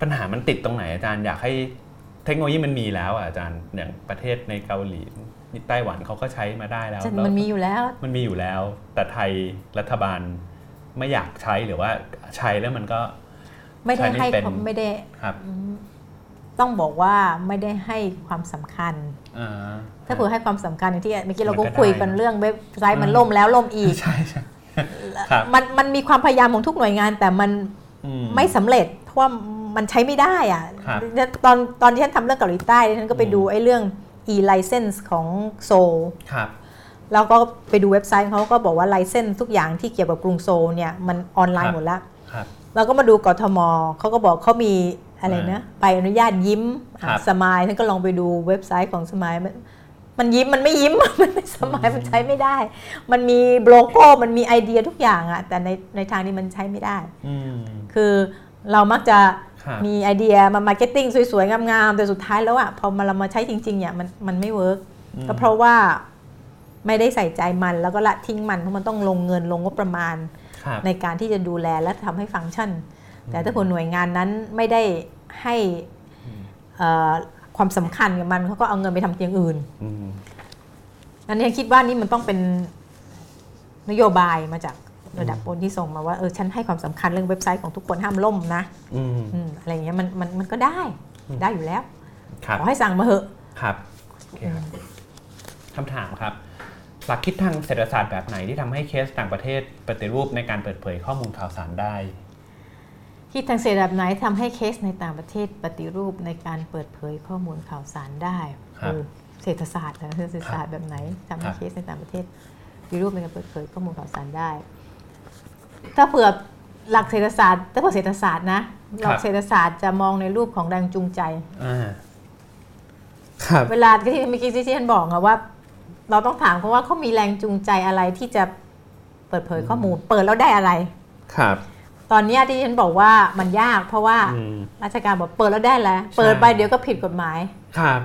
ปัญหามันติดตรงไหนอาจารย์อยากให้เทคโนโลยีมันมีแล้วอะอาจารย์อย่างประเทศในเกาหลี ไต้หวันเขาก็ใช้มาได้แล้วฉันแล้วมันมีอยู่แล้ว มันมีอยู่แล้ว แต่ไทยรัฐบาลไม่อยากใช้หรือว่าใช้แล้วมันก็ ไม่ได้ใช้ไม่ให้เป็นความไม่ได้ครับต้องบอกว่าไม่ได้ให้ความสำคัญอ่าถ้าเผื่อให้ความสำคัญอย่างที่เมื่อกี้เรามันก็ก็ได้คุยกันเรื่องเว็บไซต์มันอืมล่มแล้วล่มอีกใช่ใช่ครับมันมันมีความพยายามของทุกหน่วยงาน แต่มันอืไม่สำเร็จ เพราะว่ามันใช้ไม่ได้อะครับตอนตอนที่ฉันทำเรื่องเกาหลีใต้ฉันก็ไปอืมดูไอ้เรื่อง e-license ของโซลครับแล้วก็ไปดูเว็บไซต์เขาก็บอกว่า license ทุกอย่างที่เกี่ยวกับกรุงโซลเนี่ยมันออนไลครัน์บหมดแล้วครับเราก็มาดูกทมเขาก็บอกเขามีอะไรอ่านะใบอนุญาตยิ้มครับ smile ท่านก็ลองไปดูเว็บไซต์ของ smile มันมันยิ้มมันไม่ยิ้มมันไม่ smile มันใช้ไม่ได้ มันมีโลโก้มันมีไอเดียทุกอย่างอะแต่ในในทางนี้มันใช้ไม่ได้อืมคือเรามักจะครับ มีไอเดียมา marketing สวยๆ งามๆ แต่สุดท้ายแล้วอะพอมาเรามาใช้จริงๆเนี่ยมันมันไม่ work อืมก็เพราะว่าไม่ได้ใส่ใจมันแล้วก็ละทิ้งมันเพราะมันต้องลงเงินลงงบประมาณครับในการที่จะดูแลและทำให้ฟังก์ชัน แต่ถ้าคนหน่วยงานนั้นไม่ได้ให้เอ่อความสำคัญกับมันเขาก็เอาเงินไปทำอย่างอื่นอืมอันนี้คิดว่านี่มันต้องเป็นนโยบายมาจาก ระดับบนที่ส่งมาว่าเออฉันให้ความสำคัญเรื่องเว็บไซต์ของทุกคนห้ามล่มนะอืมอืมอะไรอย่างเงี้ยมันมันมันก็ได้ได้อยู่แล้วครับขอให้สั่งมาเหอะครับโอเคครับคำถามครับ หลักคิดทางเศรษฐศาสตร์แบบไหนที่ทำให้เคสต่างประเทศปฏิรูปในการเปิดเผยข้อมูลข่าวสารได้ที่ทางเศรษฐศาสตร์ไหนทำให้เคสในต่างประเทศปฏิรูปในการเปิดเผยข้อมูลข่าวสารได้ครับโอ้เศรษฐศาสตร์นะเศรษฐศาสตร์แบบไหนทำให้ครับเคสในต่างประเทศปฏิรูปในการเปิดเผยข้อมูลข่าวสารได้ ถ้าเผื่อหลักเศรษฐศาสตร์ถ้าเผื่อเศรษฐศาสตร์นะหลักเศรษฐศาสตร์จะมองในรูปของแรงจูงใจอ่าครับเวลาที่เมื่อกี้ที่ท่านบอกอะว่า เราต้องถามเขาว่าเขามีแรงจูงใจอะไรที่จะเปิดเผยข้อมูล เปิดแล้วได้อะไร ครับ ตอนเนี้ยที่ฉันบอกว่ามันยากเพราะว่าอืมราชการบอกเปิดแล้วได้แล้วเปิดไปเดี๋ยวก็ผิดกฎหมาย ครับ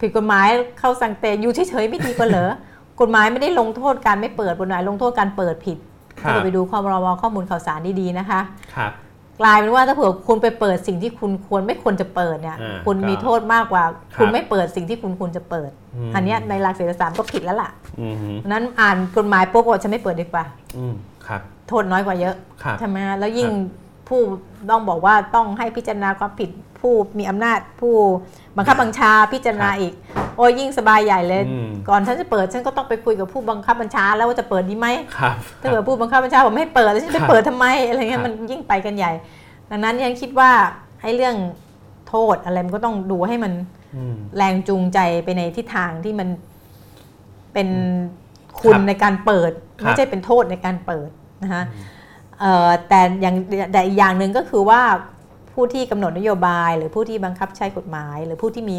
ผิดกฎหมายเข้าสังเตอยู่เฉยๆไม่ดีกว่าเหรอกฎหมายไม่ได้ลงโทษการไม่เปิดกฎหมายลงโทษการเปิดผิด ครัถ้าบไปดูข้อมูลข้อมูลข่าวสารดีๆนะคะครับกลายเป็นว่าถ้าเผื่อคุณไปเปิดสิ่งที่คุณควรไม่ควรจะเปิดเนี่ยอ่าคุณก็มีโทษมากกว่าครับคุณไม่เปิดสิ่งที่คุณควรจะเปิดอืมอันเนี้ยในหลักเศรษฐศาสตร์ก็ผิดแล้วล่ะอืมเพราะฉะนั้นอ่านกฎหมายปุ๊บบอกฉันไม่เปิดดีกว่าอืมครับ โทษน้อยกว่าเยอะครับใช่ไหมฮะแล้วยิ่งครับผู้ต้องบอกว่าต้องให้พิจารณาความผิด ผู้มีอำนาจผู้บังคับบัญชาพิจารณาอีก โอ้ยยิ่งสบายใหญ่เลยอืมก่อนฉันจะเปิดฉันก็ต้องไปคุยกับผู้บังคับบัญชาแล้วว่าจะเปิดดีไหมครับถ้าเกิดผู้บังคับบัญชาบอกไม่ให้เปิดแล้วฉันครัจะบเปิดทำไมอะไรเงี้ครัยบมันยิ่งไปกันใหญ่ ดังนั้นฉันคิดว่าไอ้เรื่องโทษอะไรมันก็ต้องดูให้มันอืมแรงจูงใจไปในทิศทางที่มันเป็นคุณครับในการเปิดครับไม่ใช่เป็นโทษในการเปิดนะคะเอ่อแต่อย่างแต่อีกอย่างหนึ่งก็คือว่า ผู้ที่กำหนดนโยบาย หรือผู้ที่บังคับใช้กฎหมาย หรือผู้ที่มี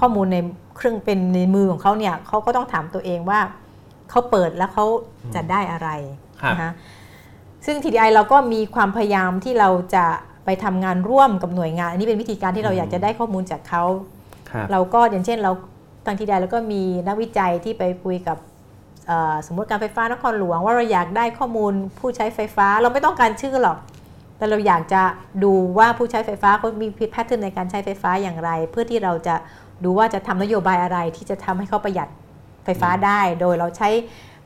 ข้อมูลในเครื่องเป็นในมือของเขาเนี่ยเขาก็ต้องถามตัวเองว่าเขาเปิดแล้วเขาจะได้อะไรครับนะคะซึ่ง TDI เราก็มีความพยายามที่เราจะไปทำงานร่วมกับหน่วยงาน อันนี้เป็นวิธีการที่เราอยากจะได้ข้อมูลจากเขาครับเราก็อย่างเช่นเราทางทีใดเราก็มีนักวิจัยที่ไปคุยกับเอ่อสมมติการไฟฟ้านครหลวง ว่าเราอยากได้ข้อมูลผู้ใช้ไฟฟ้า เราไม่ต้องการชื่อหรอก แต่เราอยากจะดูว่าผู้ใช้ไฟฟ้าเขามีพิแพทเทิร์นในการใช้ไฟฟ้าอย่างไร เพื่อที่เราจะดูว่าจะทำนโยบายอะไรที่จะทำให้เขาประหยัดไฟฟ้าได้ โดยเราใช้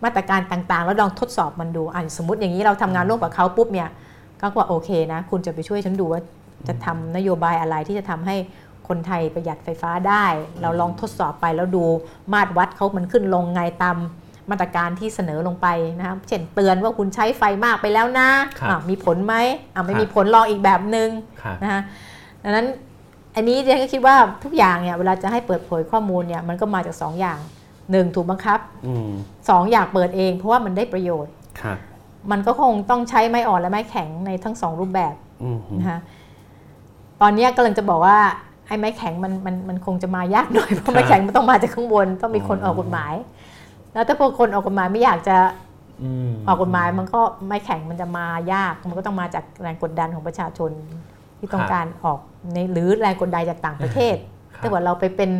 มาตรการต่างๆ แล้วลองทดสอบมันดูอะสมมติอย่างนี้เราทำงานร่วมกับเขาปุ๊บเนี่ยก็ว่าโอเคนะ คุณจะไปช่วยฉันดูว่าจะทำนโยบายอะไรที่จะทำให้คนไทยประหยัดไฟฟ้าได้ เราลองทดสอบไปแล้วดูมาตรวัดเขามันขึ้นลงไงตาม มาตรการที่เสนอลงไปนะครับเช่นเตือนว่าคุณใช้ไฟมากไปแล้วนะครับอะมีผลไหมอะไม่ครับมีผลลองอีกแบบหนึง่งครับนะคะดังนั้นอันนี้เรียนก็คิดว่าทุกอย่างเนี่ยเวลาจะให้เปิดเผยข้อมูลเนี่ยมันก็มาจากสองอย่างหนึ่งถูกบังคับอืมสองอยากเปิดเอง เพราะว่ามันได้ประโยชน์ครับมันก็คงต้องใช้ไม้อ่อนและไม้แข็งในทั้งสองรูปแบบอืมนะคะตอนเนี้ยกำลังจะบอกว่าไอ้ไม้แข็งมันมันมันคงจะมายากหน่อยเพราะไม้แข็งมันต้องมาจากข้างบนต้องมีคนออกกฎหมาย แล้วถ้าพวกคนออกกฎหมายไม่อยากจะอืมออกกฎหมายมันก็ไม้แข็งมันจะมายาก มันก็ต้องมาจากแรงกดดันของประชาชนที่ต้องการออกในหรือแรงกดดันจากต่างประเทศถ้าเกิดเราไปเป็น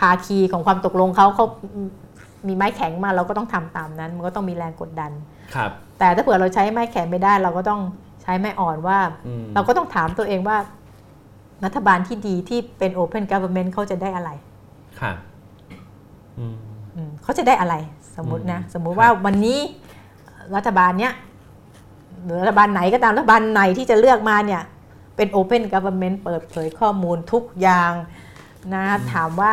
ภาคีของความตกลงเขาเขามีไม้แข็งมาเราก็ต้องทำตามนั้น มันก็ต้องมีแรงกดดันครับ แต่ถ้าเผื่อเราใช้ไม้แข็งไม่ได้ เราก็ต้องใช้ไม้อ่อนว่าอืมเราก็ต้องถามตัวเองว่า รัฐบาลที่ดีที่เป็น Open Government เขาจะได้อะไรครับอืมอืม เขาจะได้อะไรสมมตินะอืมสมมุติว่าวันนี้รัฐบาลเนี้ยหรือรัฐบาลไหนก็ตามรัฐบาลไหนที่จะเลือกมาเนี่ยเป็น Open Government เปิดเผยข้อมูลทุกอย่างนะถามว่า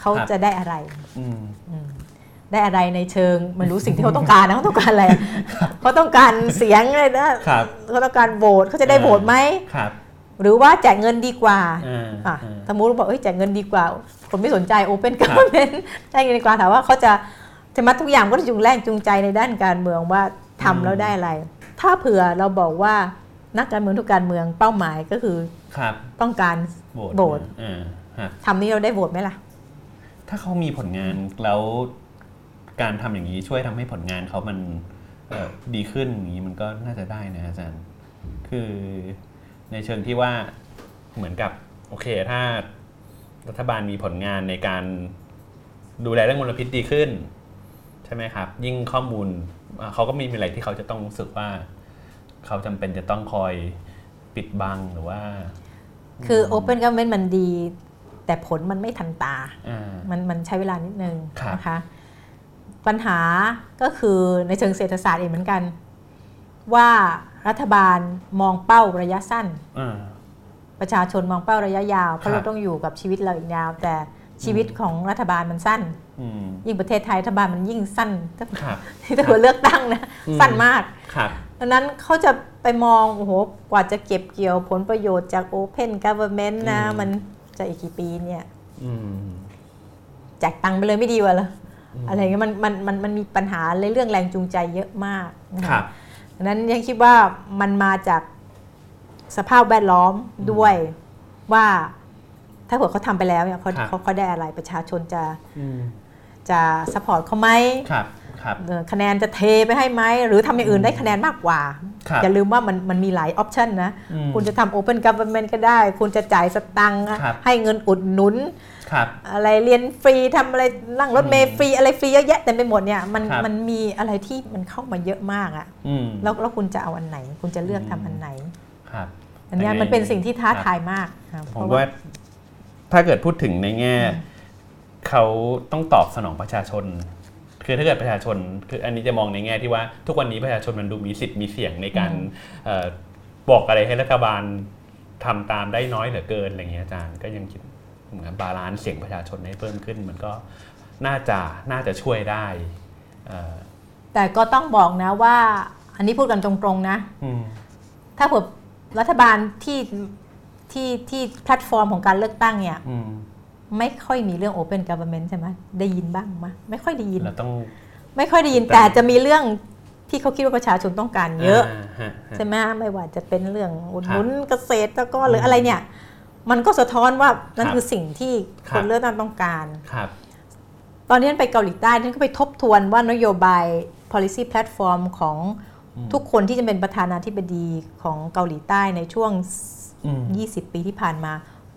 เขาจะได้อะไรอืมอืมได้อะไรในเชิงมันรู้สิ่งที่เขาต้องการนะเขาต้องการอะไรเขาต้องการเสียงเลยนะครับเขาต้องการโหวตเขาจะได้โหวตไหมครับหรือว่าแจกเงินดีกว่าอ่าอะอ่าสมมติบอกเอ้ยแจกเงินดีกว่า คนไม่สนใจ Open Government แจกเงินดีกว่าถามว่าเขาจะจะมาทุกอย่างก็จะจูงแรงจูงใจในด้านการเมืองว่าทำแล้วได้อะไร ถ้าเผื่อเราบอกว่านักการเมืองทุกการเมืองเป้าหมายก็คือครับต้องการโหวตโหวตอ่าฮะทำนี้เราได้โหวตไหมล่ะ ถ้าเขามีผลงานแล้วการทำอย่างนี้ช่วยทำให้ผลงานเขามันเอ่อดีขึ้นอย่างนี้มันก็น่าจะได้นะอาจารย์ คือในเชิงที่ว่าเหมือนกับ โอเค ถ้า รัฐบาลมีผลงานในการดูแลเรื่องมลพิษดีขึ้น ใช่ไหมครับ ยิ่งข้อมูลอ่าเขาก็มีอะไรที่เขาจะต้องรู้สึกว่า เขาจำเป็นจะต้องคอยปิดบังหรือว่า คือ Open Government มันดี แต่ผลมันไม่ทันตาอ่ามันมันใช้เวลานิดนึงครับนะคะ ปัญหาก็คือในเชิงเศรษฐศาสตร์เองเหมือนกัน ว่ารัฐบาลมองเป้าระยะสั้นอ่า ประชาชนมองเป้าระยะยาวเพครัราะบเราต้องอยู่กับชีวิตเราอีกยาว แต่ชีวิตของรัฐบาลมันสั้นอืมยิ่งประเทศไทยรัฐบาลมันยิ่งสั้นถ้าครับถ้าเกิดเลือกตั้งนะอืมสั้นมากครับดังนั้นเขาจะไปมองโอ้โหกว่าจะเก็บเกี่ยวผลประโยชน์จาก Open Government นะอืมมันจะอีกกี่ปีเนี่ยอืมแจกตังค์ไปเลยไม่ดีกว่าเหรออะไรเงี้ยมันมันมันมันมีปัญหาในเรื่องแรงจูงใจเยอะมากนะคะครับดังนั้นยังคิดว่ามันมาจาก สภาพแวดล้อมด้วยว่าถ้าเกิดเขาทำไปแล้วเนี่ยเขาครับ เขาเขาได้อะไรประชาชนจะอืมจะ support เขาไหมครับครับ เอ่อคะแนนจะเทไปให้ไหมหรือทำอย่างอื่นได้คะแนนมากกว่า ครับอย่าลืมว่ามันมันมีหลาย option นะ อืม คุณจะทำ Open Government ก็ได้ คุณจะจ่ายสตังค์ครับ ให้เงินอุดหนุน ครับ อะไรเรียนฟรีทำอะไรนั่งรถเมล์ฟรีอะไรฟรีเยอะแยะเต็มไปหมดเนี่ยมันครับ มันมีอะไรที่มันเข้ามาเยอะมากอะอืม แล้วแล้วคุณจะเอาอันไหน คุณจะเลือกทำอันไหน ครับ อันเนี้ยแต่ไงมันเป็นสิ่งที่ท้าครับทายมากครับผมเพระว่าถ้าเกิดพูดถึงในแง่เขาต้องตอบสนองประชาชน คือถ้าเกิดประชาชนคืออันนี้จะมองในแง่ที่ว่าทุกวันนี้ประชาชนมันดูมีสิทธิ์มีเสียงในการเอ่อบอกอะไรให้รัฐบาลทำตามได้น้อยเหลือเกินอะไรเงี้ยอาจารย์ก็ยังคิดเหมือน balance เสียงประชาชนให้เพิ่มขึ้น มันก็น่าจะน่าจะช่วยได้เอ่อแต่ก็ต้องบอกนะว่า อันนี้พูดกันตรงๆนะอืมถ้าเผื่อ รัฐบาลที่ที่ที่แพลตฟอร์มของการเลือกตั้งเนี่ยอืมไม่ค่อยมีเรื่อง Open Government ใช่ไหมได้ยินบ้างไหมไม่ค่อยได้ยินเราต้องไม่ค่อยได้ยินแต่แต่จะมีเรื่องที่เขาคิดว่าประชาชนต้องการเยอะฮะฮะใช่ไหมไม่ว่าจะเป็นเรื่องอุดหนุนครับเกษตรกรหรืออะไรเนี่ย มันก็สะท้อนว่านั่นครับคือสิ่งที่คครับนเลือกตั้งต้องการครับ ตอนนี้ไปเกาหลีใต้ท่านก็ไปทบทวนว่านโยบาย policy platform ของ ทุกคนที่จะเป็นประธานาธิบดีของเกาหลีใต้ในช่วงอืม20 ปีที่ผ่านมา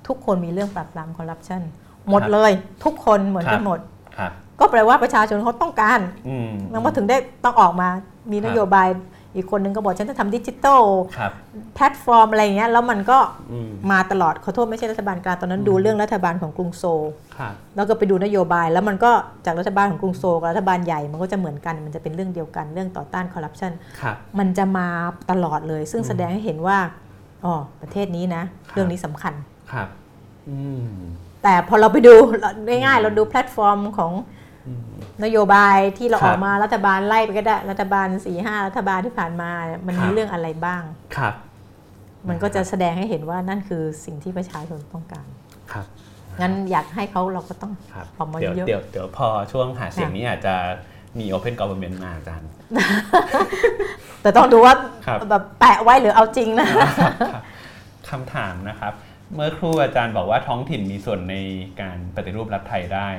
ทุกคนมีเรื่องปราบปรามคอร์รัปชันหมดครับเลย ทุกคนเหมือนครักันบหมดครับก็แปลว่าประชาชนเขาต้องการอืมแล้วมาถึงได้ต้องออกมามีครับนโยบาย อีกคนนึงก็บอกฉันจะทำดิจิทัลครับแพลตฟอร์มอะไรอย่างเงี้ยแล้วมันก็อืมมาตลอดขอโทษไม่ใช่รัฐบาลกลางตอนนั้นดูเรื่องรัฐบาลของกรุงโซลครับแล้วก็ไปดูนโยบาย แล้วมันก็จากรัฐบาลของกรุงโซลกับรัฐบาลใหญ่มันก็จะเหมือนกันมันจะเป็นเรื่องเดียวกันเรื่องต่อต้านคอร์รัปชันครับมันจะมาตลอดเลย ซึ่งแสดงให้เห็นว่าอ๋อประเทศนี้นะครับเรื่องนี้สำคัญครับอืมแต่พอเราไปดูง่ายๆเราดูแพลตฟอร์มของอืม นโยบายที่เราครัอบอกมารัฐบาลไล่ไปก็ได้รัฐบาลสี่ห้ารัฐบาลที่ผ่านมาเนี่ยมันครัมีเรื่องอะไรบ้างครับมมันก็จะแสดงให้เห็นว่านั่นคือสิ่งที่ประชาชนต้องการครับงั้นอยากให้เขาเราก็ต้องครับออกมาเดี๋ยวเยอะเดี๋ยวเดี๋ยวพอช่วงหาเสียงค่ะนี้อาจจะมี Open Government มาอาจารย์ แต่ต้องดูว่าครับแบบแปะไว้หรือเอาจริงนะครับคำถามนะครับ เมื่อครู่อาจารย์บอกว่าท้องถิ่นมีส่วนในการปฏิรูปรัฐไทยได้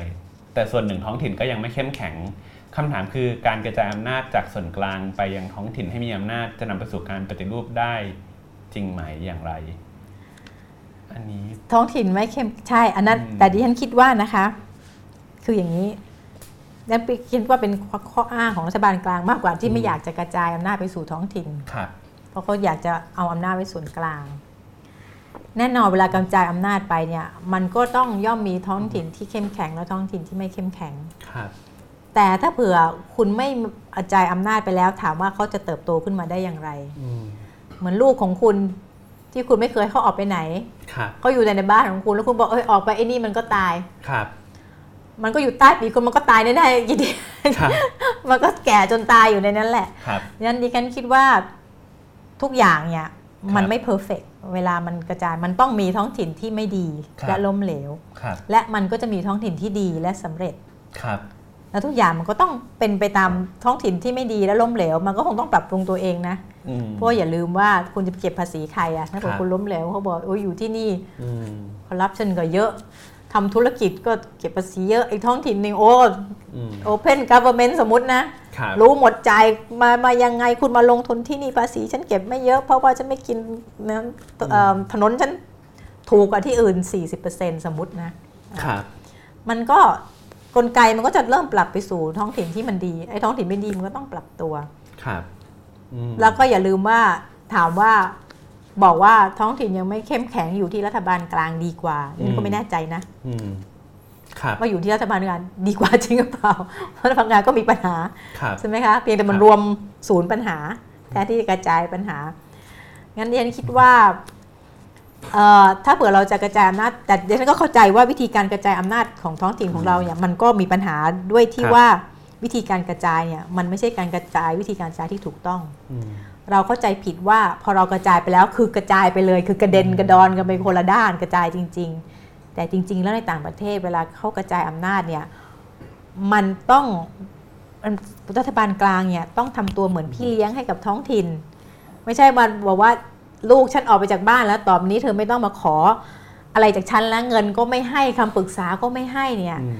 แต่ส่วนหนึ่งท้องถิ่นก็ยังไม่เข้มแข็งคำถามคือการกระจายอำนาจจากส่วนกลางไปยังท้องถิ่นให้มีอำนาจจะนำไปสู่การปฏิรูปได้จริงไหมอย่างไร อันนี้ท้องถิ่นไม่เข้มใช่ อันนั้นอืมแต่ดิฉันคิดว่านะคะ คืออย่างนี้นั่นคิดว่าเป็นข้ออ้างของรัฐบาลกลางมากกว่าที่ไม่อยากจะกระจายอำนาจไปสู่ท้องถิ่นครับเพราะเขาอยากจะเอาอำนาจไว้ส่วนกลาง แน่นอนเวลากระจายอำนาจไปเนี่ยมันก็ต้องย่อมมีท้องถิ่นที่เข้มแข็งและท้องถิ่นที่ไม่เข้มแข็งครับแต่ถ้าเผื่อคุณไม่กระจายอำนาจไปแล้วถามว่าเขาจะเติบโตขึ้นมาได้อย่างไรอืมเหมือนลูกของคุณที่คุณไม่เคยเขาออกไปไหนครับเขาอยู่ในบ้านของคุณแล้วคุณบอกเอ้ยออกไปไอ้นี่มันก็ตายครับ มันก็อยู่ใต้ปีกคุณมันก็ตายแน่ๆยินดีครับมันก็แก่จนตายอยู่ในนั้นแหละครับดังนั้นดิฉันคิดว่าทุกอย่างเนี่ยครับ มันไม่เพอร์เฟกเวลามันกระจายมันต้องมีท้องถิ่นที่ไม่ดีครับและล้มเหลวครับและมันก็จะมีท้องถิ่นที่ดีและสำเร็จครับแล้วทุกอย่างมันก็ต้องเป็นไปตามท้องถิ่นที่ไม่ดีและล้มเหลว มันก็คงต้องปรับปรุงตัวเองนะอืมเพราะว่าอย่าลืมว่าคุณจะไปเก็บภาษีใครอะถ้าเกิดครับคุณล้มเหลวเขาบอกโอ้ยอยู่ที่นี่อืมคอร์รัปชันก็เยอะ ทำธุรกิจก็เก็บภาษีเยอะไอ้ท้องถิ่นหนึ่งโอ้อืมโอเพนกั v เ r อร์เมนต์สมมตินะครับรู้หมดใจายมามายังไงคุณมาลงทุนที่นี่ภาษีฉันเก็บไม่เยอะเพราะว่าฉันไม่กินนะเอ่อถนนฉันถูกกว่าที่อื่น 40%สมมตินะครับมันก็กลไกมันก็จะเริ่มปรับไปสู่ท้องถิ่นที่มันดีไอ้ท้องถิ่นไม่ดีมันก็ต้องปรับตัวครับอืมแล้วก็อย่าลืมว่าถามว่า บอกว่าท้องถิ่นยังไม่เข้มแข็งอยู่ที่รัฐบาลกลางดีกว่านี่ก็ไม่แน่ใจนะอืมครับว่าอยู่ที่รัฐบาลกลางดีกว่าจริงหรือเปล่าเพราะรัฐบาลกลางก็มีปัญหาครับใช่ไหมคะเพียงแต่มันครับรวมศูนย์ปัญหาแทนที่จะกระจายปัญหา งั้นดิฉันคิดว่าเอ่อถ้าเผื่อเราจะกระจายอำนาจแต่ดิฉันก็เข้าใจว่าวิธีการกระจายอำนาจของท้องถิ่นของเราเนี่ยมันก็มีปัญหาด้วยที่ว่าวิธีการกระจายเนี่ยมันไม่ใช่การกระจายวิธีการกระจายที่ถูกต้องอืม เราเข้าใจผิดว่าพอเรากระจายไปแล้วคือกระจายไปเลย คือกระเด็นกระดอนกันไปคนละด้านกระจายจริง ๆ แต่จริง ๆ แล้วในต่างประเทศเวลาเขากระจายอำนาจเนี่ยมันต้องมันรัฐบาลกลางเนี่ยต้องทำตัวเหมือนพี่เลี้ยงให้กับท้องถิ่น ไม่ใช่มาบอกว่าลูกฉันออกไปจากบ้านแล้วตอนนี้เธอไม่ต้องมาขออะไรจากฉันแล้วเงินก็ไม่ให้คำปรึกษาก็ไม่ให้เนี่ยอืม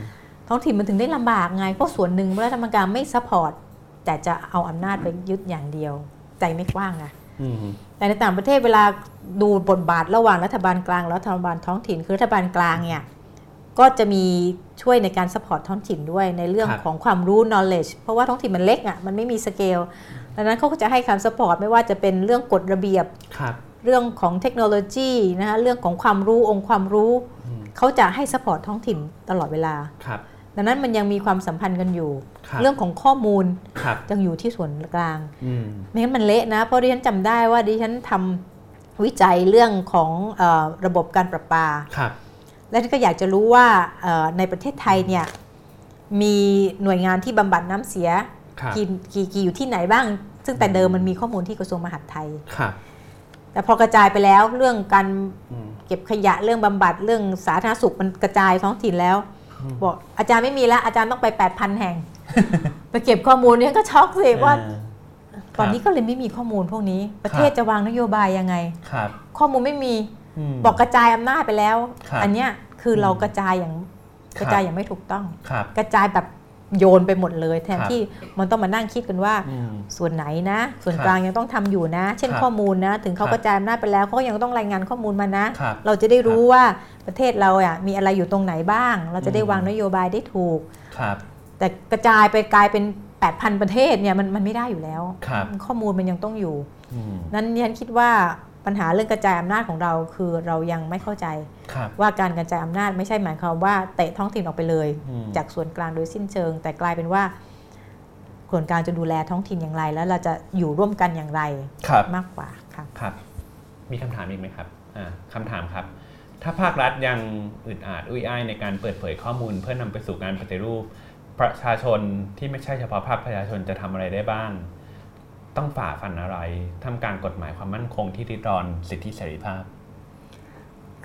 ท้องถิ่นมันถึงได้ลำบากไงก็ส่วนหนึ่งรัฐบาลกลางไม่ support แต่จะเอาอำนาจไปยึดอย่างเดียว ใจไม่กว้างนะอืมแต่ในต่างประเทศเวลาดูบทบาทระหว่างรัฐบาลกลางและรัฐบาลท้องถิ่นคือรัฐบาลกลางเนี่ยก็จะมีช่วยในการ support ท้องถิ่นด้วยในเรื่องครับของความรู้ knowledge เพราะว่าท้องถิ่นมันเล็กอะมันไม่มีสเกลดังนั้นเขาก็จะให้การ support ไม่ว่าจะเป็นเรื่องกฎระเบียบครับเรื่องของเทคโนโลยีนะคะเรื่องของความรู้องค์ความรู้อืมเขาจะให้ support ท้องถิ่นตลอดเวลาครับ ดังนั้นมันยังมีความสัมพันธ์กันอยู่ครับเรื่องของข้อมูลครับยังอยู่ที่ส่วนกลางอืมไม่งั้นมันเละนะ เพราะดิฉันจำได้ว่าดิฉันทำวิจัยเรื่องของเออระบบการประปาครับและก็อยากจะรู้ว่าเอ่อในประเทศไทยเนี่ยมีหน่วยงานที่บำบัดน้ำเสียครับกี่กี่กี่อยู่ที่ไหนบ้าง ซึ่งแต่เดิมมันมีข้อมูลที่กระทรวงมหาดไทยครับแต่พอกระจายไปแล้วเรื่องการอืมเก็บขยะเรื่องบำบัดเรื่องสาธารณสุขมันกระจายท้องถิ่นแล้ว บอกอาจารย์ไม่มีแล้ว อาจารย์ต้องไป 8,000 แห่ง ไปเก็บข้อมูลเนี่ยก็ช็อกสิว่าเออตอนนี้ก็เลยไม่มีข้อมูลพวกนี้ ประเทศครับจะวางนโยบายยังไงครับข้อมูลไม่มีมบอกกระจายอำนาจไปแล้วครับอันเนี้ยคือเราอืมกระจายอย่างครับกระจายอย่างไม่ถูกต้องครับกระจายแบบ โยนไปหมดเลย แทนครับที่มันต้องมานั่งคิดกันว่าอืมส่วนไหนนะ ส่วนครับกลางยังต้องทำอยู่นะ เช่นครับข้อมูลนะ ถึงเขาครับกระจายอำนาจไปแล้วเขาก็ยังต้องรายงานข้อมูลมานะครับเราจะได้รู้ว่าประเทศเราอะมีอะไรอยู่ตรงไหนบ้าง เราจะได้อืมวางนโยบายได้ถูกครับแต่กระจายไปกลายเป็น 8,000 ประเทศเนี่ยมันมันไม่ได้อยู่แล้วครับข้อมูลมันยังต้องอยู่อืมนั้นฉันคิดว่า ปัญหาเรื่องกระจายอำนาจของเราคือเรายังไม่เข้าใจครับว่าการกระจายอำนาจไม่ใช่หมายความว่าเตะท้องถิ่นออกไปเลยอืมจากส่วนกลางโดยสิ้นเชิง แต่กลายเป็นว่าส่วนกลางจะดูแลท้องถิ่นอย่างไร แล้วเราจะอยู่ร่วมกันอย่างไรครับมากกว่าค่ะครับ มีคำถามอีกไหมครับอ่าคำถามครับ ถ้าภาครัฐยังอึดอัดอุ้ยอ้ายในการเปิดเผยข้อมูล เพื่อนำไปสู่การปฏิรูปประชาชนที่ไม่ใช่เฉพาะภาคประชาชนจะทำอะไรได้บ้าง ต้องฝ่าฟันอะไรทำการกฎหมายความมั่นคงที่ริดรอนสิทธิเสรีภาพ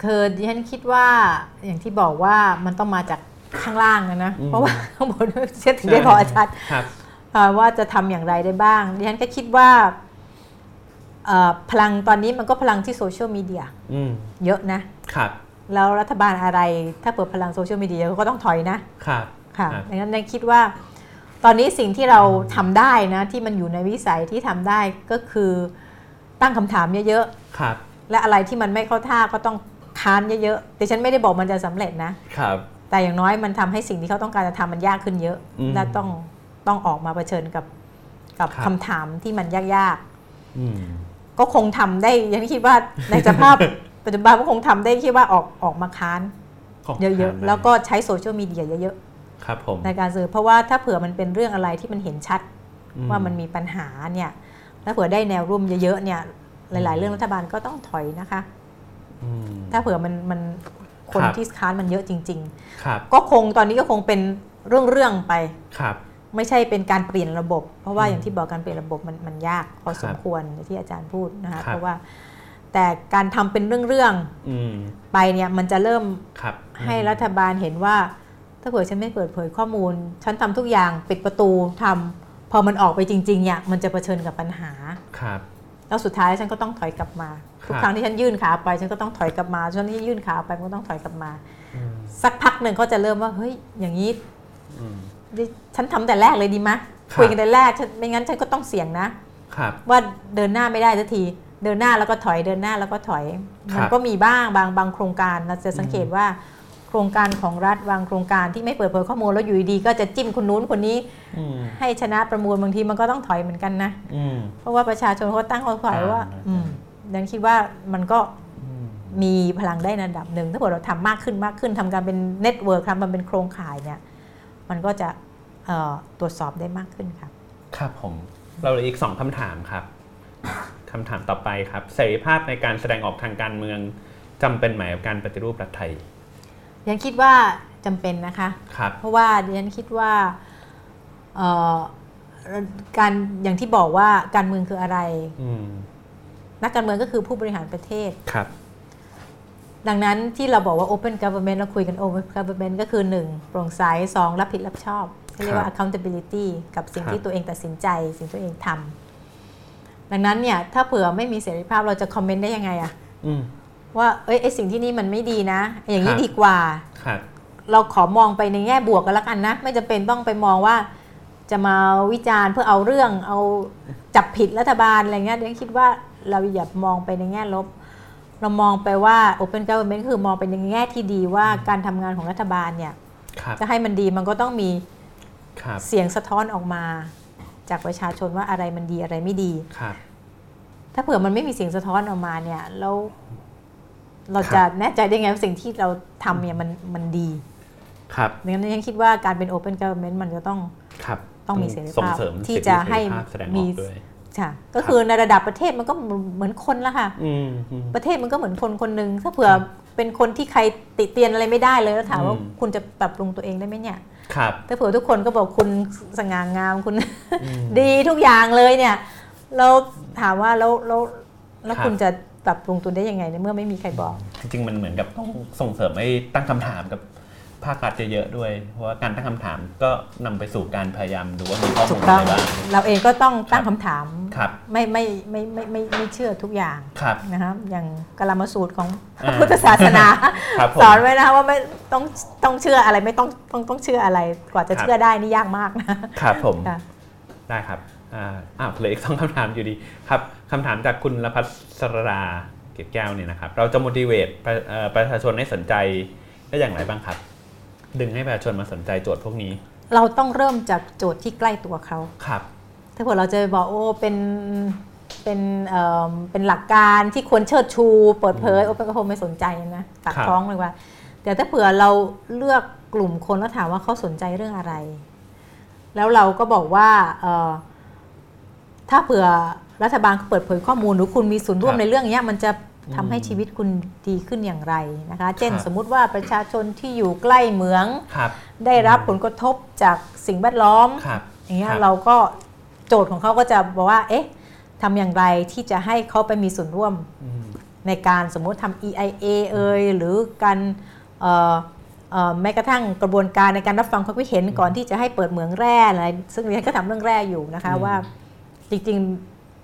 คือดิฉันคิดว่าอย่างที่บอกว่ามันต้องมาจากข้างล่างนะนะอืมเพราะว่าข้างบนเชื่อถึงได้พอชัดครับเอ่อว่าจะทำอย่างไรได้บ้างดิฉันก็คิดว่าเอ่อพลังตอนนี้มันก็พลังที่โซเชียลมีเดียอืมเยอะนะครับแล้วรัฐบาลอะไรถ้าเปิดพลังโซเชียลมีเดียก็ต้องถอยนะครับค่ะครับดังนั้นดิฉันคิดว่า ตอนนี้สิ่งที่เราทำได้นะที่มันอยู่ในวิสัยที่ทำได้ก็คือตั้งคำถามเยอะครับๆและอะไรที่มันไม่เข้าท่าก็ต้องค้านเยอะๆแต่ฉันไม่ได้บอกมันจะสำเร็จนะครับ แต่อย่างน้อยมันทำให้สิ่งที่เขาต้องการจะทำมันยากขึ้นเยอะอืมและต้องต้องออกมาเผชิญกับกับครับคำถามที่มันยากอืมๆก็คงทำได้ยังคิดว่าในสภาพปัจจุบันก็คงทำได้คิดว่าออกออกมาค้านของเยอะทางๆแล้วก็ใช้โซเชียลมีเดียเยอะ ครับผมๆในการสื่อเพราะว่าถ้าเผื่อมันเป็นเรื่องอะไรที่มันเห็นชัดอืว่ามันมีปัญหาเนี่ยแล้วเผื่อได้แนวร่วมเยอะๆเนี่ยหลาย ๆ เรื่องรัฐบาลก็ต้องถอยนะคะอืมถ้าเผื่อมันมันคนครับที่ค้านมันเยอะจริงครับๆก็คงตอนนี้ก็คงเป็นเรื่องๆไปครับ ไม่ใช่เป็นการเปลี่ยนระบบ เพราะว่าอืมอย่างที่บอกการเปลี่ยนระบบมันมันยากพอครับสมควรอย่างที่อาจารย์พูดนะคะครับเพราะว่าแต่การทำเป็นเรื่องอืมๆไปเนี่ยมันจะเริ่มครับให้รัฐบาลเห็นว่า ถ้าเผื่อฉันไม่เปิดเผยข้อมูล ฉันทำทุกอย่างปิดประตูทำพอมันออกไปจริงๆเนี่ยมันจะเผชิญกับปัญหาครับแล้วสุดท้ายฉันก็ต้องถอยกลับมา ทุกครับครั้งที่ฉันยื่นขาไป ฉันก็ต้องถอยกลับมาฉันที่ยื่นขาไปมันก็ต้องถอยกลับมาอืมสักพักหนึ่งเขาจะเริ่มว่าเฮ้ยอย่างนี้อืมดิฉันทำแต่แรกเลยดีไหมครับคุยกันแต่แรกฉันไม่งั้นฉันก็ต้องเสี่ยงนะครับว่าเดินหน้าไม่ได้สักทีเดินหน้าแล้วก็ถอยเดินหน้าแล้วก็ถอยครับมันก็มีบ้างบางบางโครงการเราจะสังเกตว่า โครงการของรัฐบางโครงการที่ไม่เปิดเผยข้อมูลแล้วอยู่ดีๆก็จะจิ้มคนนู้นคนนี้อืมให้ชนะประมูลบางทีมันก็ต้องถอยเหมือนกันนะอืมเพราะว่าประชาชนเขาตั้งข้อขวายว่าอ่าอืมดังนั้นคิดว่ามันก็อืมมีพลังได้ในระดับหนึ่ง ถ้าเกิดเราทำมากขึ้นมากขึ้นทำการเป็น network ทำมันเป็นโครงข่ายเนี่ยมันก็จะเอ่อตรวจสอบได้มากขึ้นครับ ครับผม เราเหลืออีกสองคำถามครับคำถามต่อไปครับเสรีภาพในการแสดงออกทางการเมืองจำเป็นไหมกับการปฏิรูปรัฐไทย ยังคิดว่าจำเป็นนะคะครับเพราะว่าดิฉันคิดว่าเอ่อการอย่างที่บอกว่าการเมืองคืออะไรอืมนักการเมืองก็คือผู้บริหารประเทศครับ ดังนั้นที่เราบอกว่า Open Government เราคุยกัน Open Government ก็คือ1โปร่งใสสองรับผิดรับชอบที่เรียกว่า accountability กับสิ่งครับที่ตัวเองตัดสินใจ สิ่งที่ตัวเองทำดังนั้นเนี่ย ถ้าเผื่อไม่มีเสรีภาพเราจะคอมเมนต์ได้ยังไงอะอืม ว่าเอ้ยไอสิ่งที่นี่มันไม่ดีนะ อย่างนี้ครับดีกว่าครับเราขอมองไปในแง่บวกกันแล้วกันนะ ไม่จำเป็นต้องไปมองว่า จะมาวิจารณ์เพื่อเอาเรื่องเอาจับผิดรัฐบาลอะไรเงี้ยเดี๋ยวคิดว่าเราอย่ามองไปในแง่ลบ เรามองไปว่า Open Government คือมองไปในแง่ที่ดีว่าการทำงานของรัฐบาลเนี่ยครับจะให้มันดีมันก็ต้องมีครับเสียงสะท้อนออกมา จากประชาชนว่าอะไรมันดีอะไรไม่ดีครับถ้าเผื่อมันไม่มีเสียงสะท้อนออกมาเนี่ยแล้ว เราครับจะแน่ใจได้ไงว่าสิ่งที่เราทำเนี่ยมันมันดี ครับดังนั้นยังคิดว่าการเป็น Open Government มันจะต้องครับต้องมีเสรีภาพส่งเสริมที่สิทธิจะให้เสรีภาพแสดงอมีอกด้วยค่ะก็คือในระดับประเทศมันก็เหมือนคนละค่ะอืมอืมประเทศมันก็เหมือนคนคนหนึ่งถ้าเผื่อเป็นคนที่ใครติเตียนอะไรไม่ได้เลยแล้วถามว่าอืมคุณจะปรับปรุงตัวเองได้ไหมเนี่ยครับถ้าเผื่อทุกคนก็บอกคุณสง่างามคุณอืมดีทุกอย่างเลยเนี่ยเราถามว่าแล้วแล้วแล้วครับคุณจะ ปรับปรุงตัวได้ยังไงในเมื่อไม่มีใครบอก จริงๆมันเหมือนกับต้องส่งเสริมให้ตั้งคำถามกับภาครัฐเยอะๆด้วย เพราะว่าการตั้งคำถามก็นำไปสู่การพยายามดูว่ามีข้อถูมูลกต้อะองไรบ้างเราเองก็ต้องตั้งครัคำบถามครับไม่ไม่ไม่ไม่ไม่ไม่ไม่เชื่อทุกอย่างครับนะครับอย่างกลามาสูตรของพอ่าระพุทธศาสนาครับผมสอนไว้นะคะว่าไม่ต้องต้องเชื่ออะไรไม่ต้องต้องต้องเชื่ออะไรกว่าจะครับเชื่อได้นี่ยากมากนะครับผมค่ะได้ครับ อ่าอ้าวเหลืออีกสองคำถามอยู่ดีครับคำถามจากคุณละพัสราเกตแก้วเนี่ยนะครับ เราจะ motivate ประเอ่อประชาชนให้สนใจได้อย่างไรบ้างครับ ดึงให้ประชาชนมาสนใจโจทย์พวกนี้ เราต้องเริ่มจากโจทย์ที่ใกล้ตัวเขาครับ ถ้าเผื่อเราจะไปบอกโอ้เป็นเป็นเอ่อเป็นหลักการที่ควรเชิดชู เปิดเผยโอ้เป็นก็คงไม่สนใจนะปากครับท้องเลยว่า แต่ถ้าเผื่อเราเลือกกลุ่มคนแล้วถามว่าเขาสนใจเรื่องอะไร แล้วเราก็บอกว่าเอ่อ ถ้าเผื่อรัฐบาลเปิดเผยข้อมูลหรือคุณมีส่วนร่วมในเรื่องเนี้ยมันจะทำให้ชีวิตคุณดีขึ้นอย่างไรนะคะ เช่นสมมุติว่าประชาชนที่อยู่ใกล้เหมืองครับได้รับผลกระทบจากสิ่งแวดล้อมครับอย่างเงี้ยครับเราก็โจทย์ของเขาก็จะบอกว่า เอ๊ะทำอย่างไรที่จะให้เขาไปมีส่วนร่วมอืมในการสมมุติทำ EIA เอยหรือการเอ่อเอ่อแม้กระทั่งกระบวนการในการรับฟังความคิดเห็นก่อนที่จะให้เปิดเหมืองแร่อะไรซึ่งดิฉันก็ทำเรื่องแร่อยู่นะคะอืมว่า จริง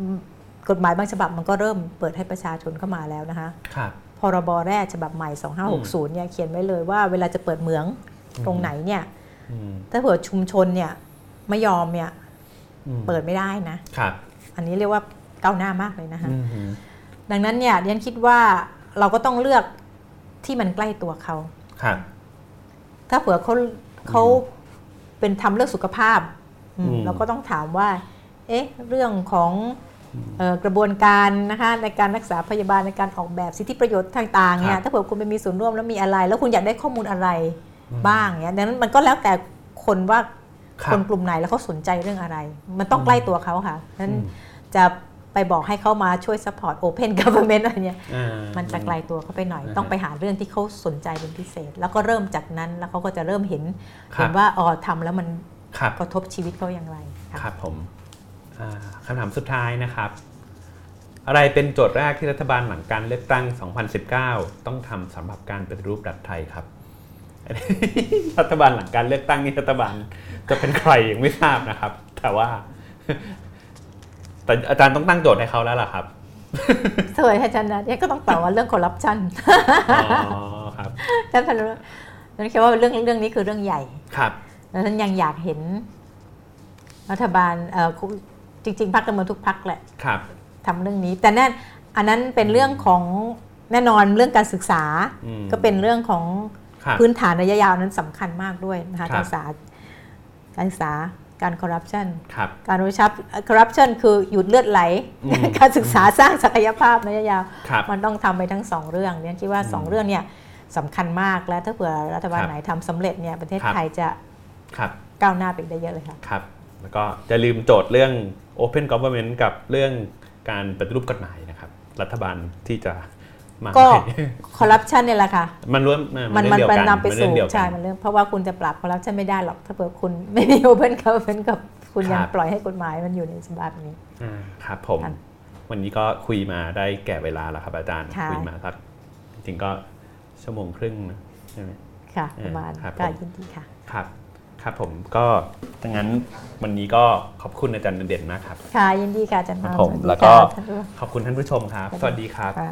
ๆ กฎหมายบางฉบับมันก็เริ่มเปิดให้ประชาชนเข้ามาแล้วนะคะครับพรบแร่ฉบับใหม่ 2560เนี่ยเขียนไว้เลยว่าเวลาจะเปิดเหมืองตรงไหนเนี่ยอืมถ้าเผื่อชุมชนเนี่ยไม่ยอมเนี่ยอืมเปิดไม่ได้นะครับอันนี้เรียกว่าก้าวหน้ามากเลยนะคะอืมฮึดังนั้นเนี่ยดิฉันคิดว่าเราก็ต้องเลือกที่มันใกล้ตัวเขาครับถ้าเผื่อเขาเขาเป็นทำเรื่องสุขภาพอืมอืมเราก็ต้องถามว่า เอ๊ะเรื่องของเอ่อกระบวนการนะคะในการรักษาพยาบาลในการออกแบบสิทธิประโยชน์ต่างๆเนี่ครัยบถ้าเผื่อคุณไปมีส่วนร่วมแล้วมีอะไร แล้วคุณอยากได้ข้อมูลอะไรบ้างเนี่ยดังนั้นมันก็แล้วแต่คนว่าคครับนกลุ่มไหนแล้วเขาสนใจเรื่องอะไร มันต้องใกล้ตัวเขาค่ะฉะนั้นอืมจะไปบอกให้เขามาช่วย support open government อะไรเนี่ยอ่ามันจะไกลตัวเขาไปหน่อยอ่าฮะต้องไปหาเรื่องที่เขาสนใจเป็นพิเศษ แล้วก็เริ่มจากนั้นแล้วเขาก็จะเริ่มเห็นครับเห็นว่าอ๋อทำแล้วมันครับกระทบชีวิตเขาอย่างไรค่ะครับผมอ่า คำถามสุดท้ายนะครับ อะไรเป็นโจทย์แรกที่รัฐบาลหลังการเลือกตั้ง 2019 ต้องทำสำหรับการปฏิรูปรัฐไทยครับ รัฐบาลหลังการเลือกตั้งนี่รัฐบาลจะเป็นใครยังไม่ทราบนะครับ แต่ว่า แต่อาจารย์ต้องตั้งโจทย์ให้เขาแล้วล่ะครับสวยค่ะอาจารย์นะเนี่ยก็ต้องตอบว่าเรื่องคอร์รัปชันอ๋อครับฉันพันรู้ฉันคิดว่าเรื่องเรื่องนี้คือเรื่องใหญ่ ครับ แล้วฉันยังอยากเห็นรัฐบาลเอ่อคุ จริง ๆพรรคการเมืองทุกพรรคแหละครับทำเรื่องนี้ แต่นั่นอันนั้นเป็นเรื่องของแน่นอนเรื่องการศึกษาอืมก็เป็นเรื่องของครับพื้นฐานระยะยาวนั้นสำคัญมากด้วยนะคะครักาบรศึกษาการศึกษาการคอร์รัปชันครับการรู้ชับคอร์รัปชันคือหยุดเลือดไหลอืมการศึกษาสร้างศักยภาพระยะยาวครับมันต้องทำไปทั้งสองเรื่องเนี่ยคิดว่าสองเรื่องเนี่ยสำคัญมากและถ้าเผื่อรัฐบาลครับไหนทำสำเร็จเนี่ยประเทศครับไทยจะครับก้าวหน้าไปได้เยอะเลยค่ะครับแล้วก็จะลืมโจทย์เรื่อง Open Government กับเรื่องการปฏิรูปกฎหมายนะครับ รัฐบาลที่จะมาก็ใหม่คอร์รัปชันเนี่ยแหละค่ะ มันร่วมมันเรื่องมันเดียวกันนำไปมันเรื่สู่องเดียวกัใช่นมันเรื่องเพราะว่าคุณจะปราบคอร์รัปชันไม่ได้หรอก ถ้าเผื่อคุณไม่มี open government กับคุณยังครับปล่อยให้กฎหมายมันอยู่ในสภาพนี้อ่าครับผมครับวันนี้ก็คุยมาได้แก่เวลาแล้วครับอาจารย์ค่ะคุยมาสักจริงๆก็ชั่วโมงครึ่งนะใช่ไหมค่ะประมาณครับก็ผมยินดีค่ะครับ ครับผมก็ดังนั้นวันนี้ก็ขอบคุณอาจารย์เด่นมากครับ ค่ะยินดีค่ะอาจารย์ครับมากผมสสดีแล้วก็ค่ะท่านผู้ขอบคุณท่านผู้ชมครับ สวัสดีครับค่ะ